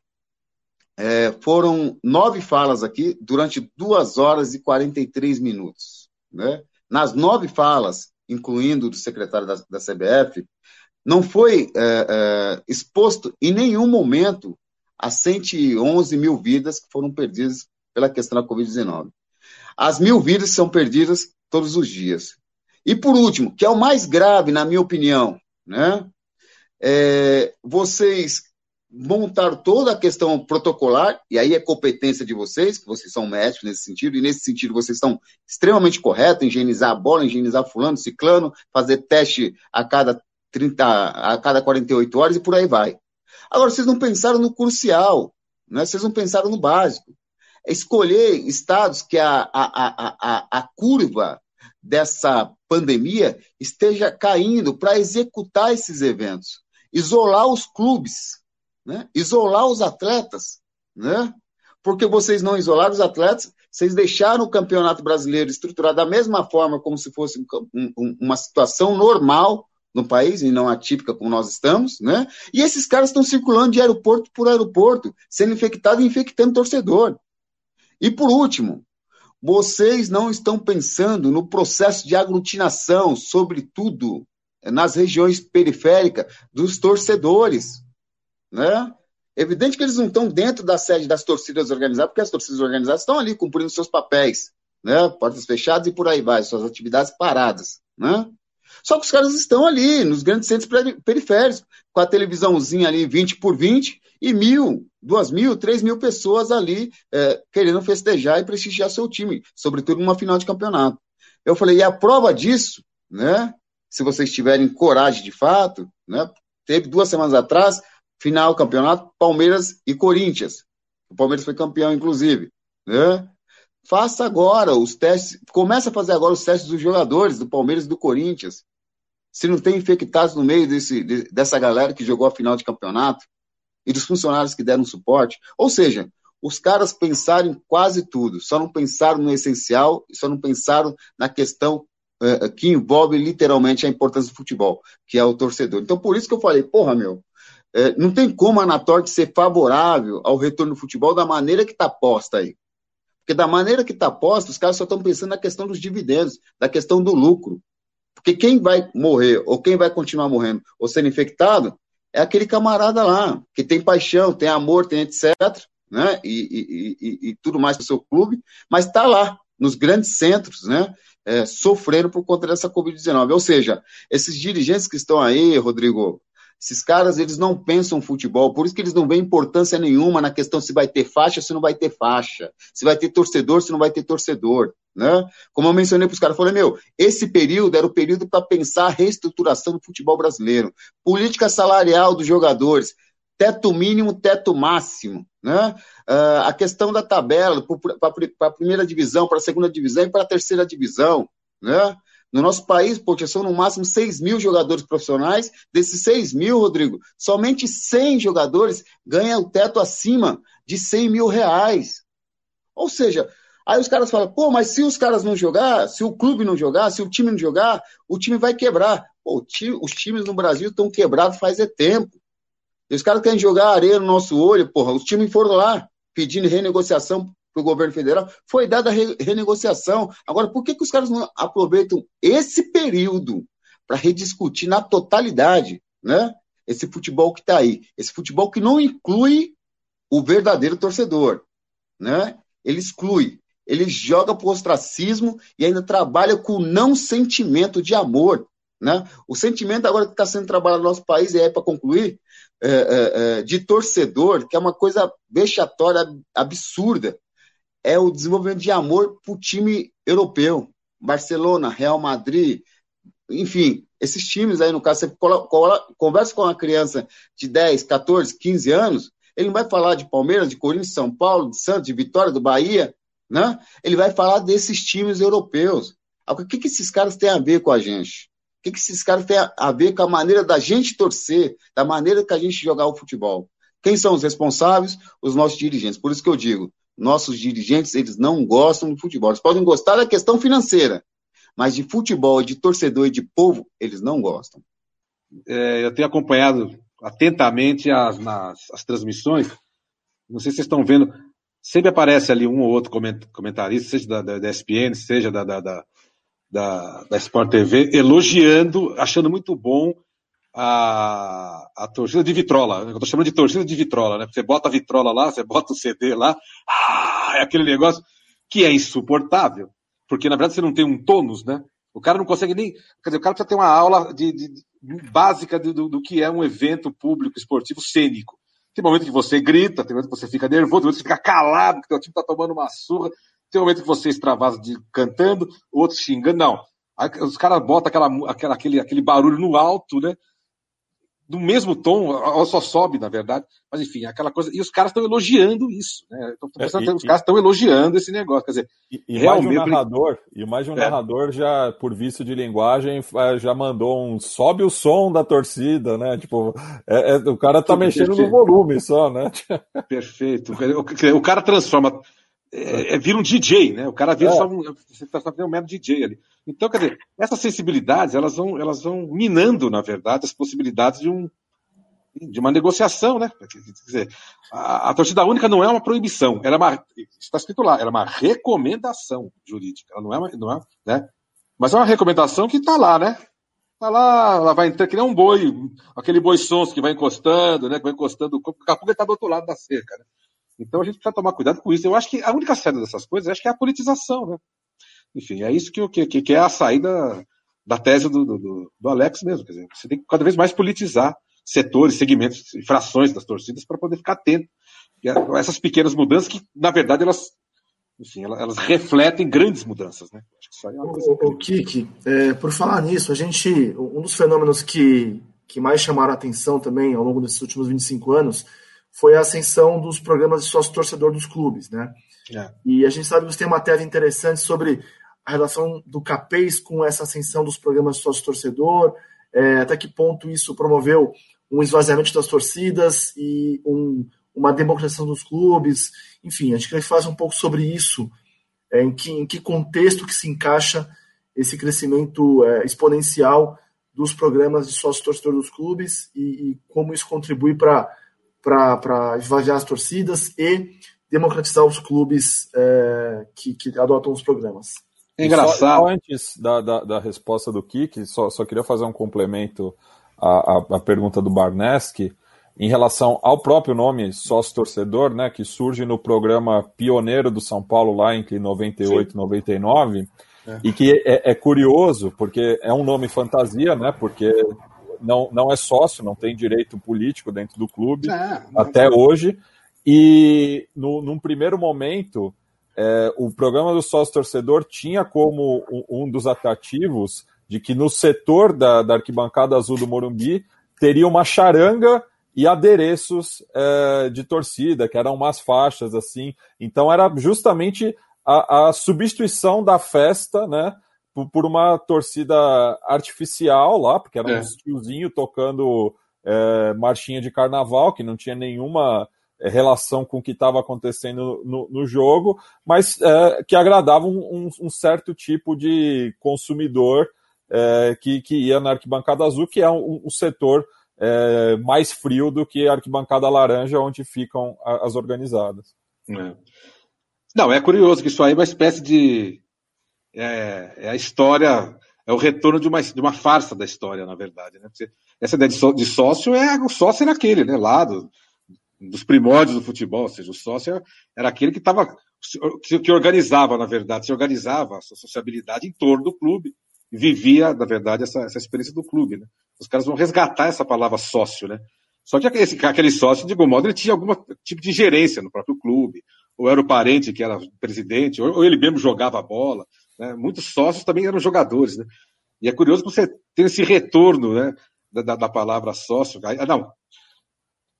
é, foram nove falas aqui durante duas horas e 43 minutos. Né? Nas nove falas, incluindo do secretário da, da CBF, não foi é, é, exposto em nenhum momento as 111 mil vidas que foram perdidas pela questão da Covid-19. As mil vidas são perdidas todos os dias. E por último, que é o mais grave, na minha opinião, né? É, vocês montar toda a questão protocolar, e aí é competência de vocês, que vocês são médicos nesse sentido, e nesse sentido vocês estão extremamente corretos, higienizar a bola, higienizar fulano, ciclano, fazer teste a cada 30, a cada 48 horas e por aí vai. Agora, vocês não pensaram no crucial, né? vocês não pensaram no básico. É escolher estados que a, a, a, a, a curva dessa pandemia esteja caindo para executar esses eventos. Isolar os clubes, né? isolar os atletas, né? porque vocês não isolaram os atletas, vocês deixaram o campeonato brasileiro estruturado da mesma forma como se fosse um, um, uma situação normal no país e não atípica como nós estamos, né? E esses caras estão circulando de aeroporto por aeroporto, sendo infectado e infectando torcedor. E por último, vocês não estão pensando no processo de aglutinação, sobretudo nas regiões periféricas, dos torcedores né? Evidente que eles não estão dentro da sede das torcidas organizadas, porque as torcidas organizadas estão ali cumprindo seus papéis, né? Portas fechadas e por aí vai, suas atividades paradas, né? Só que os caras estão ali, nos grandes centros periféricos, com a televisãozinha ali 20 por 20 e mil, duas mil, três mil pessoas ali é, querendo festejar e prestigiar seu time, sobretudo numa final de campeonato. Eu falei, e a prova disso, né? Se vocês tiverem coragem de fato, né? Teve duas semanas atrás final, campeonato, Palmeiras e Corinthians. O Palmeiras foi campeão, inclusive. Né? Faça agora os testes, começa a fazer agora os testes dos jogadores do Palmeiras e do Corinthians. Se não tem infectados no meio desse, dessa galera que jogou a final de campeonato e dos funcionários que deram suporte. Ou seja, os caras pensaram em quase tudo, só não pensaram no essencial só não pensaram na questão uh, que envolve literalmente a importância do futebol, que é o torcedor. Então, por isso que eu falei, porra, meu, é, não tem como a Anatorte ser favorável ao retorno do futebol da maneira que está posta aí. Porque da maneira que está posta, os caras só estão pensando na questão dos dividendos, da questão do lucro. Porque quem vai morrer, ou quem vai continuar morrendo, ou sendo infectado, é aquele camarada lá, que tem paixão, tem amor, tem etc., né? E, e, e, e tudo mais para o seu clube, mas está lá, nos grandes centros, né? É, sofrendo por conta dessa Covid-19. Ou seja, esses dirigentes que estão aí, Rodrigo, esses caras, eles não pensam futebol, por isso que eles não veem importância nenhuma na questão se vai ter faixa, se não vai ter faixa, se vai ter torcedor, se não vai ter torcedor. Né? Como eu mencionei para os caras, eu falei, meu, esse período era o período para pensar a reestruturação do futebol brasileiro, política salarial dos jogadores, teto mínimo, teto máximo, né? Uh, a questão da tabela para a primeira divisão, para a segunda divisão e para a terceira divisão, né? No nosso país, pô, são no máximo 6 mil jogadores profissionais. Desses 6 mil, Rodrigo, somente 100 jogadores ganham o teto acima de 100 mil reais. Ou seja, aí os caras falam, pô, mas se os caras não jogar, se o clube não jogar, se o time não jogar, o time vai quebrar. Pô, os times no Brasil estão quebrados faz é tempo. E os caras querem jogar areia no nosso olho, porra. Os times foram lá pedindo renegociação para o governo federal, foi dada a re renegociação. Agora, por que, que os caras não aproveitam esse período para rediscutir na totalidade né, esse futebol que está aí? Esse futebol que não inclui o verdadeiro torcedor. Né? Ele exclui, ele joga para o ostracismo e ainda trabalha com o não sentimento de amor. Né? O sentimento agora que está sendo trabalhado no nosso país, e é para concluir, é, é, de torcedor, que é uma coisa vexatória, absurda é o desenvolvimento de amor para o time europeu. Barcelona, Real Madrid, enfim, esses times aí, no caso, você cola, cola, conversa com uma criança de 10, 14, 15 anos, ele não vai falar de Palmeiras, de Corinthians, São Paulo, de Santos, de Vitória, do Bahia, né? Ele vai falar desses times europeus. O que, que esses caras têm a ver com a gente? O que, que esses caras têm a ver com a maneira da gente torcer, da maneira que a gente jogar o futebol? Quem são os responsáveis? Os nossos dirigentes. Por isso que eu digo, nossos dirigentes, eles não gostam do futebol. Eles podem gostar da questão financeira, mas de futebol, de torcedor e de povo, eles não gostam. É, eu tenho acompanhado atentamente as, nas, as transmissões. Não sei se vocês estão vendo. Sempre aparece ali um ou outro comentarista, seja da, da, da ESPN, seja da, da, da, da Sport TV, elogiando, achando muito bom a, a torcida de vitrola. Eu estou chamando de torcida de vitrola, né? Você bota a vitrola lá, você bota o CD lá, ah, é aquele negócio que é insuportável, porque na verdade você não tem um tônus, né? O cara não consegue nem. Quer dizer, o cara precisa ter uma aula de, de, de básica do, do, do, que é um evento público esportivo cênico. Tem momento que você grita, tem momento que você fica nervoso, tem momento que você fica calado, porque o time está tomando uma surra, tem momento que você extravasa de cantando, o outro xingando. Não. Os caras botam aquela, aquela, aquele, aquele barulho no alto, né? Do mesmo tom, ou só sobe, na verdade, mas enfim, aquela coisa. E os caras estão elogiando isso, né? Tô pensando, é, e, os caras estão elogiando esse negócio. Quer dizer, e, e realmente... mais um narrador, e mais um é. narrador já, por vício de linguagem, já mandou um sobe o som da torcida, né? Tipo, é, é o cara tá mexendo perfeito. no volume só, né? Perfeito. O, o cara transforma é, é, vira um DJ, né? O cara vira é. só um, você está um mero DJ ali. Então, quer dizer, essas sensibilidades, elas vão, elas vão minando, na verdade, as possibilidades de um de uma negociação, né? Quer dizer, a, a torcida única não é uma proibição, ela é uma, está escrito lá, ela é uma recomendação jurídica, ela não é, uma, não é, né? Mas é uma recomendação que está lá, né? Está lá, ela vai entrar que nem um boi, aquele boi sons que vai encostando, né? Que vai encostando, daqui a pouco ele está do outro lado da cerca, né? Então a gente precisa tomar cuidado com isso. Eu acho que a única saída dessas coisas acho que é a politização, né? Enfim, é isso que, que, que é a saída da tese do, do, do Alex mesmo. Quer dizer, você tem que cada vez mais politizar setores, segmentos, frações das torcidas para poder ficar atento. E essas pequenas mudanças que, na verdade, elas, enfim, elas, refletem grandes mudanças, né? Acho é o, o Kiki, é, por falar nisso, a gente, um dos fenômenos que, que mais chamaram a atenção também ao longo desses últimos 25 anos foi a ascensão dos programas de sócio-torcedor dos clubes, né? É. E a gente sabe que você tem uma tese interessante sobre a relação do CAPES com essa ascensão dos programas de sócio-torcedor, é, até que ponto isso promoveu um esvaziamento das torcidas e um, uma democratização dos clubes, enfim, a gente quer falar um pouco sobre isso, é, em, que, em que contexto que se encaixa esse crescimento é, exponencial dos programas de sócio-torcedor dos clubes e, e como isso contribui para para esvaziar as torcidas e democratizar os clubes é, que, que, adotam os programas. É engraçado. Só, antes da, da, da, resposta do Kik, só, só queria fazer um complemento à, à, à pergunta do Barneski em relação ao próprio nome sócio-torcedor, né, que surge no programa pioneiro do São Paulo lá entre 98 e 99, é. e que é, é, curioso, porque é um nome fantasia, né, porque não, não é sócio, não tem direito político dentro do clube não, não até hoje. E no, num primeiro momento, é, o programa do sócio torcedor tinha como um, um, dos atrativos de que no setor da, da arquibancada azul do Morumbi teria uma charanga e adereços é, de torcida, que eram umas faixas assim. Então era justamente a, a substituição da festa, né? Por, por, uma torcida artificial lá, porque era é. um tiozinho tocando é, marchinha de carnaval, que não tinha nenhuma é, relação com o que estava acontecendo no, no, jogo, mas é, que agradava um, um, certo tipo de consumidor é, que, que ia na arquibancada azul, que é um, um setor é, mais frio do que a arquibancada laranja, onde ficam as organizadas. É. Não, é curioso que isso aí é uma espécie de. É, é, a história, é o retorno de uma, de uma farsa da história, na verdade. Né? essa ideia de, de sócio é o sócio era aquele, né? Lá do, dos primórdios do futebol, ou seja, o sócio era aquele que estava que, organizava, na verdade, se organizava a sua sociabilidade em torno do clube, vivia, na verdade, essa, essa experiência do clube. Né? Os caras vão resgatar essa palavra sócio, né? Só que aquele, sócio, de algum modo, ele tinha algum tipo de gerência no próprio clube, ou era o parente que era presidente, ou, ou ele mesmo jogava bola. Né? Muitos sócios também eram jogadores. Né? E é curioso que você tem esse retorno né, da, da palavra sócio. Ah, não,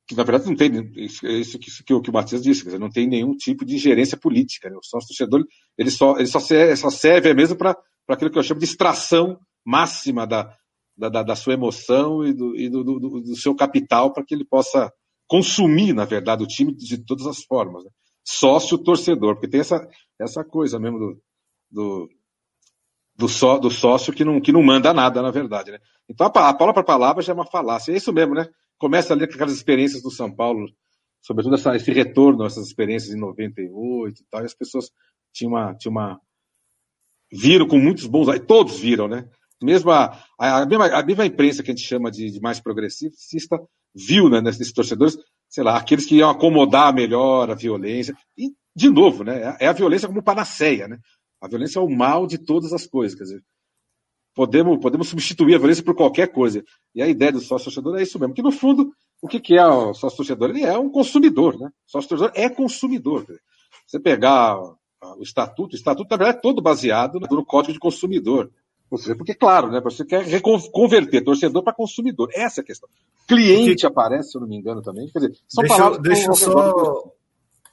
que na verdade não tem isso, isso, isso que, o, que o Matias disse, dizer, não tem nenhum tipo de gerência política. Né? O sócio torcedor ele só, ele só, serve, só serve mesmo para aquilo que eu chamo de extração máxima da, da, da sua emoção e, do, e do, do, do seu capital para que ele possa consumir, na verdade, o time de todas as formas. Né? Sócio torcedor, porque tem essa, essa coisa mesmo do, do, do, só, do sócio que não, que não manda nada, na verdade. Né? Então a, palavra para palavra já é uma falácia. É isso mesmo, né? começa ali com aquelas experiências do São Paulo, sobretudo essa, esse retorno, essas experiências em 98 e tal, e as pessoas tinham uma, tinham uma viram com muitos bons, todos viram, né? Mesmo a, a, mesma, a mesma imprensa que a gente chama de, de mais progressista viu, né, nesses torcedores, sei lá, aqueles que iam acomodar melhor a violência. E, de novo, né, é a violência como panaceia, né? A violência é o mal de todas as coisas, quer dizer, podemos, podemos substituir a violência por qualquer coisa. E a ideia do sócio-torcedor é isso mesmo, que no fundo, o que, que é o sócio-torcedor? Ele é um consumidor, né? O sócio-torcedor é consumidor. Você pegar o estatuto, o estatuto, na verdade, é todo baseado no Código de Consumidor. Ou seja, porque, claro, né, você quer converter torcedor para consumidor. Essa é a questão. Cliente aparece, se eu não me engano, também. Quer dizer, são deixa palavras. deixa eu só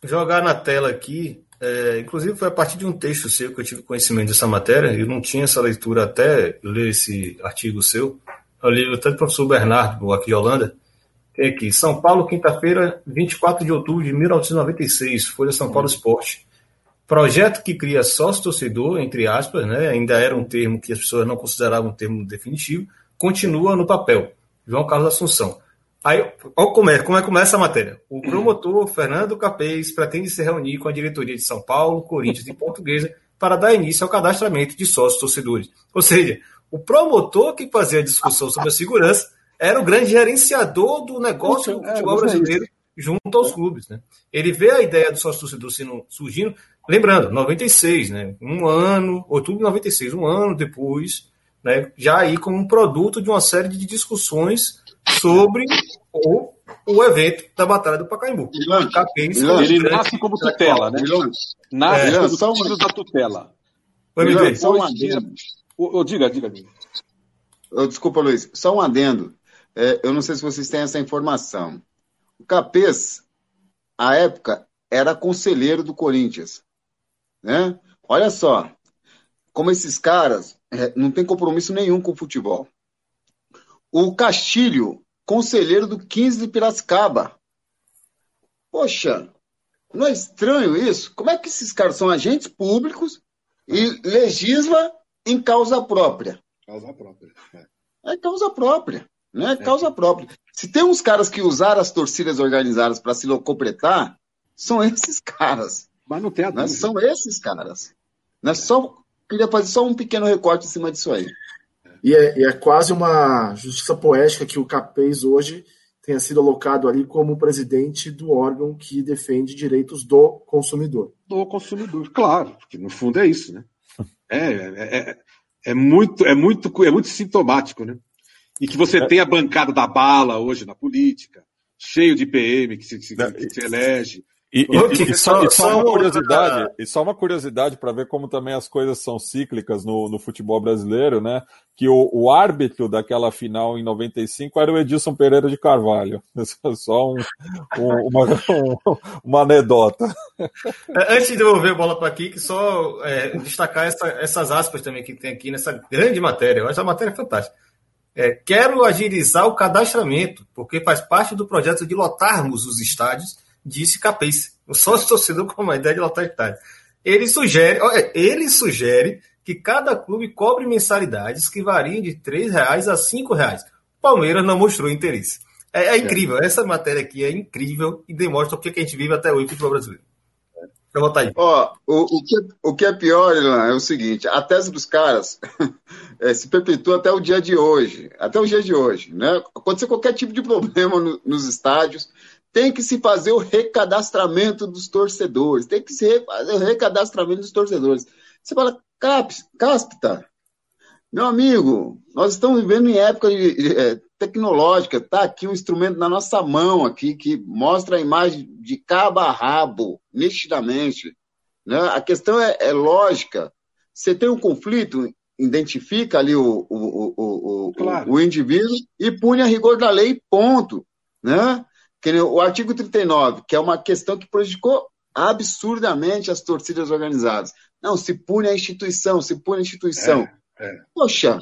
jogar na tela aqui é, inclusive foi a partir de um texto seu que eu tive conhecimento dessa matéria, eu não tinha essa leitura até ler esse artigo seu. Eu li até do professor Bernardo, aqui de Holanda, que é aqui, São Paulo, quinta-feira, 24 de outubro de 1996, Folha São Paulo Esporte. Projeto que cria sócio-torcedor, entre aspas, né, ainda era um termo que as pessoas não consideravam um termo definitivo, continua no papel. João Carlos Assunção. Aí, olha como é, como é que começa a matéria. O promotor Fernando Capês pretende se reunir com a diretoria de São Paulo, Corinthians e Portuguesa para dar início ao cadastramento de sócios torcedores. Ou seja, o promotor que fazia a discussão sobre a segurança era o grande gerenciador do negócio do é, futebol brasileiro junto aos clubes. Né? Ele vê a ideia do sócio torcedor surgindo, lembrando, 96, né? um ano, outubro de 96, um ano depois, né? já aí como um produto de uma série de discussões sobre o, o evento da Batalha do Pacaembu. Milan, Milan, ele nasce como tutela, né? Milan, nasce é, como só uma... da tutela. Milan, só um adendo. O, diga, diga, diga. Desculpa, Luiz. Só um adendo. É, eu não sei se vocês têm essa informação. O Capês, à época, era conselheiro do Corinthians. Né? Olha só, como esses caras é, não têm compromisso nenhum com o futebol. O Castilho, conselheiro do 15 de Piracicaba. Poxa, não é estranho isso? Como é que esses caras são agentes públicos e legisla em causa própria? Causa própria. É, é causa própria. Né? É causa própria. Se tem uns caras que usaram as torcidas organizadas para se locopretar, são esses caras. Mas não tem a né? São esses caras. Né? Só, queria fazer só um pequeno recorte em cima disso aí. E é, e é quase uma justiça poética que o Capês hoje tenha sido alocado ali como presidente do órgão que defende direitos do consumidor. Do consumidor, claro, porque no fundo é isso, né? É, é, é, é muito, é, muito, é muito sintomático, né? E que você tem a bancada da bala hoje na política, cheio de PM que se, que se elege, E, e, e, só, e só, uma curiosidade, e só uma curiosidade para ver como também as coisas são cíclicas no, no futebol brasileiro, né? Que o, o, árbitro daquela final em 95 era o Edilson Pereira de Carvalho. Só um, um, uma, um, uma anedota. É, antes de devolver a bola para aqui, que só é, destacar essa, essas aspas também que tem aqui nessa grande matéria. Eu acho a matéria fantástica. É, quero agilizar o cadastramento, porque faz parte do projeto de lotarmos os estádios disse Capês, o sócio torcedor com uma ideia de lotar estádio. Ele sugere, ele sugere que cada clube cobre mensalidades que variam de R$ reais a R$ reais. Palmeiras não mostrou interesse. É, é, incrível, essa matéria aqui é incrível e demonstra o que a gente vive até hoje no futebol brasileiro. Vou botar aí. Ó, o, o, que, o que é pior, Ilan, é o seguinte: a tese dos caras é, se perpetua até o dia de hoje. Até o dia de hoje. Né? Acontecer qualquer tipo de problema no, nos estádios, tem que se fazer o recadastramento dos torcedores, tem que se fazer o recadastramento dos torcedores. Você fala, Cáspita, meu amigo, nós estamos vivendo em época de, de, é, tecnológica, está aqui um instrumento na nossa mão aqui que mostra a imagem de cabo a rabo, nitidamente. Né? A questão é, é lógica. Você tem um conflito, identifica ali o, o, o, o, claro. o indivíduo e pune a rigor da lei, ponto. Né? O artigo 39, que é uma questão que prejudicou absurdamente as torcidas organizadas. Não, se pune a instituição, se pune a instituição. É, é. Poxa,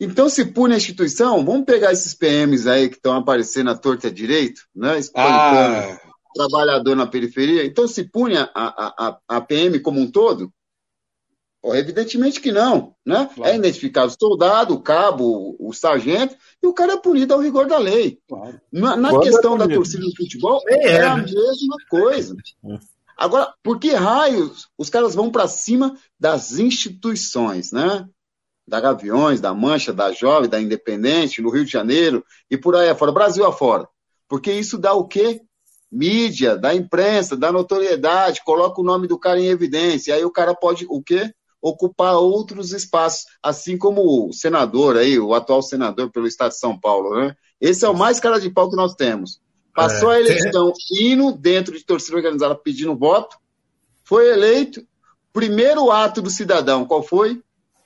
então se pune a instituição, vamos pegar esses PMs aí que estão aparecendo à torta direito, né? Ah. trabalhador na periferia. Então se pune a, a, a, a PM como um todo? Evidentemente que não, né? Claro. É identificado o soldado, o cabo, o, sargento, e o cara é punido ao rigor da lei. Claro. Na, na é questão é da torcida de futebol, é, é a né? mesma coisa. É. Agora, por que raios os caras vão para cima das instituições, né? Da Gaviões, da Mancha, da Jovem, da Independente, no Rio de Janeiro e por aí afora, Brasil afora. Porque isso dá o quê? Mídia, da imprensa, da notoriedade, coloca o nome do cara em evidência. Aí o cara pode o quê? Ocupar outros espaços, assim como o senador aí, o atual senador pelo estado de São Paulo, né? Esse é o mais cara de pau que nós temos. Passou é, a eleição é. indo dentro de torcida organizada pedindo voto, foi eleito, primeiro ato do cidadão, qual foi?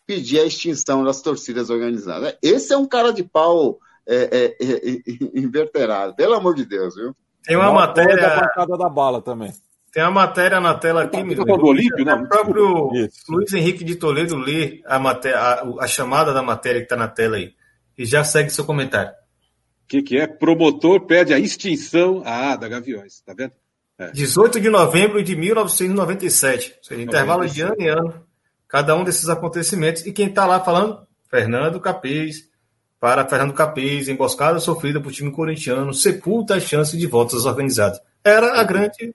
Pedir a extinção das torcidas organizadas. Esse é um cara de pau é, é, é, é inverterado, pelo amor de Deus, viu? Tem uma, uma matéria da da bala também. Tem uma matéria na tela aqui, me do Olímpio, né? O próprio Isso. Luiz Henrique de Toledo lê a, matéria, a, a chamada da matéria que está na tela aí. E já segue seu comentário. O que, que é? Promotor pede a extinção ah, da Gaviões, tá vendo? É. 18 de novembro de 1997. Ou seja, intervalo de ano em ano, cada um desses acontecimentos. E quem está lá falando? Fernando Capês. Para Fernando Capês, emboscada sofrida por time corintiano, sepulta a chance de votos organizados. Era a grande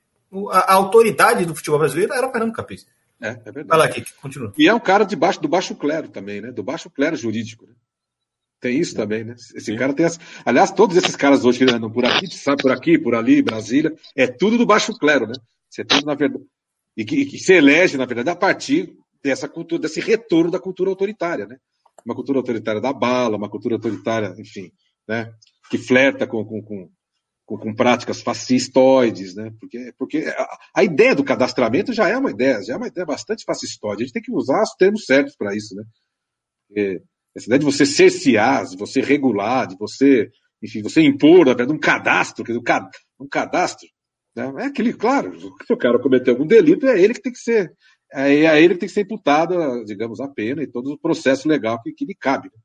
a, a, autoridade do futebol brasileiro era o Fernando Capês. É, é verdade. Vai lá, Kiki, continua. E é um cara de baixo, do baixo clero também, né? Do baixo clero jurídico. Né? Tem isso também, né? Esse Sim. cara tem as. Aliás, todos esses caras hoje que andam por aqui, sabe, por aqui, por ali, Brasília, é tudo do baixo clero, né? Você tem, na verdade. E que, que se elege, na verdade, a partir dessa cultura, desse retorno da cultura autoritária, né? Uma cultura autoritária da bala, uma cultura autoritária, enfim, né? Que flerta com, com, com com, com, práticas fascistoides, né? Porque, porque a, a, ideia do cadastramento já é uma ideia, já é uma ideia bastante fascistoide. A gente tem que usar os termos certos para isso, né? Porque essa ideia de você cercear, de você regular, de você, enfim, você impor, na verdade, um cadastro, quer dizer, um cadastro, né? é aquele, claro, se o cara cometeu algum delito, é ele que tem que ser, é, é ele que tem que ser imputado, digamos, a pena e todo o processo legal que, que lhe cabe. Né?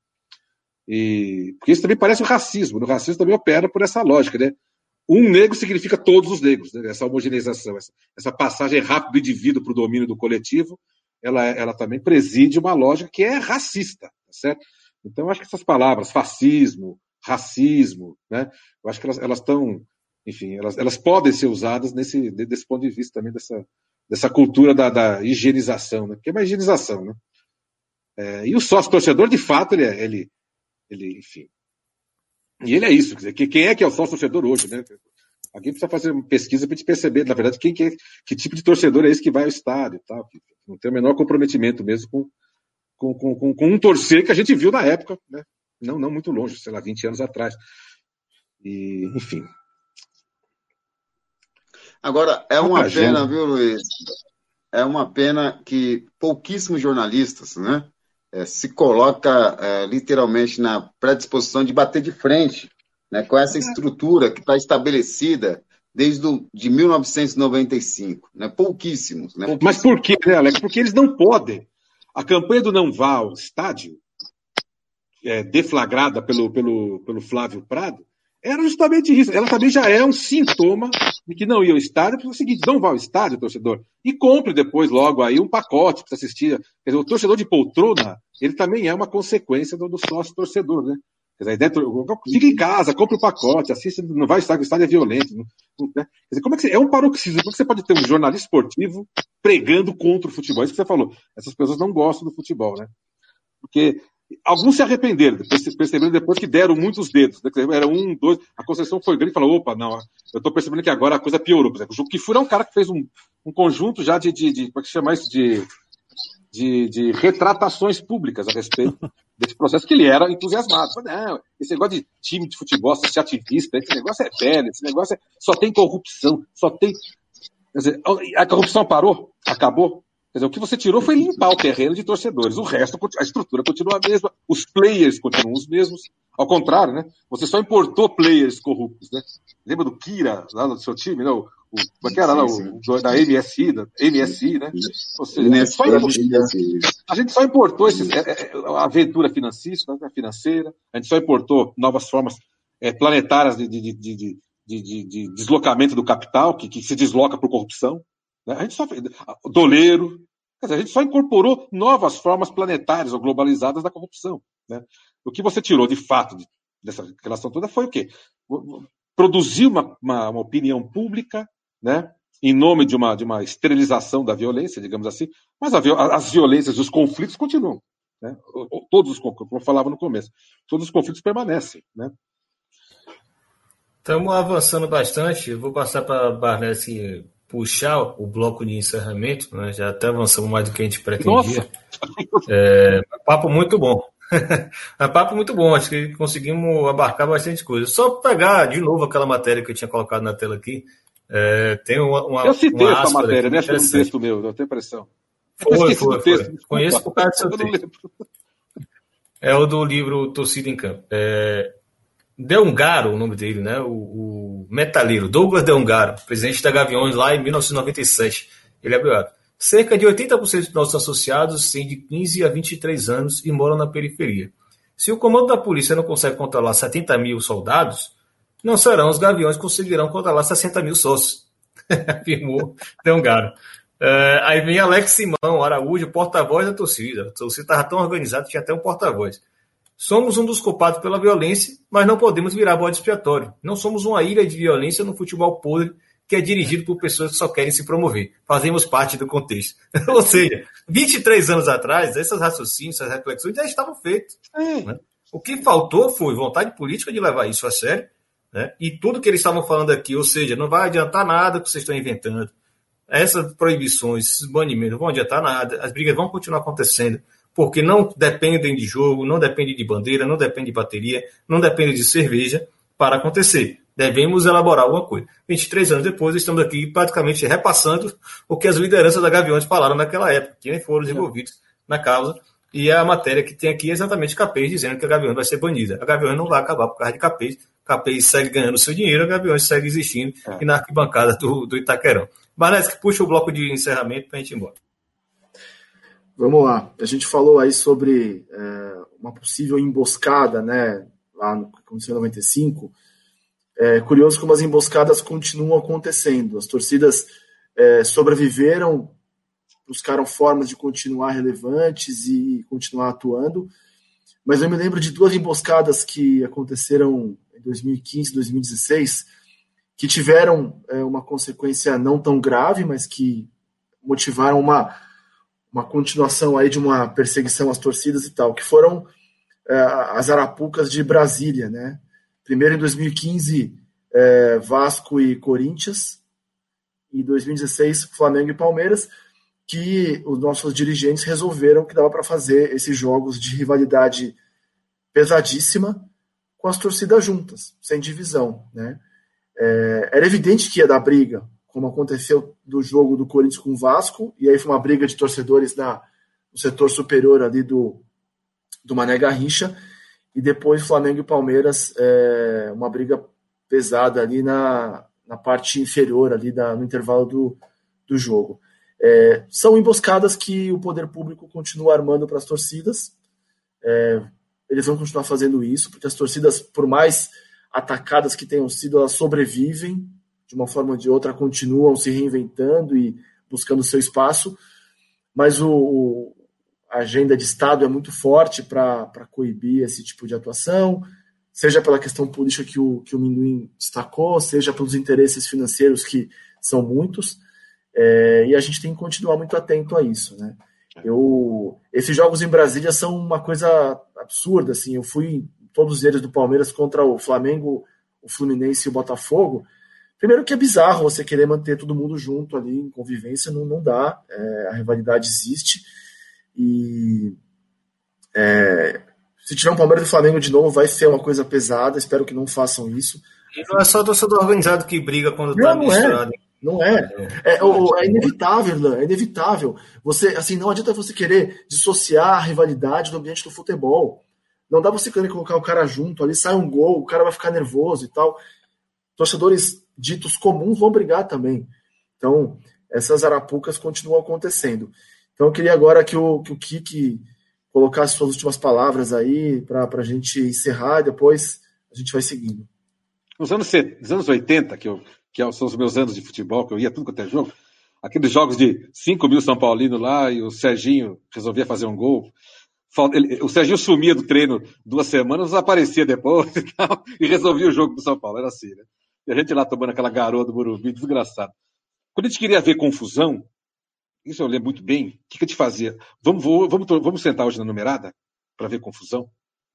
E, porque isso também parece o racismo, né? o racismo também opera por essa lógica, né? Um negro significa todos os negros, né? essa homogeneização, essa, essa passagem rápida do indivíduo para o domínio do coletivo, ela, ela também preside uma lógica que é racista, tá certo? Então, eu acho que essas palavras, fascismo, racismo, né? Eu acho que elas estão, enfim, elas, elas podem ser usadas nesse, desse ponto de vista também dessa, dessa cultura da, da higienização, né? Porque é uma higienização, né? É, e o sócio torcedor, de fato, ele, é, ele, ele enfim, e ele é isso, quer dizer, que, quem é que é o sócio torcedor hoje, né? Alguém precisa fazer uma pesquisa para te perceber, na verdade, quem que, é, que tipo de torcedor é esse que vai ao estádio e tal. Não tem o menor comprometimento mesmo com, com, com, com, um torcer que a gente viu na época, né? Não, não muito longe, sei lá, 20 anos atrás. E, enfim. Agora, é uma pena, viu, Luiz? É uma pena que pouquíssimos jornalistas, né, é, se coloca é, literalmente na predisposição de bater de frente né, com essa estrutura que está estabelecida desde do, de 1995. Né, pouquíssimos, né, pouquíssimos. Mas por quê, né, Alex? Porque eles não podem. A campanha do Não Vá ao Estádio, é, deflagrada pelo, pelo, pelo Flávio Prado, era justamente isso. Ela também já é um sintoma de que não ia ao estádio, porque é o seguinte, não vá ao estádio, torcedor, e compre depois logo aí um pacote para assistir. Quer dizer, o torcedor de poltrona, ele também é uma consequência do, do sócio torcedor, né? Quer dizer, dentro, fica em casa, compre o um pacote, assista, não vai ao estádio, o estádio é violento. Né? Quer dizer, como é que você, é um paroxismo, como é que você pode ter um jornalista esportivo pregando contra o futebol? É isso que você falou. Essas pessoas não gostam do futebol, né? Porque Alguns se arrependeram, perceberam depois que deram muitos dedos. Né? Era um, dois. A concessão foi grande e falou: opa, não, eu estou percebendo que agora a coisa piorou. Por exemplo, o Kifur é um cara que fez um, um conjunto já de, de, de. Como é que chama isso? De, de, de retratações públicas a respeito desse processo, que ele era entusiasmado. Falei, não, esse negócio de time de futebol associativista, esse negócio é velho, esse negócio é, só tem corrupção, só tem. Quer dizer, a corrupção parou? Acabou? Quer dizer, o que você tirou foi limpar o terreno de torcedores. O resto, a estrutura continua a mesma, os players continuam os mesmos. Ao contrário, né? Você só importou players corruptos, né? Lembra do Kira, lá do seu time, né? O, o, como é era lá? O, da MSI, da MSI, né? Ou seja, a, gente só importou, a gente só importou esses, é, é, a aventura financista, né? financeira, a gente só importou novas formas é, planetárias de, de, de, de deslocamento do capital, que, que se desloca por corrupção. Né? A gente só fez. Doleiro. Dizer, a gente só incorporou novas formas planetárias ou globalizadas da corrupção. Né? O que você tirou de fato de, dessa relação toda foi o quê? Produzir uma, uma, uma opinião pública, né? em nome de uma, de uma esterilização da violência, digamos assim, mas a, as violências os conflitos continuam. Né? Todos os como eu falava no começo, todos os conflitos permanecem. Né? Estamos avançando bastante. vou passar para a Barnes puxar o bloco de encerramento, né? já até avançamos mais do que a gente pretendia. É, papo muito bom. é papo muito bom, acho que conseguimos abarcar bastante coisa. Só pegar de novo aquela matéria que eu tinha colocado na tela aqui. É, tem uma, uma, eu citei uma essa matéria, né? Foi um texto meu, eu tenho impressão. Foi, foi, foi. Conheço por causa do seu texto. É o do livro Torcida em Campo. É, Delgaro, o nome dele, né? O, o metaleiro, Douglas Delgaro, presidente da Gaviões lá em 1997. Ele abriu a Cerca de 80% dos nossos associados têm de 15 a 23 anos e moram na periferia. Se o comando da polícia não consegue controlar 70 mil soldados, não serão os gaviões que conseguirão controlar 60 mil sócios, afirmou Delgaro. Uh, aí vem Alex Simão Araújo, porta-voz da torcida. A torcida estava tão organizada tinha até um porta-voz. Somos um dos culpados pela violência, mas não podemos virar bode expiatório. Não somos uma ilha de violência no futebol podre que é dirigido por pessoas que só querem se promover. Fazemos parte do contexto. Ou seja, 23 anos atrás, esses raciocínios, essas reflexões já estavam feitos. Né? O que faltou foi vontade política de levar isso a sério. Né? E tudo que eles estavam falando aqui, ou seja, não vai adiantar nada que vocês estão inventando. Essas proibições, esses banimentos não vão adiantar nada. As brigas vão continuar acontecendo porque não dependem de jogo, não depende de bandeira, não depende de bateria, não depende de cerveja para acontecer. Devemos elaborar alguma coisa. 23 anos depois, estamos aqui praticamente repassando o que as lideranças da Gaviões falaram naquela época, que foram envolvidos na causa. E a matéria que tem aqui é exatamente Capês dizendo que a Gaviões vai ser banida. A Gaviões não vai acabar por causa de Capês. Capês segue ganhando seu dinheiro, a Gaviões segue existindo é. e na arquibancada do, do Itaquerão. Barnes, puxa o bloco de encerramento para a gente ir embora. Vamos lá. A gente falou aí sobre é, uma possível emboscada, né? Lá no aconteceu em 95. É curioso como as emboscadas continuam acontecendo. As torcidas é, sobreviveram, buscaram formas de continuar relevantes e continuar atuando. Mas eu me lembro de duas emboscadas que aconteceram em 2015, 2016, que tiveram é, uma consequência não tão grave, mas que motivaram uma uma continuação aí de uma perseguição às torcidas e tal, que foram é, as Arapucas de Brasília, né? Primeiro em 2015, é, Vasco e Corinthians, e 2016, Flamengo e Palmeiras, que os nossos dirigentes resolveram que dava para fazer esses jogos de rivalidade pesadíssima com as torcidas juntas, sem divisão, né? É, era evidente que ia dar briga como aconteceu do jogo do Corinthians com o Vasco, e aí foi uma briga de torcedores na, no setor superior ali do, do Mané Garrincha, e depois Flamengo e Palmeiras, é, uma briga pesada ali na, na parte inferior, ali da, no intervalo do, do jogo. É, são emboscadas que o poder público continua armando para as torcidas. É, eles vão continuar fazendo isso, porque as torcidas, por mais atacadas que tenham sido, elas sobrevivem de uma forma ou de outra, continuam se reinventando e buscando seu espaço, mas o, o a agenda de Estado é muito forte para coibir esse tipo de atuação, seja pela questão política que o, que o Minduim destacou, seja pelos interesses financeiros que são muitos, é, e a gente tem que continuar muito atento a isso, né? Eu, esses jogos em Brasília são uma coisa absurda, assim, eu fui todos eles do Palmeiras contra o Flamengo, o Fluminense e o Botafogo, Primeiro que é bizarro você querer manter todo mundo junto ali em convivência, não, não dá, é, a rivalidade existe, e é, se tiver um Palmeiras e Flamengo de novo, vai ser uma coisa pesada. Espero que não façam isso. E não é só torcedor organizado que briga quando não, tá não misturado. É. Não é. É, é, inevitável, é inevitável. Você, assim, não adianta você querer dissociar a rivalidade do ambiente do futebol. Não dá você querer colocar o cara junto, ali sai um gol, o cara vai ficar nervoso e tal. Torcedores ditos comuns vão brigar também. Então, essas arapucas continuam acontecendo. Então, eu queria agora que o, que o Kiki colocasse suas últimas palavras aí para a gente encerrar e depois a gente vai seguindo. Nos anos, nos anos 80, que, eu, que são os meus anos de futebol, que eu ia tudo quanto é jogo, aqueles jogos de 5 mil São Paulinos lá e o Serginho resolvia fazer um gol. O Serginho sumia do treino duas semanas, aparecia depois e, tal, e resolvia o jogo do São Paulo. Era assim, né? E a gente lá tomando aquela garoa do Morumbi, desgraçado. Quando a gente queria ver confusão, isso eu lembro muito bem. O que, que a gente fazia? Vamos, vamos, vamos sentar hoje na numerada para ver confusão?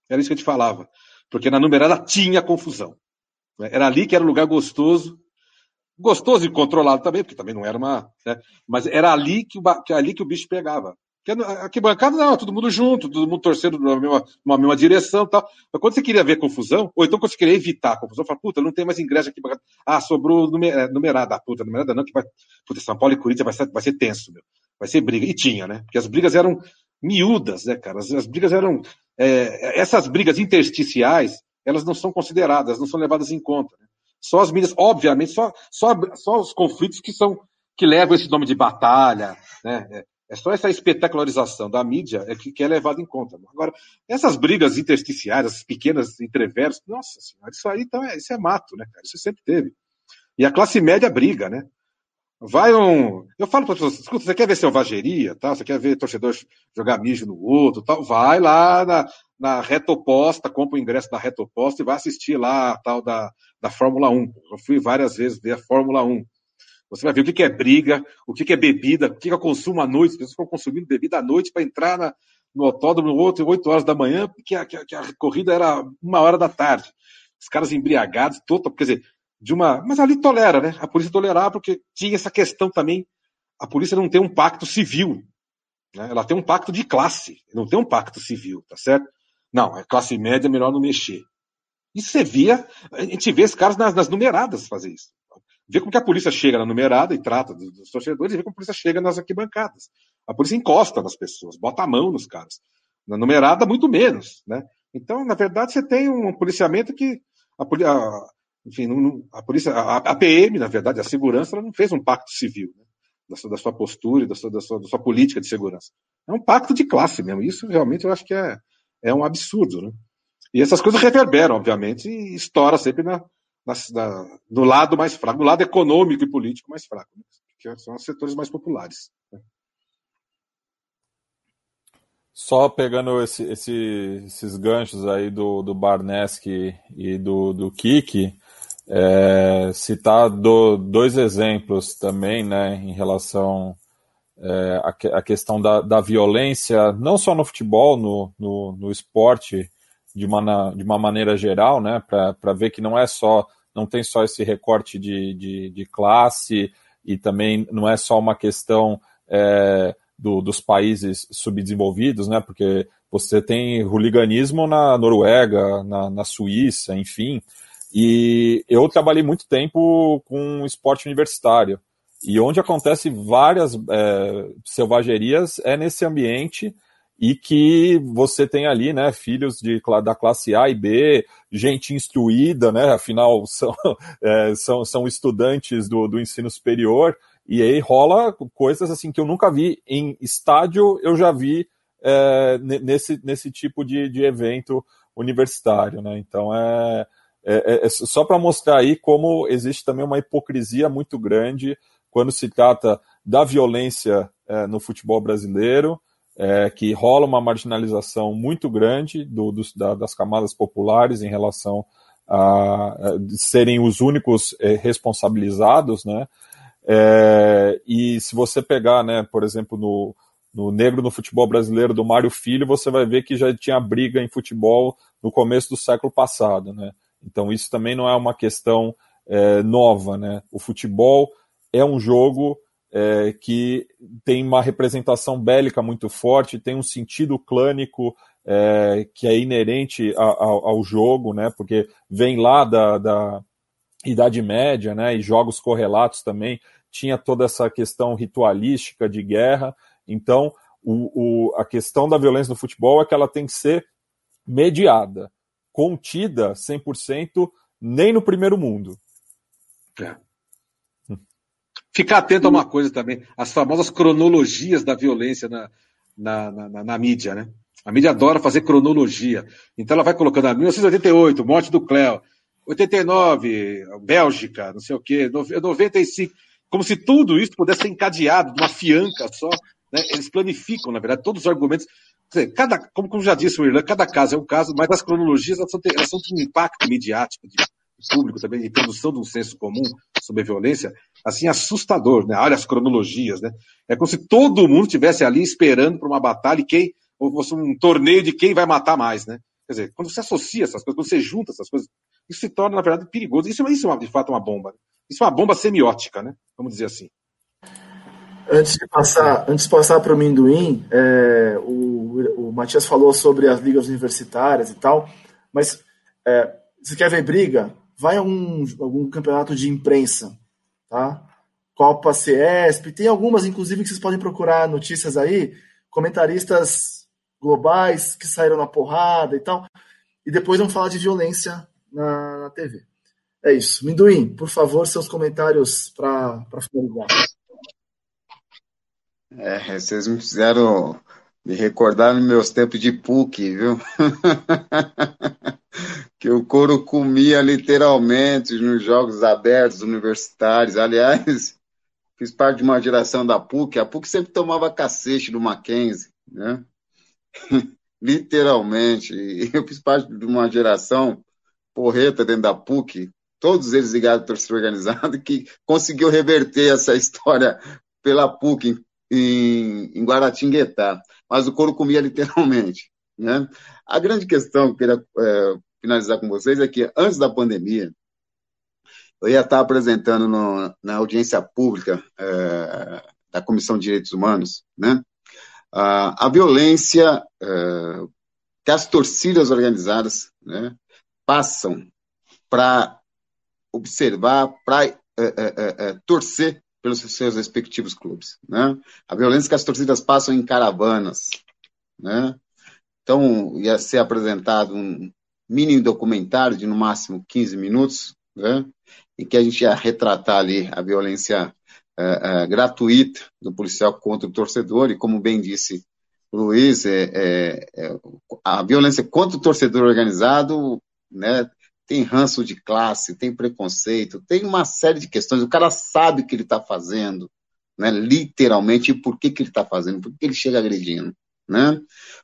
Era isso que a gente falava. Porque na numerada tinha confusão. Né? Era ali que era um lugar gostoso. Gostoso e controlado também, porque também não era uma. Né? Mas era ali que, o, ali que o bicho pegava. Porque aqui bancada não, todo mundo junto, todo mundo torcendo numa mesma, mesma direção e tal. Mas quando você queria ver confusão, ou então quando você queria evitar a confusão, fala, puta, não tem mais ingresso aqui. Ah, sobrou é, numerada. Puta, numerada não, que vai. Puta, São Paulo e Corinthians vai ser, vai ser tenso, meu. Vai ser briga. E tinha, né? Porque as brigas eram miúdas, né, cara? As, as brigas eram. É, essas brigas intersticiais, elas não são consideradas, não são levadas em conta. Né? Só as mídias, obviamente, só, só, só os conflitos que são que levam esse nome de batalha, né? É, só essa espetacularização da mídia é que, que é levado em conta. Agora, essas brigas intersticiais, essas pequenas entreveros, nossa senhora, isso aí então é, isso é mato, né, cara? Isso sempre teve. E a classe média briga, né? Vai um. Eu falo para as pessoas, escuta, você quer ver selvageria, tal? Você quer ver torcedor jogar mijo no outro, tal? Vai lá na, na reta oposta, compra o ingresso da reta oposta e vai assistir lá a tal da, da Fórmula 1. Eu fui várias vezes ver a Fórmula 1. Você vai ver o que é briga, o que é bebida, o que é consumo à noite. As pessoas ficam consumindo bebida à noite para entrar na, no autódromo outro, 8 horas da manhã, porque a, que a, corrida era uma hora da tarde. Os caras embriagados, total, quer dizer, de uma. Mas ali tolera, né? A polícia tolerava, porque tinha essa questão também. A polícia não tem um pacto civil. Né? Ela tem um pacto de classe, não tem um pacto civil, tá certo? Não, é classe média, melhor não mexer. Isso você via, a gente vê esses caras nas, nas numeradas fazer isso. Vê como que a polícia chega na numerada e trata dos torcedores e vê como a polícia chega nas arquibancadas. A polícia encosta nas pessoas, bota a mão nos caras. Na numerada, muito menos, né? Então, na verdade, você tem um policiamento que a, a enfim, a polícia, a, a, PM, na verdade, a segurança, ela não fez um pacto civil né? da, sua, da, sua, postura da sua, da, sua, da sua política de segurança. É um pacto de classe mesmo. Isso realmente eu acho que é, é um absurdo, né? E essas coisas reverberam, obviamente, e estoura sempre na, na, na, no lado mais fraco, no lado econômico e político mais fraco, né? que são os setores mais populares. Né? Só pegando esse, esse, esses ganchos aí do, do Barneski e do, do Kiki, é, citar do, dois exemplos também, né, em relação é, questão da, da violência, não só no futebol, no, no, no esporte, de uma, de uma maneira geral, né, para ver que não é só não tem só esse recorte de, de, de classe e também não é só uma questão é, do, dos países subdesenvolvidos, né? Porque você tem hooliganismo na Noruega, na, na Suíça, enfim. E eu trabalhei muito tempo com esporte universitário. E onde acontece várias é, selvagerias é nesse ambiente e que você tem ali, né, filhos de, da classe A e B, gente instruída, né, afinal são, é, são, são estudantes do, do ensino superior, e aí rola coisas assim que eu nunca vi em estádio, eu já vi é, nesse, nesse tipo de, de evento universitário, né, então é, é, é, é só para mostrar aí como existe também uma hipocrisia muito grande quando se trata da violência é, no futebol brasileiro, é, que rola uma marginalização muito grande do, do, da, das camadas populares em relação a, a serem os únicos é, responsabilizados, né? É, e se você pegar, né, por exemplo, no, no Negro no Futebol Brasileiro do Mário Filho, você vai ver que já tinha briga em futebol no começo do século passado, né? Então isso também não é uma questão é, nova, né? O futebol é um jogo é, que tem uma representação bélica muito forte, tem um sentido clânico é, que é inerente a, a, ao jogo, né? Porque vem lá da, da Idade Média, né? E jogos correlatos também tinha toda essa questão ritualística de guerra. Então, o, o, a questão da violência no futebol é que ela tem que ser mediada, contida 100% nem no primeiro mundo. É. Ficar atento a uma coisa também, as famosas cronologias da violência na, na, na, na mídia, né? A mídia adora fazer cronologia. Então ela vai colocando, 1988, morte do Cléo, 89, Bélgica, não sei o quê, 95, como se tudo isso pudesse ser encadeado de uma fianca só. Né? Eles planificam, na verdade, todos os argumentos. Dizer, cada, como, como já disse o Irlan, cada caso é um caso, mas as cronologias elas são, elas são um impacto midiático, de público também, de produção de um senso comum sobre a violência, assim, assustador, né? Olha as cronologias, né? É como se todo mundo estivesse ali esperando para uma batalha e quem, ou fosse um torneio de quem vai matar mais, né? Quer dizer, quando você associa essas coisas, quando você junta essas coisas, isso se torna, na verdade, perigoso. Isso, isso é, de fato, uma bomba. Isso é uma bomba semiótica, né? Vamos dizer assim. Antes de passar, antes de passar para o Minduim, é, o, Matias falou sobre as ligas universitárias e tal, mas é, quer ver briga? Vai a algum, algum campeonato de imprensa, tá? Copa CESP, tem algumas, inclusive, que vocês podem procurar notícias aí, comentaristas globais que saíram na porrada e tal, e depois vamos falar de violência na, na TV. É isso. Minduim, por favor, seus comentários para finalizar. É, vocês me fizeram me recordar nos meus tempos de PUC, viu? que o couro comia literalmente nos jogos abertos universitários. Aliás, fiz parte de uma geração da PUC. A PUC sempre tomava cacete do Mackenzie, né? literalmente. Eu fiz parte de uma geração porreta dentro da PUC, todos eles ligados à torcida organizada, que conseguiu reverter essa história pela PUC em, em Guaratinguetá. Mas o couro comia literalmente. Né? A grande questão que eu queria é, finalizar com vocês é que antes da pandemia, eu ia estar apresentando no, na audiência pública é, da Comissão de Direitos Humanos, né, a, a violência é, que as torcidas organizadas né, passam para observar, para é, é, é, é, torcer pelos seus respectivos clubes. Né? A violência que as torcidas passam em caravanas. Né? Então, ia ser apresentado um, mini documentário de no máximo 15 minutos, né, em que a gente ia retratar ali a violência é, é, gratuita do policial contra o torcedor, e como bem disse Luiz, é, é, é a violência contra o torcedor organizado né, tem ranço de classe, tem preconceito, tem uma série de questões. O cara sabe o que ele está fazendo, né, literalmente, e por que, que ele está fazendo, por que ele chega agredindo. Né?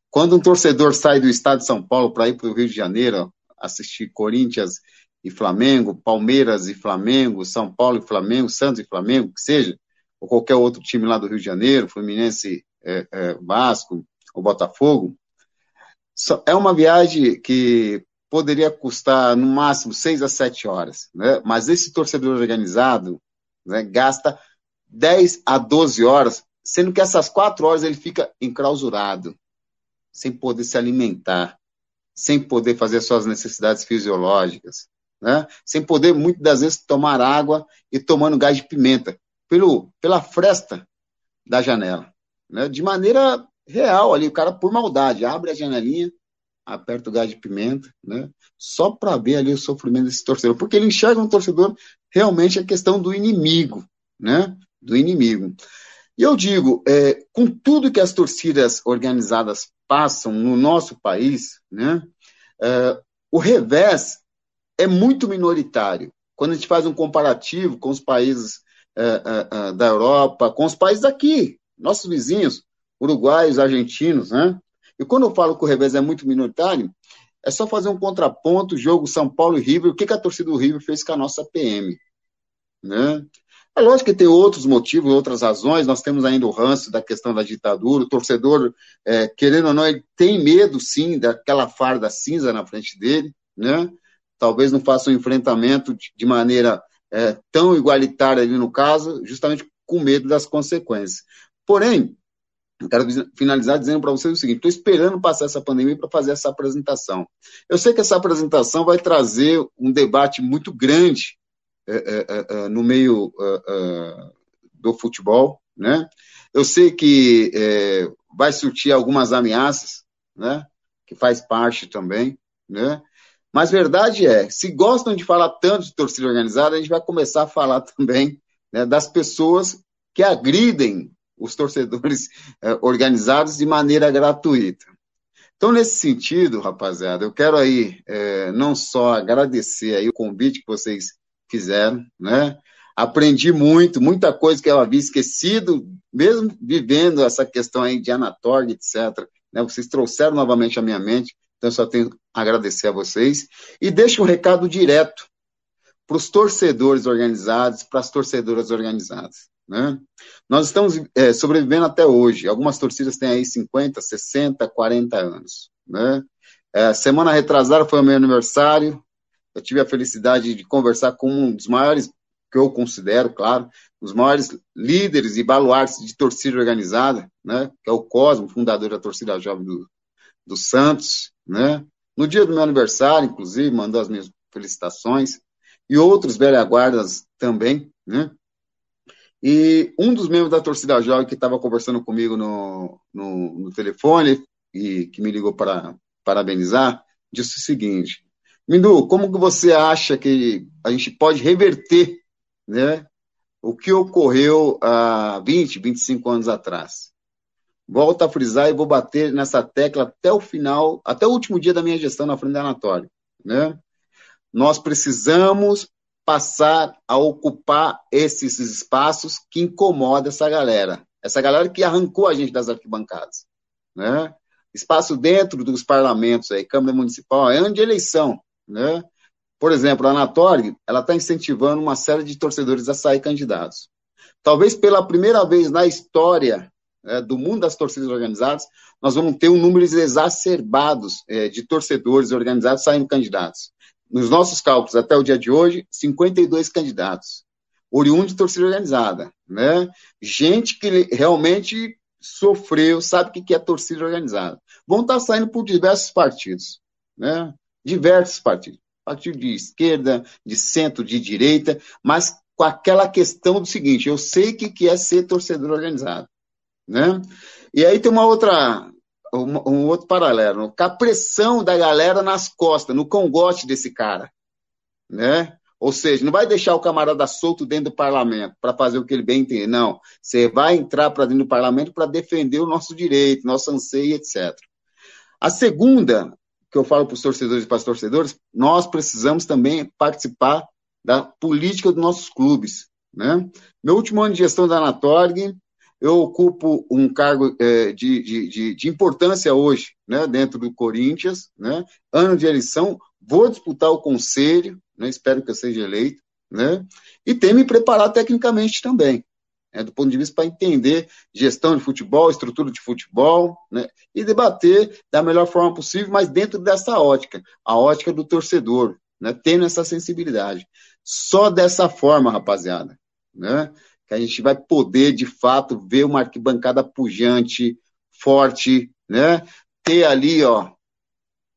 Quando um torcedor sai do estado de São Paulo para ir para o Rio de Janeiro assistir Corinthians e Flamengo, Palmeiras e Flamengo, São Paulo e Flamengo, Santos e Flamengo, que seja, ou qualquer outro time lá do Rio de Janeiro, Fluminense, é, é, Vasco ou Botafogo, é uma viagem que poderia custar no máximo seis a sete horas, né? mas esse torcedor organizado né, gasta 10 a 12 horas, sendo que essas quatro horas ele fica enclausurado, sem poder se alimentar, sem poder fazer suas necessidades fisiológicas, né? sem poder, muitas das vezes, tomar água e tomando gás de pimenta, pelo, pela fresta da janela, né? De maneira real ali, o cara por maldade abre a janelinha, aperta o gás de pimenta, né? Só para ver ali o sofrimento desse torcedor, porque ele enxerga um torcedor realmente a questão do inimigo, né? Do inimigo. E eu digo, é, com tudo que as torcidas organizadas passam no nosso país, né? É, o revés é muito minoritário. Quando a gente faz um comparativo com os países é, é, é da Europa, com os países daqui, nossos vizinhos, uruguaios, argentinos, né? E quando eu falo que o revés é muito minoritário, é só fazer um contraponto, jogo São Paulo e River, o que, que a torcida do River fez com a nossa PM, né? É lógico que tem outros motivos, outras razões. Nós temos ainda o ranço da questão da ditadura. O torcedor, é, querendo ou não, ele tem medo, sim, daquela farda cinza na frente dele, né? Talvez não faça um enfrentamento de maneira é, tão igualitária ali no caso, justamente com medo das consequências. Porém, quero finalizar dizendo para vocês o seguinte: estou esperando passar essa pandemia para fazer essa apresentação. Eu sei que essa apresentação vai trazer um debate muito grande é, é, é, no meio do futebol, né? Eu sei que vai surtir algumas ameaças, né? Que faz parte também, né? Mas verdade é, se gostam de falar tanto de torcida organizada, a gente vai começar a falar também né, das pessoas que agridem os torcedores organizados de maneira gratuita. Então, nesse sentido, rapaziada, eu quero aí não só agradecer aí o convite que vocês fizeram, né? Aprendi muito, muita coisa que eu havia esquecido, mesmo vivendo essa questão aí de Anatorg, etc. Né? Vocês trouxeram novamente à minha mente, então eu só tenho a agradecer a vocês. E deixo um recado direto para os torcedores organizados, para as torcedoras organizadas. Né? Nós estamos é, sobrevivendo até hoje. Algumas torcidas têm aí 50, 60, 40 anos. Né? É, semana retrasada foi o meu aniversário eu tive a felicidade de conversar com um dos maiores, que eu considero, claro, os maiores líderes e baluartes de torcida organizada, né, que é o Cosmo, fundador da torcida jovem do, do Santos, né, no dia do meu aniversário, inclusive, mandou as minhas felicitações, e outros velha guardas também, né, e um dos membros da torcida jovem que estava conversando comigo no, no, no telefone e que me ligou para parabenizar, disse o seguinte: Mindu, como que você acha que a gente pode reverter né, o que ocorreu há 20, 25 anos atrás? Volto a frisar e vou bater nessa tecla até o final, até o último dia da minha gestão na frente da Anatório. Né? Nós precisamos passar a ocupar esses espaços que incomodam essa galera. Essa galera que arrancou a gente das arquibancadas. Né? Espaço dentro dos parlamentos, aí, Câmara Municipal, é ano de eleição. Né? Por exemplo, a Anatorg, ela está incentivando uma série de torcedores a sair candidatos. Talvez pela primeira vez na história é, do mundo das torcidas organizadas, nós vamos ter um número exacerbados é, de torcedores organizados saindo candidatos. Nos nossos cálculos, até o dia de hoje, 52 candidatos, oriundos de torcida organizada. Né? Gente que realmente sofreu, sabe o que é torcida organizada. Vão estar saindo por diversos partidos. Né? Diversos partidos, partido de esquerda, de centro, de direita, mas com aquela questão do seguinte: eu sei o que é ser torcedor organizado, né? E aí tem uma outra, um, um outro paralelo, com a pressão da galera nas costas, no congote desse cara, né? Ou seja, não vai deixar o camarada solto dentro do parlamento para fazer o que ele bem entende. Não. Você vai entrar para dentro do parlamento para defender o nosso direito, nosso anseio, etc. A segunda que eu falo para os torcedores e para as torcedoras, nós precisamos também participar da política dos nossos clubes. Né? Meu último ano de gestão da Anatorg, eu ocupo um cargo é, de, de, de, de, importância hoje, né, dentro do Corinthians, né, ano de eleição, vou disputar o conselho, né, espero que eu seja eleito, né, e tenho me preparado tecnicamente também né, do ponto de vista para entender gestão de futebol, estrutura de futebol, né, e debater da melhor forma possível, mas dentro dessa ótica, a ótica do torcedor, né, tendo essa sensibilidade. Só dessa forma, rapaziada, né, que a gente vai poder, de fato, ver uma arquibancada pujante, forte, né, ter ali, ó,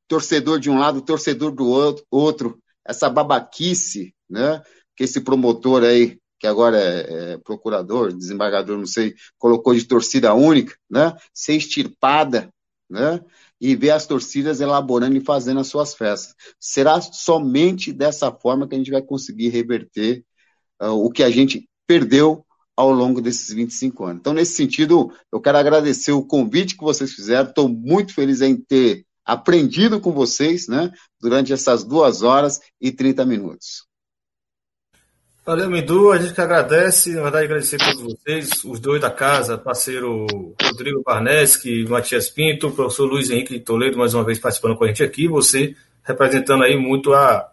torcedor de um lado, torcedor do outro, essa babaquice, né, que esse promotor aí que agora é, é, procurador, desembargador, não sei, colocou de torcida única, né? Ser extirpada, né? E ver as torcidas elaborando e fazendo as suas festas. Será somente dessa forma que a gente vai conseguir reverter uh, o que a gente perdeu ao longo desses 25 anos. Então, nesse sentido, eu quero agradecer o convite que vocês fizeram. Estou muito feliz em ter aprendido com vocês, né? Durante essas duas horas e 30 minutos. Valeu, Midu. A gente que agradece, na verdade, agradecer a todos vocês, os dois da casa, parceiro Rodrigo Barneski, Matias Pinto, professor Luiz Henrique Toledo, mais uma vez participando com a gente aqui, você representando aí muito a,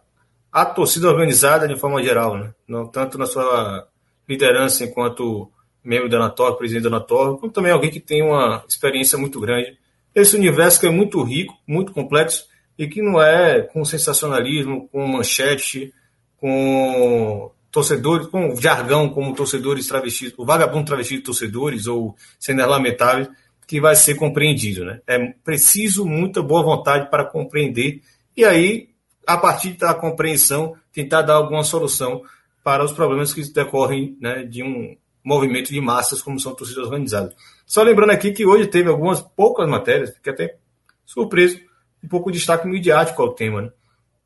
a torcida organizada de forma geral, né? Não, tanto na sua liderança enquanto membro da Anator, presidente da Anator, como também alguém que tem uma experiência muito grande. Esse universo que é muito rico, muito complexo, e que não é com sensacionalismo, com manchete, com torcedores, com jargão como torcedores travestidos, o vagabundo travestido de torcedores ou sendo lamentável, que vai ser compreendido. Né? É preciso muita boa vontade para compreender e aí, a partir da compreensão, tentar dar alguma solução para os problemas que decorrem né, de um movimento de massas como são torcidas organizadas. Só lembrando aqui que hoje teve algumas poucas matérias, que até surpreso, um pouco de destaque midiático ao tema. Né?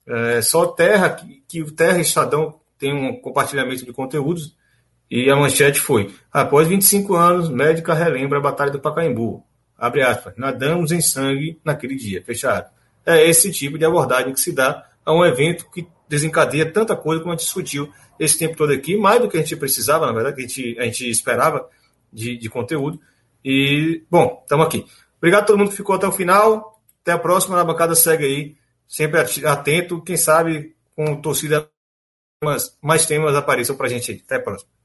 É, só Terra, que, o Terra Estadão tem um compartilhamento de conteúdos, e a manchete foi: após 25 anos, médica relembra a Batalha do Pacaembu. Abre aspas, nadamos em sangue naquele dia, fechado. É esse tipo de abordagem que se dá a um evento que desencadeia tanta coisa como a gente discutiu esse tempo todo aqui, mais do que a gente precisava, na verdade, que a gente, a gente esperava de, de conteúdo. E, bom, estamos aqui. Obrigado a todo mundo que ficou até o final. Até a próxima. Na bancada segue aí. Sempre atento. Quem sabe com torcida mais temas apareçam para a gente. Até a próxima.